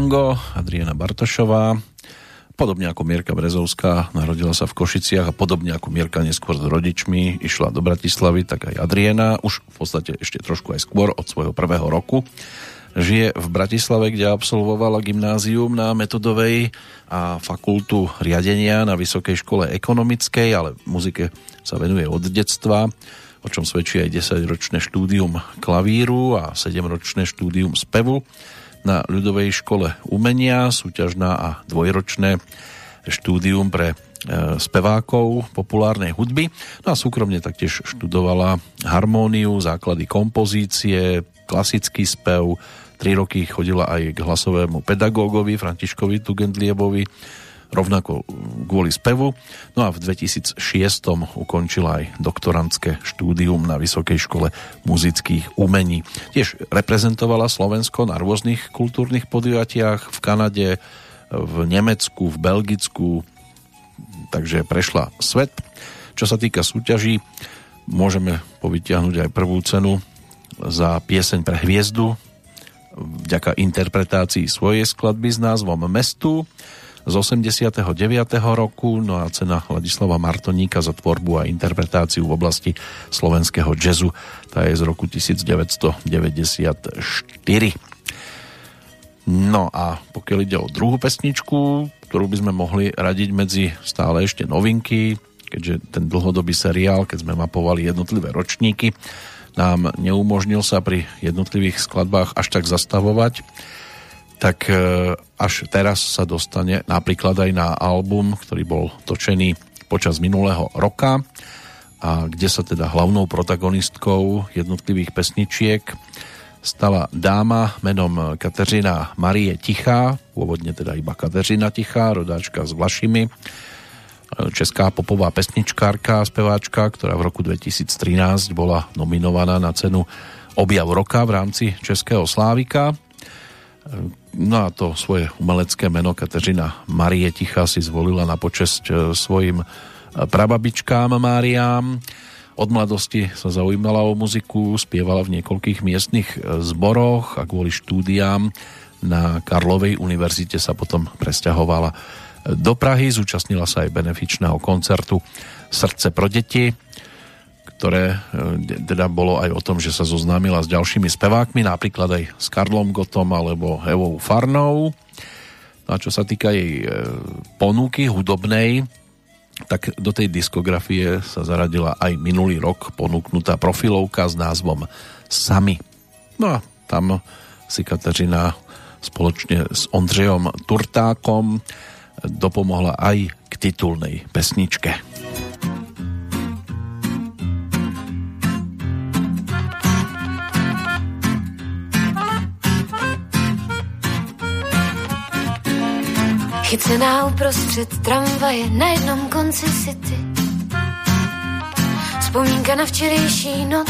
tango, Adriana Bartošová. Podobne ako Mierka Brezovská, narodila sa v Košiciach a podobne ako Mierka neskôr s rodičmi išla do Bratislavy, tak aj Adriana, už v podstate ešte trošku aj skôr od svojho prvého roku. Žije v Bratislave, kde absolvovala gymnázium na metodovej a fakultu riadenia na Vysokej škole ekonomickej, ale muzike sa venuje od detstva, o čom svedčí aj 10-ročné štúdium klavíru a 7-ročné štúdium spevu na ľudovej škole umenia, súťažná a dvojročné štúdium pre e, spevákov populárnej hudby. No a súkromne taktiež študovala harmóniu, základy kompozície, klasický spev. Tri roky chodila aj k hlasovému pedagógovi Františkovi Tugendliebovi, rovnako kvôli spevu. No a v 2006 ukončila aj doktorantské štúdium na Vysokej škole muzických umení. Tiež reprezentovala Slovensko na rôznych kultúrnych podujatiach v Kanade, v Nemecku, v Belgicku, takže prešla svet. Čo sa týka súťaží, môžeme povytiahnuť aj prvú cenu za pieseň pre hviezdu vďaka interpretácii svojej skladby s názvom Mestu z 89. roku, no a cena Ladislava Martoníka za tvorbu a interpretáciu v oblasti slovenského jazzu, tá je z roku 1994. No a pokiaľ ide o druhú pesničku, ktorú by sme mohli radiť medzi stále ešte novinky, keďže ten dlhodobý seriál, keď sme mapovali jednotlivé ročníky, nám neumožnil sa pri jednotlivých skladbách až tak zastavovať, tak e, až teraz sa dostane napríklad aj na album, ktorý bol točený počas minulého roka a kde sa teda hlavnou protagonistkou jednotlivých pesničiek stala dáma menom Kateřina Marie Tichá, pôvodne teda iba Kateřina Tichá, rodáčka s Vlašimi, česká popová pesničkárka a speváčka, ktorá v roku 2013 bola nominovaná na cenu Objav roka v rámci Českého Slávika. No a to svoje umelecké meno Kateřina Marie Ticha si zvolila na počesť e, svojim prababičkám Máriám. Od mladosti sa zaujímala o muziku, spievala v niekoľkých miestnych e, zboroch a kvôli štúdiám na Karlovej univerzite sa potom presťahovala do Prahy, zúčastnila sa aj benefičného koncertu Srdce pro deti, ktoré e, teda bolo aj o tom, že sa zoznámila s ďalšími spevákmi, napríklad aj s Karlom Gotom alebo Evou Farnou. No a čo sa týka jej e, ponuky hudobnej, tak do tej diskografie sa zaradila aj minulý rok ponúknutá profilovka s názvom Sami. No a tam si Kateřina spoločne s Ondřejom Turtákom dopomohla aj k titulnej pesničke. Chycená uprostřed tramvaje na jednom konci city. Vzpomínka na včerejší noc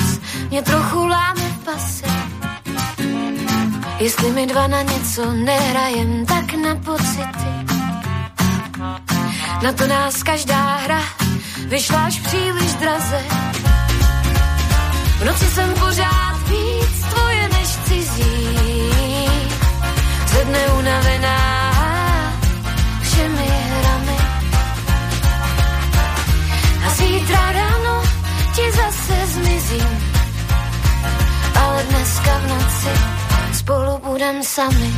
mě trochu láme v pase. Jestli mi dva na něco nehrajem, tak na pocity. Na to nás každá hra vyšla až příliš draze. V noci jsem pořád víc tvoje než cizí. Ze dne unavená Zítra ráno ti zase zmizím, ale dneska v noci spolu budem sami.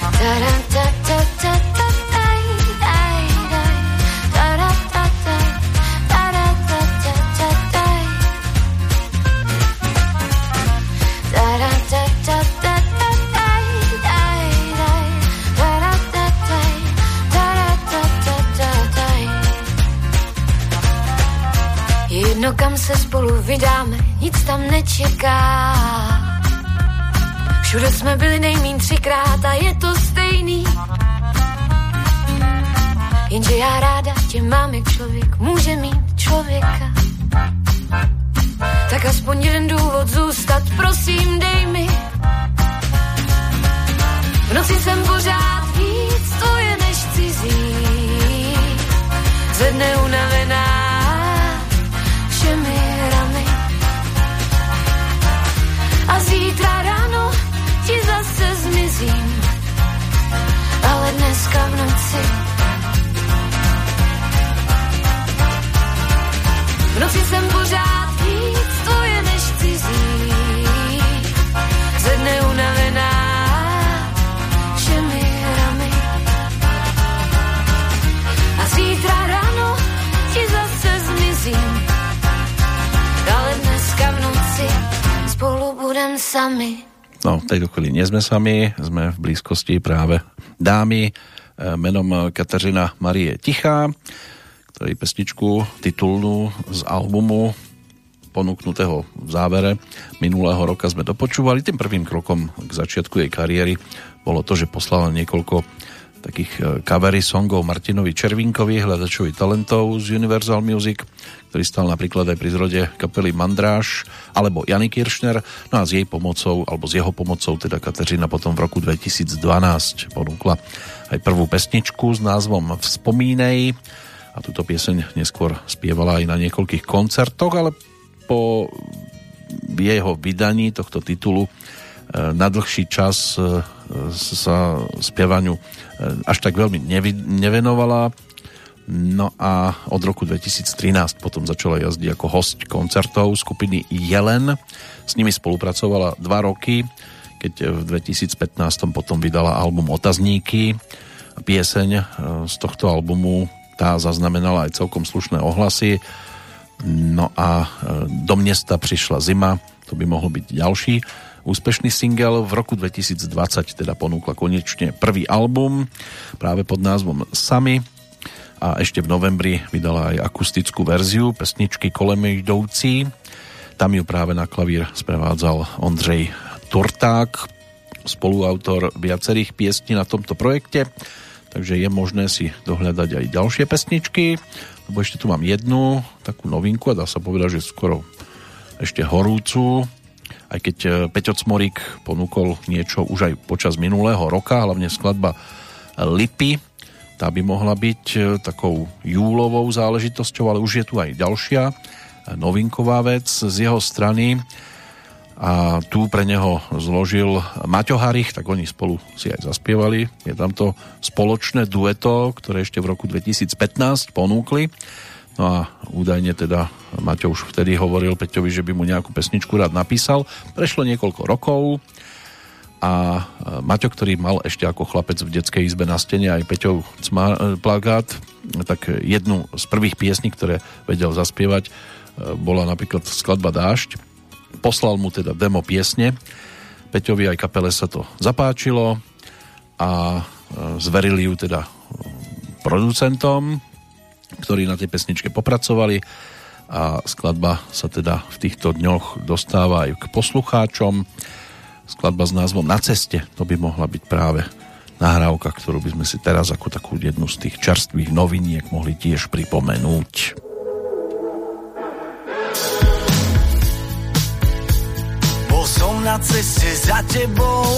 Ta, ta, ta, ta, ta, ta. Se spolu vydáme, nic tam nečeká. Všude jsme byli nejmín třikrát a je to stejný. Jenže já ráda tě mám, jak člověk může mít člověka. Tak aspoň jeden důvod zůstat, prosím, dej mi. V noci jsem pořád víc tvoje než cizí. Ze dne unavená zítra ráno ti zase zmizím, ale dneska v noci. V noci jsem pořád víc spolu budem sami. No, v tejto chvíli nie sme sami, sme v blízkosti práve dámy e, menom Kateřina Marie Tichá, ktorej pesničku titulnú z albumu ponúknutého v závere minulého roka sme dopočúvali. Tým prvým krokom k začiatku jej kariéry bolo to, že poslala niekoľko takých e, covery songov Martinovi Červinkovi, hľadačovi talentov z Universal Music, ktorý stal napríklad aj pri zrode kapely Mandráš alebo Jany Kiršner. No a s jej pomocou, alebo s jeho pomocou, teda Kateřina potom v roku 2012 ponúkla aj prvú pesničku s názvom Vzpomínej a túto pieseň neskôr spievala aj na niekoľkých koncertoch, ale po jeho vydaní tohto titulu na dlhší čas e, sa spievaniu e, až tak veľmi nevenovala. No a od roku 2013 potom začala jazdiť ako host koncertov skupiny Jelen. S nimi spolupracovala dva roky, keď v 2015 potom vydala album Otazníky. Pieseň z tohto albumu tá zaznamenala aj celkom slušné ohlasy. No a do mesta prišla zima, to by mohol byť ďalší úspešný single. V roku 2020 teda ponúkla konečne prvý album práve pod názvom Sami a ešte v novembri vydala aj akustickú verziu pesničky Kolem jdoucí. Tam ju práve na klavír sprevádzal Ondřej Turták, spoluautor viacerých piesní na tomto projekte takže je možné si dohľadať aj ďalšie pesničky, lebo ešte tu mám jednu takú novinku a dá sa povedať, že skoro ešte horúcu, aj keď e, Peťo Cmorík ponúkol niečo už aj počas minulého roka, hlavne skladba Lipy, tá by mohla byť e, takou júlovou záležitosťou, ale už je tu aj ďalšia e, novinková vec z jeho strany a tu pre neho zložil Maťo Harich, tak oni spolu si aj zaspievali. Je tam to spoločné dueto, ktoré ešte v roku 2015 ponúkli. No a údajne teda Maťo už vtedy hovoril Peťovi, že by mu nejakú pesničku rád napísal. Prešlo niekoľko rokov a Maťo, ktorý mal ešte ako chlapec v detskej izbe na stene aj Peťov plagát, tak jednu z prvých piesní, ktoré vedel zaspievať, bola napríklad skladba Dážď poslal mu teda demo piesne. Peťovi aj kapele sa to zapáčilo a e, zverili ju teda producentom, ktorí na tej pesničke popracovali a skladba sa teda v týchto dňoch dostáva aj k poslucháčom. Skladba s názvom Na ceste, to by mohla byť práve nahrávka, ktorú by sme si teraz ako takú jednu z tých čerstvých noviniek mohli tiež pripomenúť. na ceste za tebou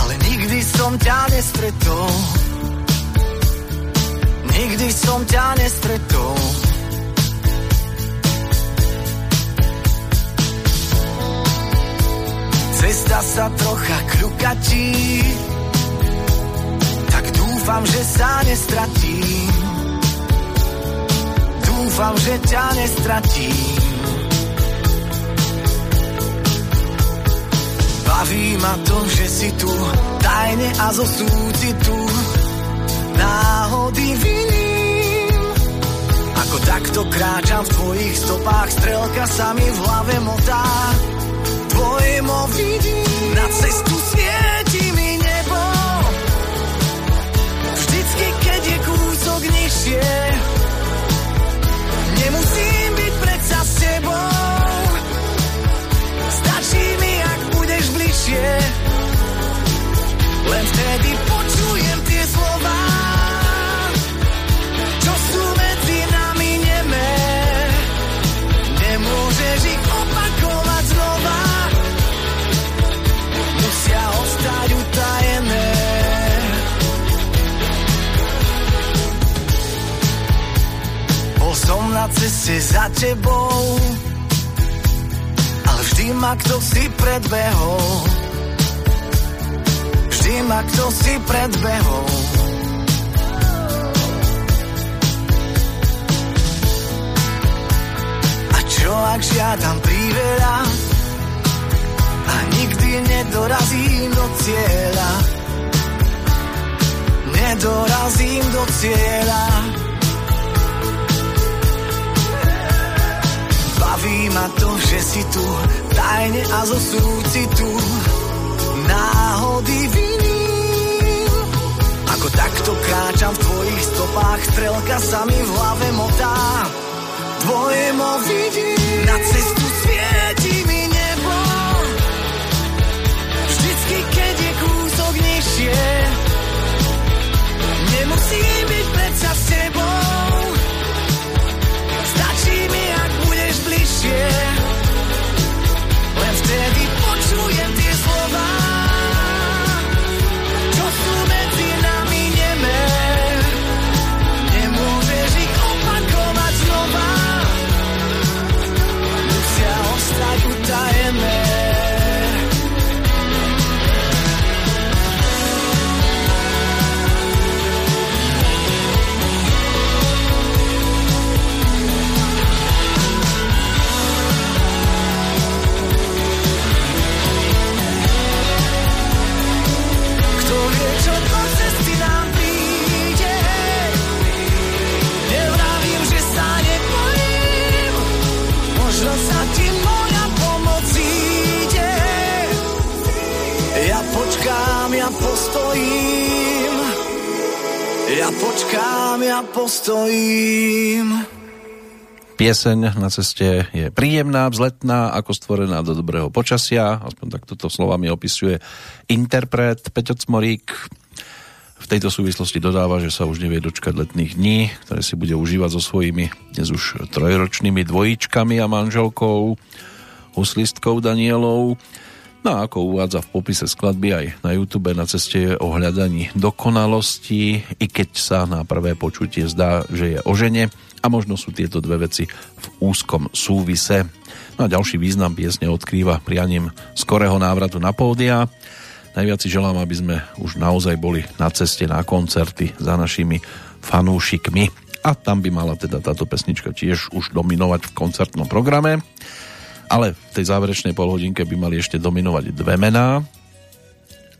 Ale nikdy som ťa nestretol Nikdy som ťa nestretol. Cesta sa trocha krukatí. Tak dúfam, že sa nestratím. Dúfam, že ťa nestratím. Baví ma to, že si tu tajne a zo súcitu náhody viním. Ako takto kráčam v tvojich stopách, strelka sa mi v hlave motá. Tvojim vidím, na cestu svieti mi nebo. Vždycky, keď je kúsok nižšie, nemusím byť predsa s tebou. Stačí mi, ak budeš bližšie, len vtedy počujem na za tebou, ale vždy ma kto si predbehol. Vždy ma kto si predbehol. A čo ak žiadam priveľa a nikdy nedorazím do cieľa. Nedorazím do cieľa. Baví ma to, že si tu tajne a zo súcitu náhody viním. Ako takto kráčam v tvojich stopách, strelka sa mi v hlave motá. Tvoje mo vidím, na cestu svieti mi nebo. Vždycky, keď je kúsok nižšie, nemusím byť predsa s tebou. Bližšie, len vtedy počujem tie slova, postojím, ja počkám, ja postojím. Pieseň na ceste je príjemná, vzletná, ako stvorená do dobrého počasia. Aspoň tak toto slovami opisuje interpret Peťo Cmorík. V tejto súvislosti dodáva, že sa už nevie dočkať letných dní, ktoré si bude užívať so svojimi dnes už trojročnými dvojičkami a manželkou, huslistkou Danielou. No a ako uvádza v popise skladby aj na YouTube, na ceste je o hľadaní dokonalosti, i keď sa na prvé počutie zdá, že je o žene a možno sú tieto dve veci v úzkom súvise. No a ďalší význam piesne odkrýva prianím skorého návratu na pódia. Najviac si želám, aby sme už naozaj boli na ceste na koncerty za našimi fanúšikmi. A tam by mala teda táto pesnička tiež už dominovať v koncertnom programe. Ale v tej záverečnej polhodinke by mali ešte dominovať dve mená.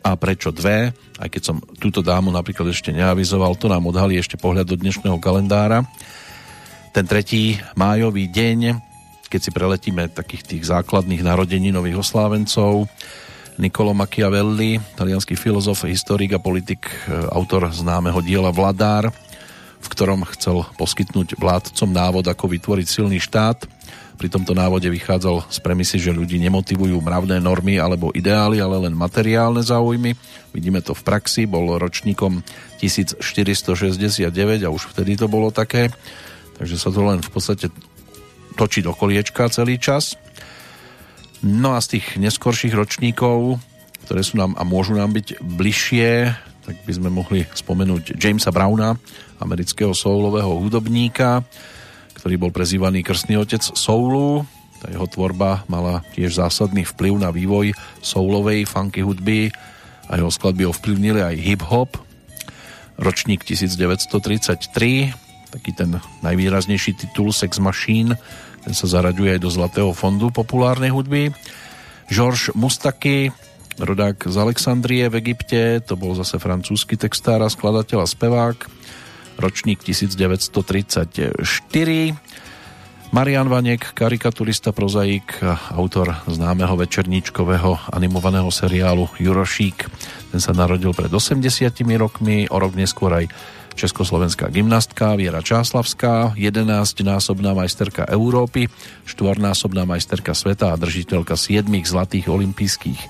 A prečo dve? Aj keď som túto dámu napríklad ešte neavizoval, to nám odhalí ešte pohľad do dnešného kalendára. Ten tretí májový deň, keď si preletíme takých tých základných narodeninových oslávencov, Niccolo Machiavelli, talianský filozof, historik a politik, autor známeho diela Vladár, v ktorom chcel poskytnúť vládcom návod, ako vytvoriť silný štát. Pri tomto návode vychádzal z premisy, že ľudí nemotivujú mravné normy alebo ideály, ale len materiálne záujmy. Vidíme to v praxi, bol ročníkom 1469 a už vtedy to bolo také. Takže sa to len v podstate točí do koliečka celý čas. No a z tých neskorších ročníkov, ktoré sú nám a môžu nám byť bližšie, tak by sme mohli spomenúť Jamesa Browna, amerického soulového hudobníka, ktorý bol prezývaný krstný otec soulu. Tá jeho tvorba mala tiež zásadný vplyv na vývoj soulovej funky hudby a jeho skladby ovplyvnili aj hip-hop. Ročník 1933, taký ten najvýraznejší titul Sex Machine, ten sa zaraďuje aj do Zlatého fondu populárnej hudby. George Mustaki, rodák z Alexandrie v Egypte, to bol zase francúzsky textár a skladateľ a spevák, ročník 1934. Marian Vanek, karikaturista, prozaik, autor známeho večerníčkového animovaného seriálu Jurošík. Ten sa narodil pred 80 rokmi, o rok neskôr aj československá gymnastka Viera Čáslavská, 11-násobná majsterka Európy, štvornásobná majsterka sveta a držiteľka 7 zlatých olympijských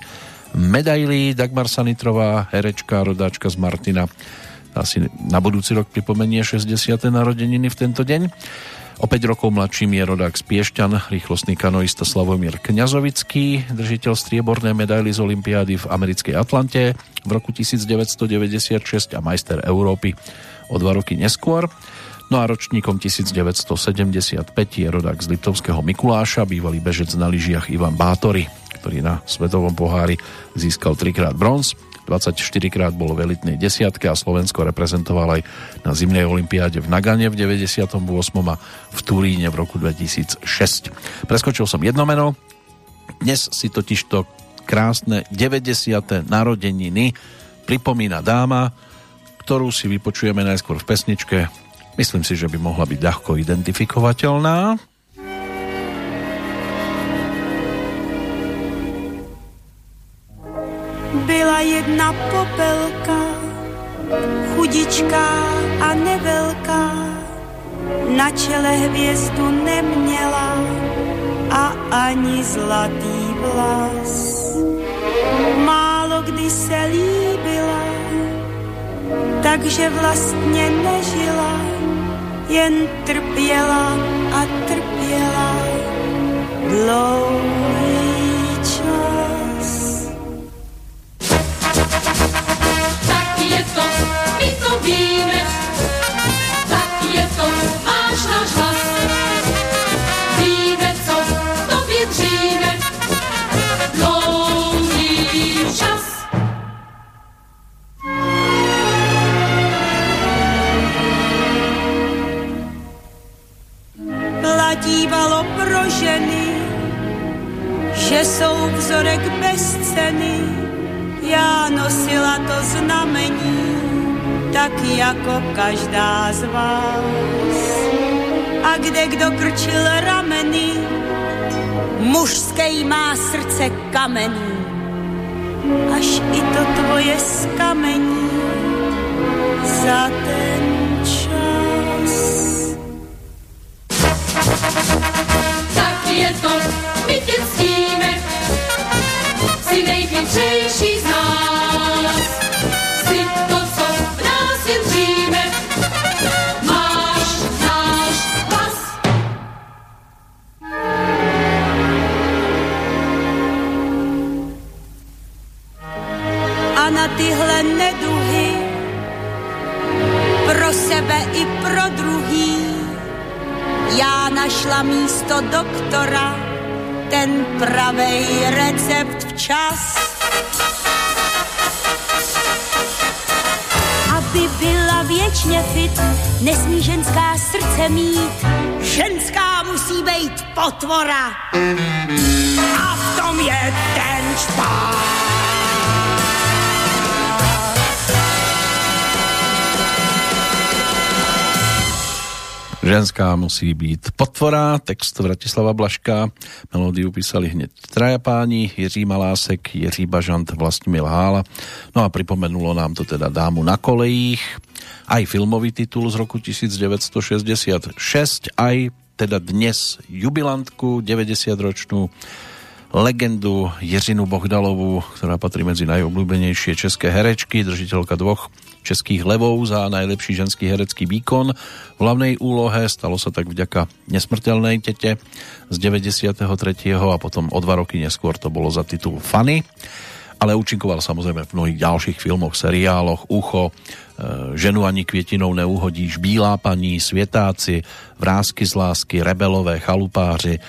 medailí. Dagmar Sanitrová, herečka, rodáčka z Martina, asi na budúci rok pripomenie 60. narodeniny v tento deň. O 5 rokov mladším je rodák z Piešťan, rýchlostný kanoista Slavomír Kňazovický, držiteľ striebornej medaily z Olympiády v americkej Atlante v roku 1996 a majster Európy o dva roky neskôr. No a ročníkom 1975 je rodák z Liptovského Mikuláša, bývalý bežec na lyžiach Ivan Bátory, ktorý na Svetovom pohári získal trikrát bronz 24 krát bol v elitnej desiatke a Slovensko reprezentoval aj na zimnej olympiáde v Nagane v 98. a v Turíne v roku 2006. Preskočil som jedno meno, dnes si totiž to krásne 90. narodeniny pripomína dáma, ktorú si vypočujeme najskôr v pesničke. Myslím si, že by mohla byť ľahko identifikovateľná. Byla jedna popelka, chudičká a nevelká, na čele hvězdu neměla a ani zlatý vlas. Málo kdy se líbila, takže vlastně nežila, jen trpěla a trpěla dlouhý my to víme, tak je to, máš náš hlas. Víme, co tobě dříve, dlouhý čas. Platívalo pro ženy, že jsou vzorek bez ceny, já nosila to znamení, tak jako každá z vás. A kde kdo krčil rameny, mužskej má srdce kamení, až i to tvoje skamení za ten čas. Tak je to, my tě ctíme, si nejchytřejší z nás. A na tyhle neduhy pro sebe i pro druhý já našla místo doktora ten pravej recept včas. Aby byla věčně fit, nesmí ženská srdce mít. Ženská musí být potvora. A v tom je ten špát. Ženská musí byť potvora, text Vratislava Blaška, melódiu písali hneď traja páni, Jiří Malásek, Jiří Bažant, Vlastimil Hála. No a pripomenulo nám to teda dámu na kolejích, aj filmový titul z roku 1966, aj teda dnes jubilantku 90-ročnú legendu Jiřinu Bohdalovú, ktorá patrí medzi najobľúbenejšie české herečky, držiteľka dvoch českých levov za najlepší ženský herecký výkon. V hlavnej úlohe stalo sa tak vďaka nesmrteľnej tete z 93. a potom o dva roky neskôr to bolo za titul Fanny ale účinkoval samozrejme v mnohých ďalších filmoch, seriáloch, Ucho, e, Ženu ani kvietinou neuhodíš, Bílá paní, Svietáci, Vrázky z lásky, Rebelové, Chalupáři,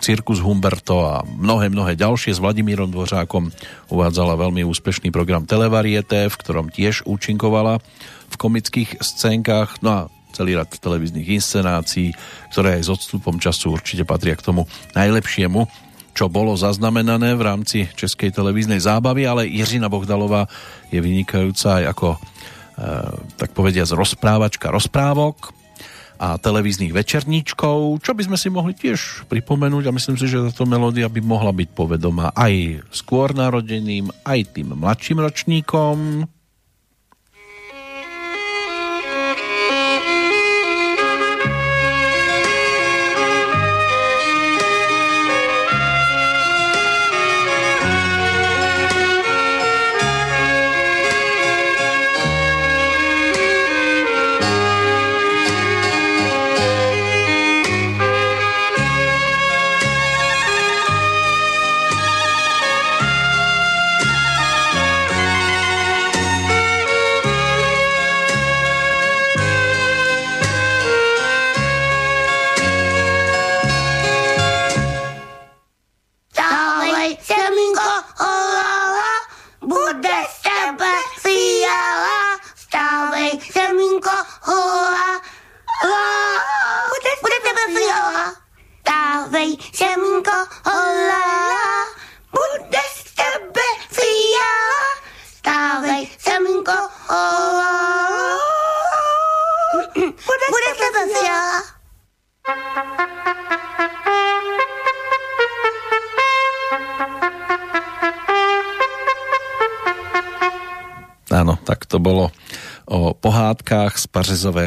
Cirkus Humberto a mnohé, mnohé ďalšie. S Vladimírom Dvořákom uvádzala veľmi úspešný program Televarieté, v ktorom tiež účinkovala v komických scénkach. No a celý rad televíznych inscenácií, ktoré aj s odstupom času určite patria k tomu najlepšiemu, čo bolo zaznamenané v rámci českej televíznej zábavy, ale Jiřina Bohdalová je vynikajúca aj ako, e, tak povediať, rozprávačka rozprávok a televíznych večerníčkov, čo by sme si mohli tiež pripomenúť a myslím si, že táto melódia by mohla byť povedomá aj skôr narodeným, aj tým mladším ročníkom.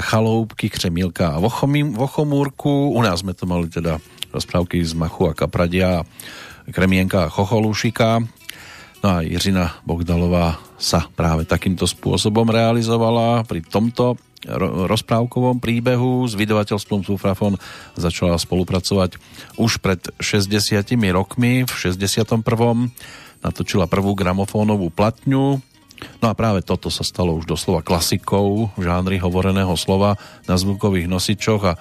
Chaloupky, Křemílka a Vochomúrku. U nás sme to mali teda rozprávky z Machu a Kapradia, Kremienka a Chocholúšika. No a Jiřina Bogdalová sa práve takýmto spôsobom realizovala. Pri tomto rozprávkovom príbehu s vydavateľstvom Sufrafon začala spolupracovať už pred 60 rokmi. V 61. natočila prvú gramofónovú platňu No a práve toto sa stalo už doslova klasikou v hovoreného slova na zvukových nosičoch a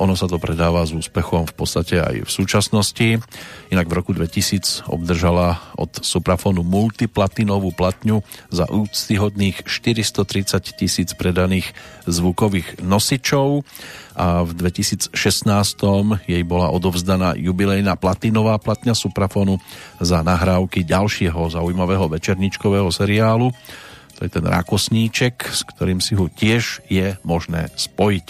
ono sa to predáva s úspechom v podstate aj v súčasnosti. Inak v roku 2000 obdržala od Suprafonu multiplatinovú platňu za úctyhodných 430 tisíc predaných zvukových nosičov a v 2016 jej bola odovzdaná jubilejná platinová platňa Suprafonu za nahrávky ďalšieho zaujímavého večerničkového seriálu. To je ten Rákosníček, s ktorým si ho tiež je možné spojiť.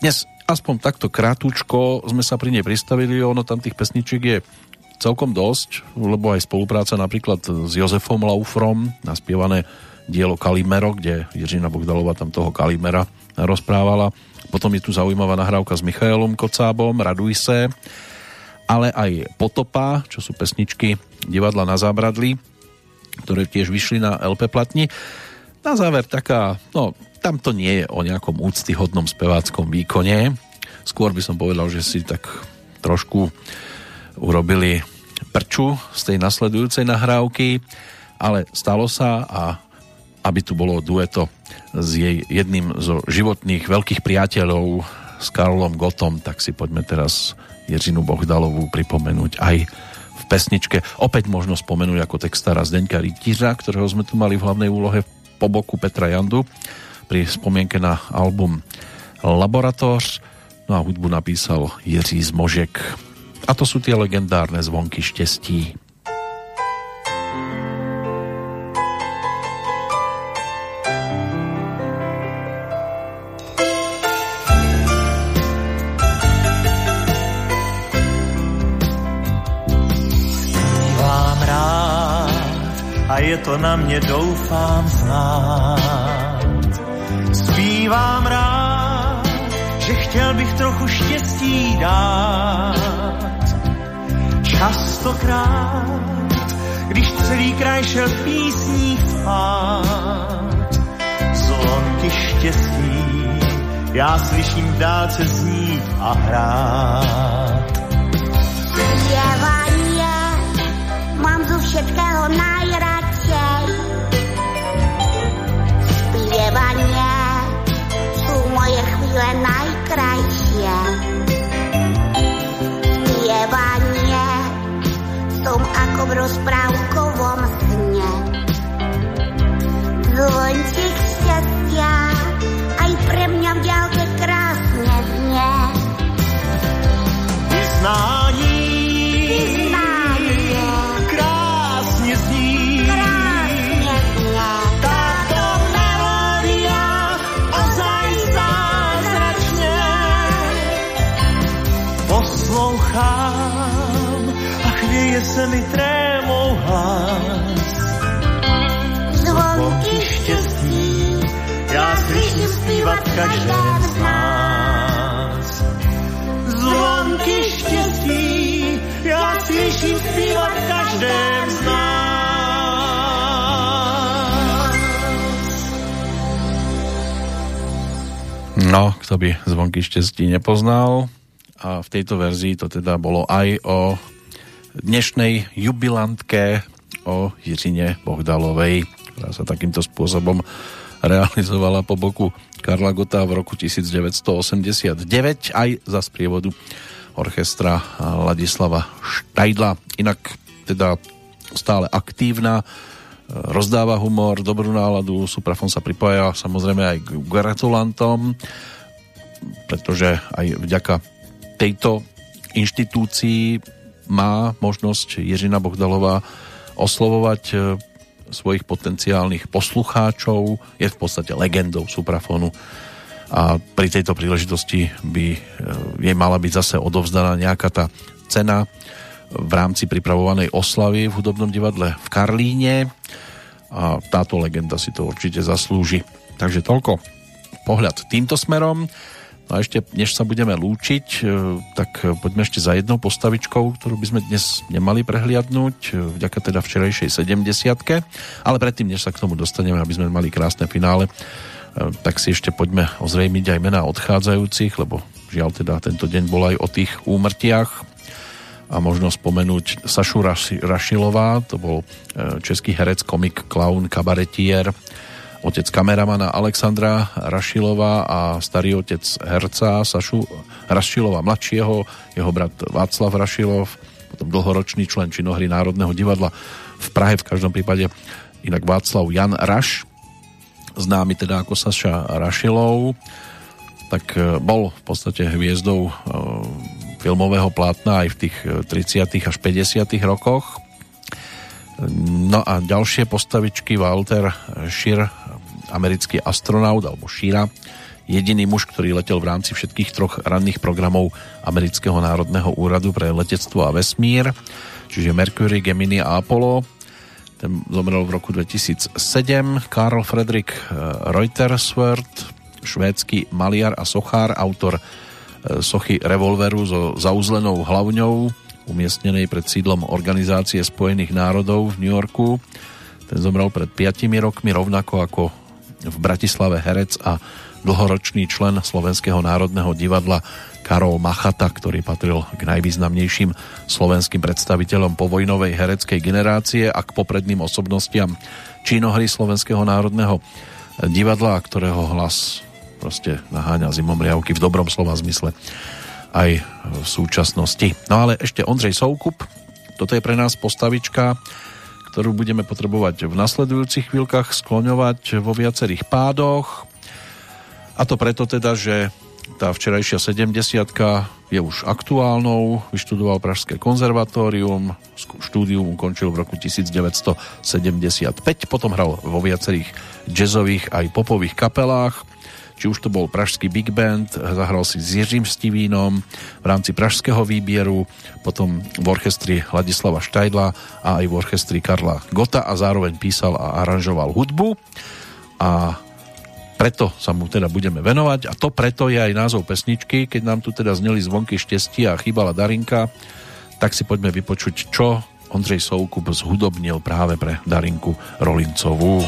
Dnes aspoň takto krátúčko sme sa pri nej pristavili, ono tam tých pesničiek je celkom dosť, lebo aj spolupráca napríklad s Jozefom Laufrom, naspievané dielo Kalimero, kde Jiřina Bohdalová tam toho Kalimera rozprávala potom je tu zaujímavá nahrávka s Michailom Kocábom, Raduj se, ale aj Potopa, čo sú pesničky divadla na zábradli, ktoré tiež vyšli na LP platni. Na záver taká, no tam to nie je o nejakom úctyhodnom speváckom výkone. Skôr by som povedal, že si tak trošku urobili prču z tej nasledujúcej nahrávky, ale stalo sa a aby tu bolo dueto s jej jedným zo životných veľkých priateľov s Karlom Gotom, tak si poďme teraz Jiřinu Bohdalovú pripomenúť aj v pesničke. Opäť možno spomenúť ako textára Zdeňka Rytířa, ktorého sme tu mali v hlavnej úlohe po boku Petra Jandu pri spomienke na album Laboratóř. No a hudbu napísal Jiří Zmožek. A to sú tie legendárne zvonky štestí. je to na mě doufám znát. Zpívám rád, že chtěl bych trochu štěstí dát. Častokrát, když celý kraj šel v písních fát, zvonky štěstí, já slyším v dálce znít a hrát. Zpívání je, mám zo všetkého najradšej spievanie chvíle najkrajšie. Spievanie som ako v rozprávkovom sne. Zvončík šťastia aj pre mňa v ďalke krásne znie. Vyznání, Směje se mi trémou hlas. Zvonky štěstí, Já slyším zpívat každém z nás. Zvonky štěstí, já slyším zpívat každém z nás. No, kto by zvonky šťastí nepoznal. A v tejto verzii to teda bolo aj o dnešnej jubilantke, o Jiřine Bohdalovej, ktorá sa takýmto spôsobom realizovala po boku Karla Gota v roku 1989 aj za sprievodu orchestra Ladislava Štajdla. Inak teda stále aktívna, rozdáva humor, dobrú náladu, Suprafon sa pripája samozrejme aj k gratulantom, pretože aj vďaka tejto inštitúcii má možnosť Ježina Bohdalová oslovovať e, svojich potenciálnych poslucháčov, je v podstate legendou Suprafonu a pri tejto príležitosti by e, jej mala byť zase odovzdaná nejaká tá cena v rámci pripravovanej oslavy v hudobnom divadle v Karlíne a táto legenda si to určite zaslúži. Takže toľko pohľad týmto smerom. No a ešte, než sa budeme lúčiť, e, tak poďme ešte za jednou postavičkou, ktorú by sme dnes nemali prehliadnúť, e, vďaka teda včerajšej 70 Ale predtým, než sa k tomu dostaneme, aby sme mali krásne finále, e, tak si ešte poďme ozrejmiť aj mená odchádzajúcich, lebo žiaľ teda tento deň bol aj o tých úmrtiach. A možno spomenúť Sašu Rašilová, to bol český herec, komik, klaun, kabaretier, otec kameramana Alexandra Rašilová a starý otec herca Sašu Rašilova mladšieho, jeho brat Václav Rašilov, potom dlhoročný člen činohry Národného divadla v Prahe v každom prípade inak Václav Jan Raš, známy teda ako Saša Rašilov, tak e, bol v podstate hviezdou e, filmového plátna aj v tých 30. E, až 50. rokoch. No a ďalšie postavičky Walter Schir americký astronaut alebo Šíra, jediný muž, ktorý letel v rámci všetkých troch ranných programov Amerického národného úradu pre letectvo a vesmír, čiže Mercury, Gemini a Apollo. Ten zomrel v roku 2007. Karl Fredrik eh, Reutersword, švédsky maliar a sochár, autor eh, sochy revolveru so zauzlenou hlavňou, umiestnenej pred sídlom Organizácie spojených národov v New Yorku. Ten zomrel pred 5 rokmi, rovnako ako v Bratislave herec a dlhoročný člen Slovenského národného divadla Karol Machata, ktorý patril k najvýznamnejším slovenským predstaviteľom povojnovej hereckej generácie a k popredným osobnostiam činohry Slovenského národného divadla, ktorého hlas proste naháňa zimomriavky v dobrom slova zmysle aj v súčasnosti. No ale ešte Ondřej Soukup, toto je pre nás postavička, ktorú budeme potrebovať v nasledujúcich chvíľkach skloňovať vo viacerých pádoch. A to preto teda, že tá včerajšia 70 je už aktuálnou, vyštudoval Pražské konzervatórium, štúdium ukončil v roku 1975, potom hral vo viacerých jazzových aj popových kapelách, či už to bol pražský big band, zahral si s Jiřím Stivínom v rámci pražského výbieru, potom v orchestri Ladislava Štajdla a aj v orchestri Karla Gota a zároveň písal a aranžoval hudbu a preto sa mu teda budeme venovať a to preto je aj názov pesničky, keď nám tu teda zneli zvonky štestia a chýbala Darinka, tak si poďme vypočuť, čo Ondřej Soukup zhudobnil práve pre Darinku Rolincovú.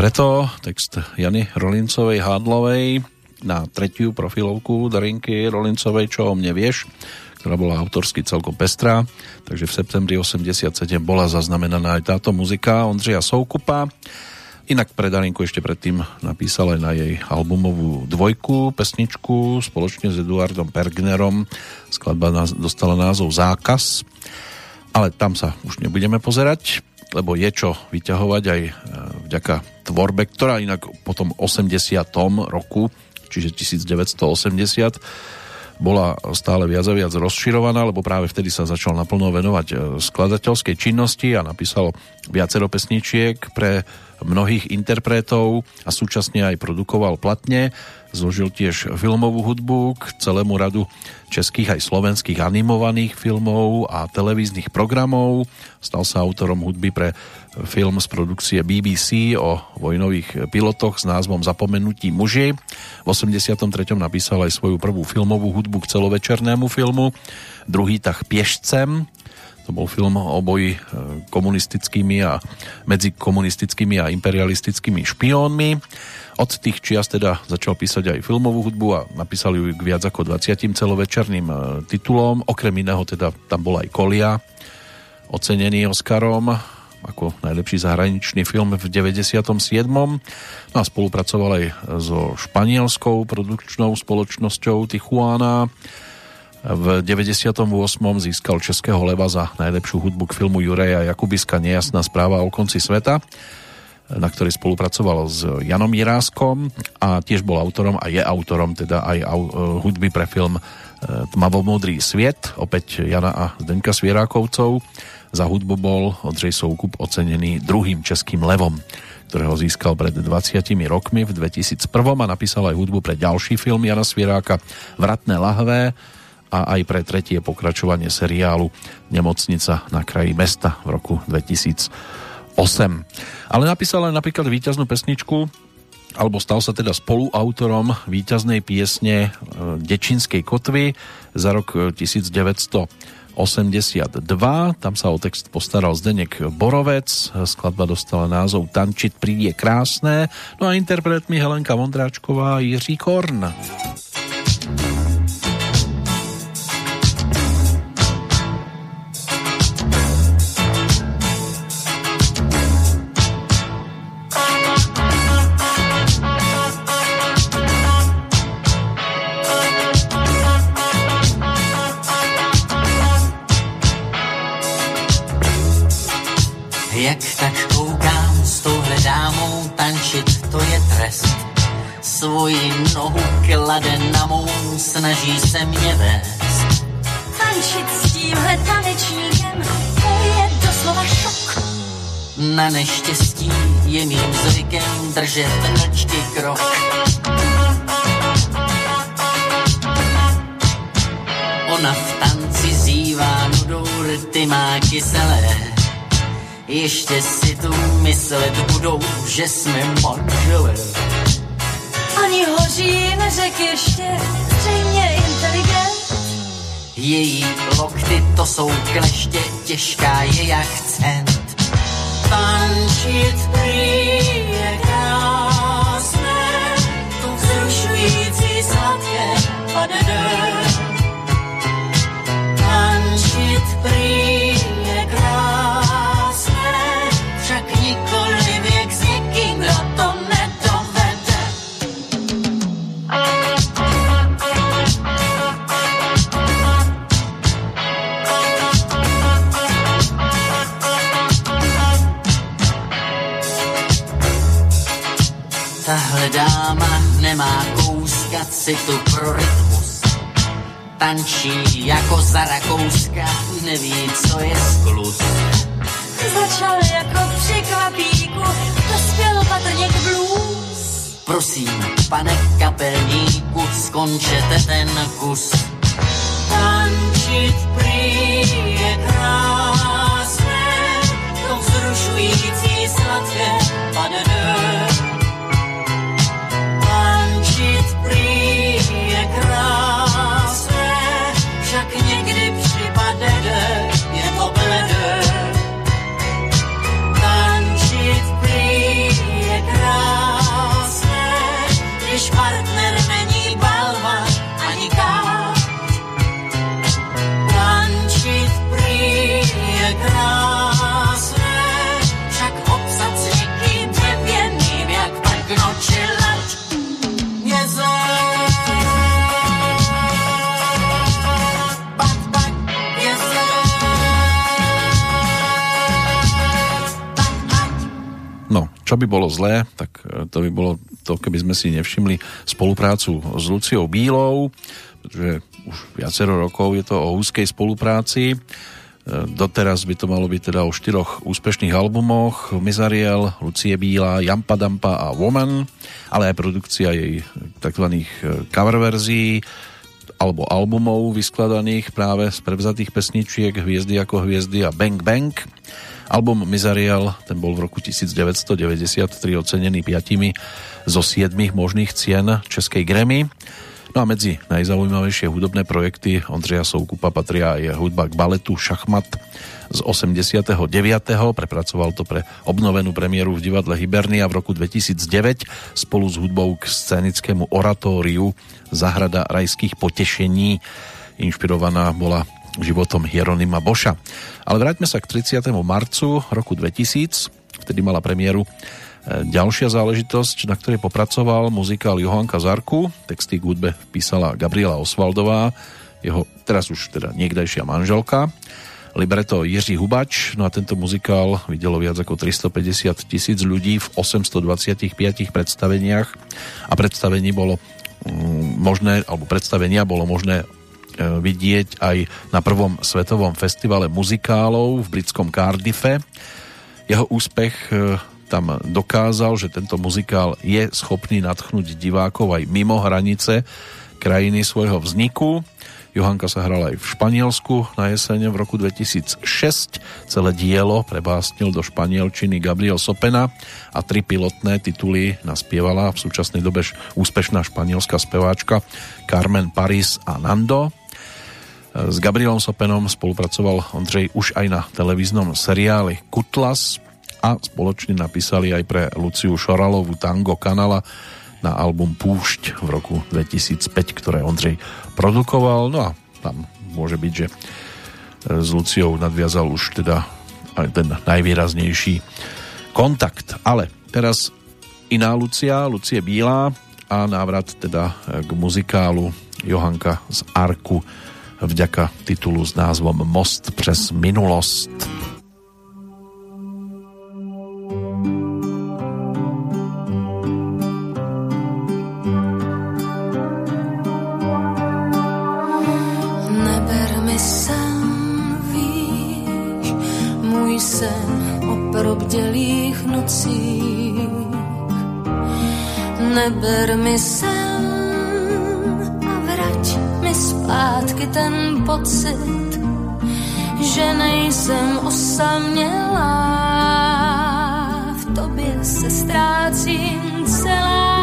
Preto, to preto. Text Jany Rolincovej Hádlovej na tretiu profilovku Darinky Rolincovej, čo o mne vieš, ktorá bola autorsky celkom pestrá. Takže v septembri 87 bola zaznamenaná aj táto muzika Ondřeja Soukupa. Inak pre Darinku ešte predtým napísal aj na jej albumovú dvojku, pesničku spoločne s Eduardom Pergnerom. Skladba dostala názov Zákaz, ale tam sa už nebudeme pozerať, lebo je čo vyťahovať aj e, vďaka tvorbe, ktorá inak po tom 80. roku, čiže 1980, bola stále viac a viac rozširovaná, lebo práve vtedy sa začal naplno venovať e, skladateľskej činnosti a napísal viacero pesničiek pre mnohých interpretov a súčasne aj produkoval platne. Zložil tiež filmovú hudbu k celému radu českých aj slovenských animovaných filmov a televíznych programov. Stal sa autorom hudby pre film z produkcie BBC o vojnových pilotoch s názvom Zapomenutí muži. V 83. napísal aj svoju prvú filmovú hudbu k celovečernému filmu Druhý tah piešcem to bol film o boji e, komunistickými a medzi komunistickými a imperialistickými špiónmi. Od tých čias teda začal písať aj filmovú hudbu a napísal ju k viac ako 20 celovečerným e, titulom. Okrem iného teda tam bol aj Kolia, ocenený Oscarom ako najlepší zahraničný film v 97. No a spolupracoval aj so španielskou produkčnou spoločnosťou Tijuana v 98. získal Českého leva za najlepšiu hudbu k filmu Jureja Jakubiska Nejasná správa o konci sveta na ktorej spolupracoval s Janom Jiráskom a tiež bol autorom a je autorom teda aj hudby pre film e, Tmavomodrý sviet, opäť Jana a Zdenka Svierákovcov. Za hudbu bol Ondřej Soukup ocenený druhým českým levom ktorého získal pred 20 rokmi v 2001 a napísal aj hudbu pre ďalší film Jana Svieráka Vratné lahvé, a aj pre tretie pokračovanie seriálu Nemocnica na kraji mesta v roku 2008. Ale napísal aj napríklad víťaznú pesničku alebo stal sa teda spoluautorom víťaznej piesne e, Dečinskej kotvy za rok 1982. Tam sa o text postaral Zdenek Borovec, skladba dostala názov Tančit príde krásne, no a interpretmi Helenka Vondráčková a Jiří Korn. Svoji nohu klade na mou, snaží se mě vést. Tančit s tímhle tanečníkem, to je doslova šok. Na neštěstí je mým zvykem držet mlčky krok. Ona v tanci zývá nudou, rty má kyselé ještě si tu myslet budou, že jsme manželé. Ani hoří neřek ještě, zřejmě inteligent. Její lokty to jsou kleště, těžká je jak cent. Tančit prý je krásné, to vzrušující sladké padede. Tančit prý kouska citu pro rytmus. Tančí jako za Rakouska, neví, co je sklus. Začal jako při klapíku, dospěl patrně k blues. Prosím, pane kapelníku, skončete ten kus. Tančit prý je krásné, to vzrušující sladké padede. Čo by bolo zlé, tak e, to by bolo to, keby sme si nevšimli spoluprácu s Luciou Bílou, pretože už viacero rokov je to o úzkej spolupráci. E, doteraz by to malo byť teda o štyroch úspešných albumoch Mizariel, Lucie Bíla, Jampa Dampa a Woman, ale aj produkcia jej tzv. E, cover verzií alebo albumov vyskladaných práve z prevzatých pesničiek Hviezdy ako hviezdy a Bang Bang. Album Mizariel, ten bol v roku 1993 ocenený piatimi zo siedmých možných cien Českej Grammy. No a medzi najzaujímavejšie hudobné projekty Ondřeja Soukupa patria aj hudba k baletu Šachmat z 89. Prepracoval to pre obnovenú premiéru v divadle Hibernia v roku 2009 spolu s hudbou k scenickému oratóriu Zahrada rajských potešení. Inšpirovaná bola životom Hieronima Boša. Ale vráťme sa k 30. marcu roku 2000, vtedy mala premiéru Ďalšia záležitosť, na ktorej popracoval muzikál Johanka Zarku, texty k hudbe písala Gabriela Osvaldová, jeho teraz už teda niekdajšia manželka, libreto Jiří Hubač, no a tento muzikál videlo viac ako 350 tisíc ľudí v 825 predstaveniach a predstavení bolo mm, možné, alebo predstavenia bolo možné e, vidieť aj na prvom svetovom festivale muzikálov v britskom Cardiffe. Jeho úspech e, tam dokázal, že tento muzikál je schopný nadchnúť divákov aj mimo hranice krajiny svojho vzniku. Johanka sa hrala aj v Španielsku na jesene v roku 2006. Celé dielo prebásnil do španielčiny Gabriel Sopena a tri pilotné tituly naspievala v súčasnej dobe úspešná španielská speváčka Carmen Paris a Nando. S Gabrielom Sopenom spolupracoval Ondřej už aj na televíznom seriáli Kutlas, a spoločne napísali aj pre Luciu Šoralovú tango kanala na album Púšť v roku 2005, ktoré Ondřej produkoval. No a tam môže byť, že s Luciou nadviazal už teda aj ten najvýraznejší kontakt. Ale teraz iná Lucia, Lucie Bílá a návrat teda k muzikálu Johanka z Arku vďaka titulu s názvom Most přes minulosť. neber mi sem a zpátky ten pocit, že nejsem osamělá. V tobě se ztrácím celá.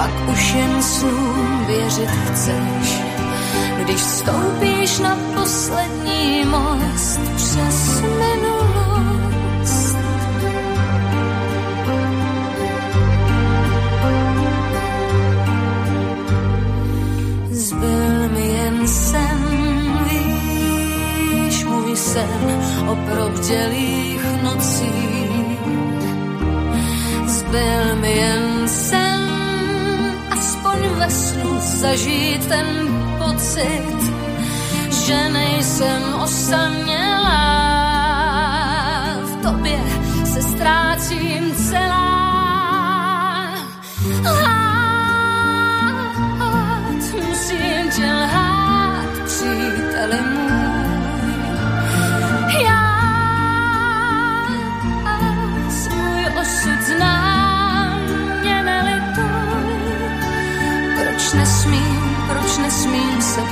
Pak už jen slům věřit chceš, když vstoupíš na poslední most přes minulost. Zbyl mi jen sen, víš, můj sen o probdělých nocích byl mi jen sen, aspoň ve snu zažít ten pocit, že nejsem osamělá. V tobě se ztrácím celá.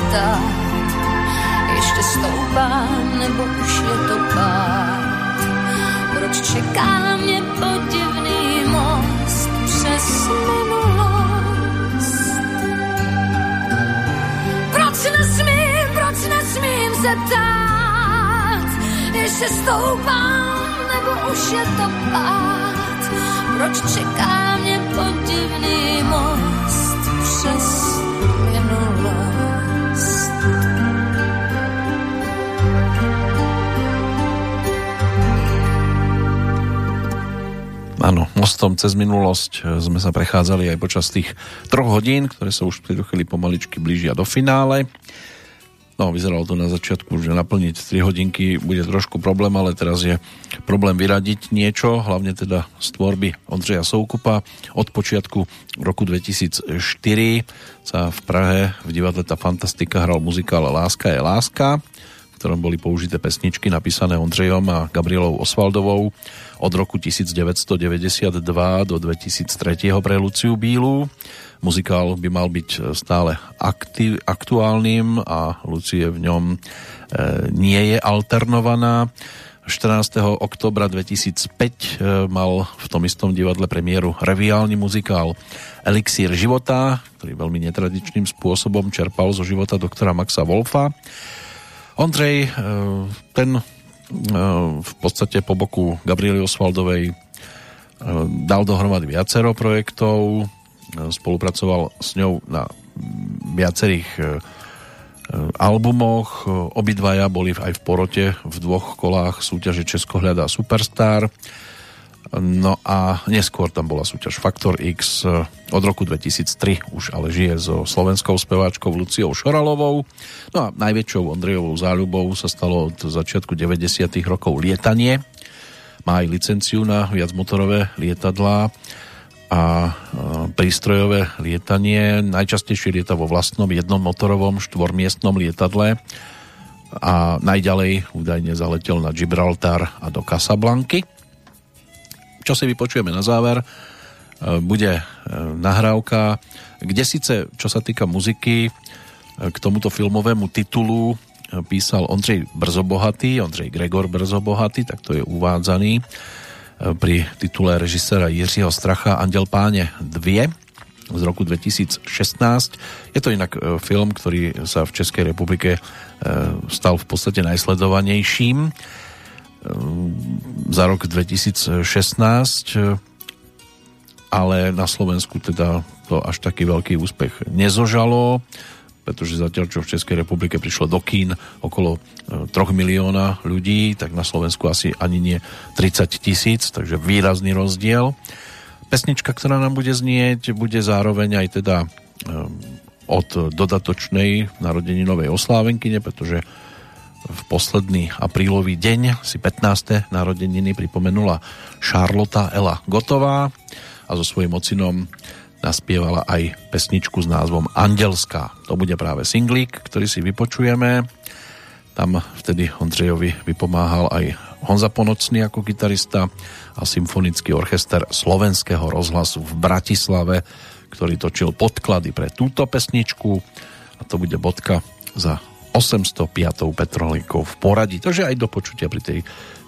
Ptát, ještě stoupá, nebo už je to pád. Proč čeká mě podivný most přes minulost? Proč nesmím, proč nesmím se ptát, ještě stoupá, nebo už je to pád. Proč čeká mě podivný most? přes minulost. Mostom cez minulosť e, sme sa prechádzali aj počas tých troch hodín, ktoré sa už v tejto chvíli pomaličky blížia do finále. No, vyzeralo to na začiatku, že naplniť 3 hodinky bude trošku problém, ale teraz je problém vyradiť niečo, hlavne teda z tvorby Ondřeja Soukupa. Od počiatku roku 2004 sa v Prahe v divadle Ta Fantastika hral muzikál Láska je láska, v ktorom boli použité pesničky napísané Ondřejom a Gabrielou Osvaldovou od roku 1992 do 2003 pre Luciu Bílu. Muzikál by mal byť stále aktiv, aktuálnym a Lucie v ňom e, nie je alternovaná. 14. oktobra 2005 e, mal v tom istom divadle premiéru reviálny muzikál Elixír života, ktorý veľmi netradičným spôsobom čerpal zo života doktora Maxa Wolfa. Ondrej, e, ten e, v podstate po boku Gabriely Osvaldovej e, dal dohromady viacero projektov, spolupracoval s ňou na viacerých albumoch. Obidvaja boli aj v porote v dvoch kolách súťaže Česko hľadá Superstar. No a neskôr tam bola súťaž Faktor X od roku 2003 už ale žije so slovenskou speváčkou Luciou Šoralovou. No a najväčšou Ondrejovou záľubou sa stalo od začiatku 90. rokov lietanie. Má aj licenciu na viacmotorové lietadlá a prístrojové lietanie. Najčastejšie lieta vo vlastnom jednomotorovom štvormiestnom lietadle a najďalej údajne zaletel na Gibraltar a do Casablanky. Čo si vypočujeme na záver, e, bude e, nahrávka, kde síce, čo sa týka muziky, e, k tomuto filmovému titulu písal Ondřej Brzobohatý, Ondřej Gregor Brzobohatý, tak to je uvádzaný pri titule režisera Jiřího Stracha Andel páne 2 z roku 2016. Je to inak film, ktorý sa v Českej republike stal v podstate najsledovanejším za rok 2016, ale na Slovensku teda to až taký veľký úspech nezožalo, pretože zatiaľ, čo v Českej republike prišlo do kín okolo 3 e, milióna ľudí, tak na Slovensku asi ani nie 30 tisíc, takže výrazný rozdiel. Pesnička, ktorá nám bude znieť, bude zároveň aj teda od dodatočnej narodeninovej oslávenkyne, pretože v posledný aprílový deň si 15. narodeniny pripomenula Charlotta Ela Gotová a so svojím ocinom naspievala aj pesničku s názvom Andelská. To bude práve singlík, ktorý si vypočujeme. Tam vtedy Ondřejovi vypomáhal aj Honza Ponocný ako gitarista a symfonický orchester Slovenského rozhlasu v Bratislave, ktorý točil podklady pre túto pesničku a to bude bodka za 805. Petrolíkov v poradí. Takže aj do počutia pri tej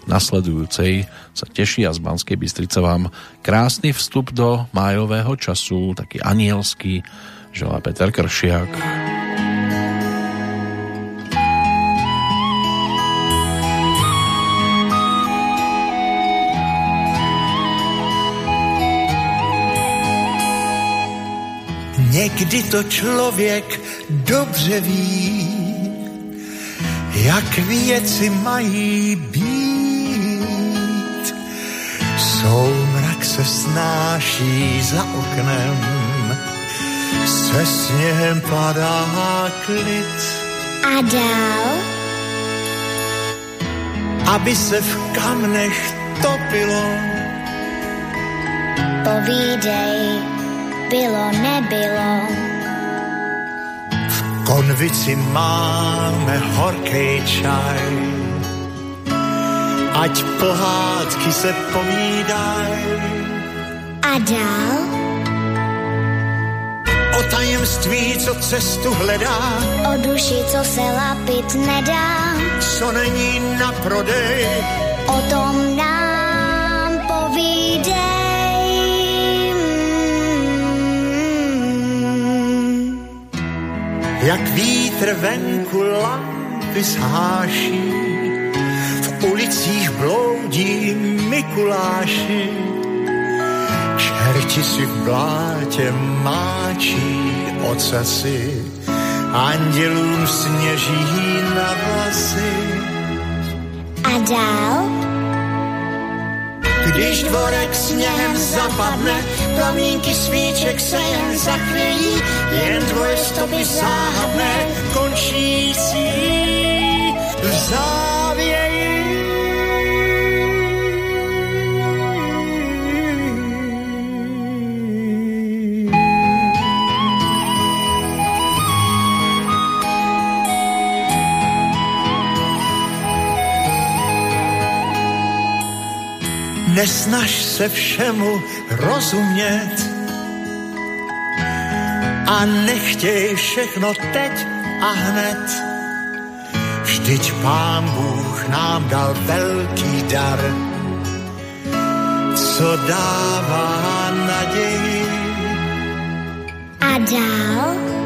nasledujúcej sa teší a z Banskej Bystrice vám krásny vstup do májového času, taký anielský, želá Peter Kršiak. Někdy to člověk dobře ví, jak věci mají být. Soumrak se snáší za oknem, se sněhem padá klid. A dál? Aby se v kamnech topilo. Povídej, bylo, nebylo konvici máme horký čaj. Ať pohádky se povídaj. A dál? O tajemství, co cestu hledá. O duši, co se lapit nedá. Co není na prodej. O tom jak vítr venku lampy sháší, v ulicích bloudí Mikuláši. Čerti si v blátě máčí ocasy, andělům sněží na vlasy. A dál? Když dvorek sněhem zapadne, plamínky svíček se jen zachvějí, jen tvoje stopy záhadné končící. V Nesnaž se všemu rozumět a nechtěj všechno teď a hned. Vždyť pán Bůh nám dal velký dar, co dává naději. A dál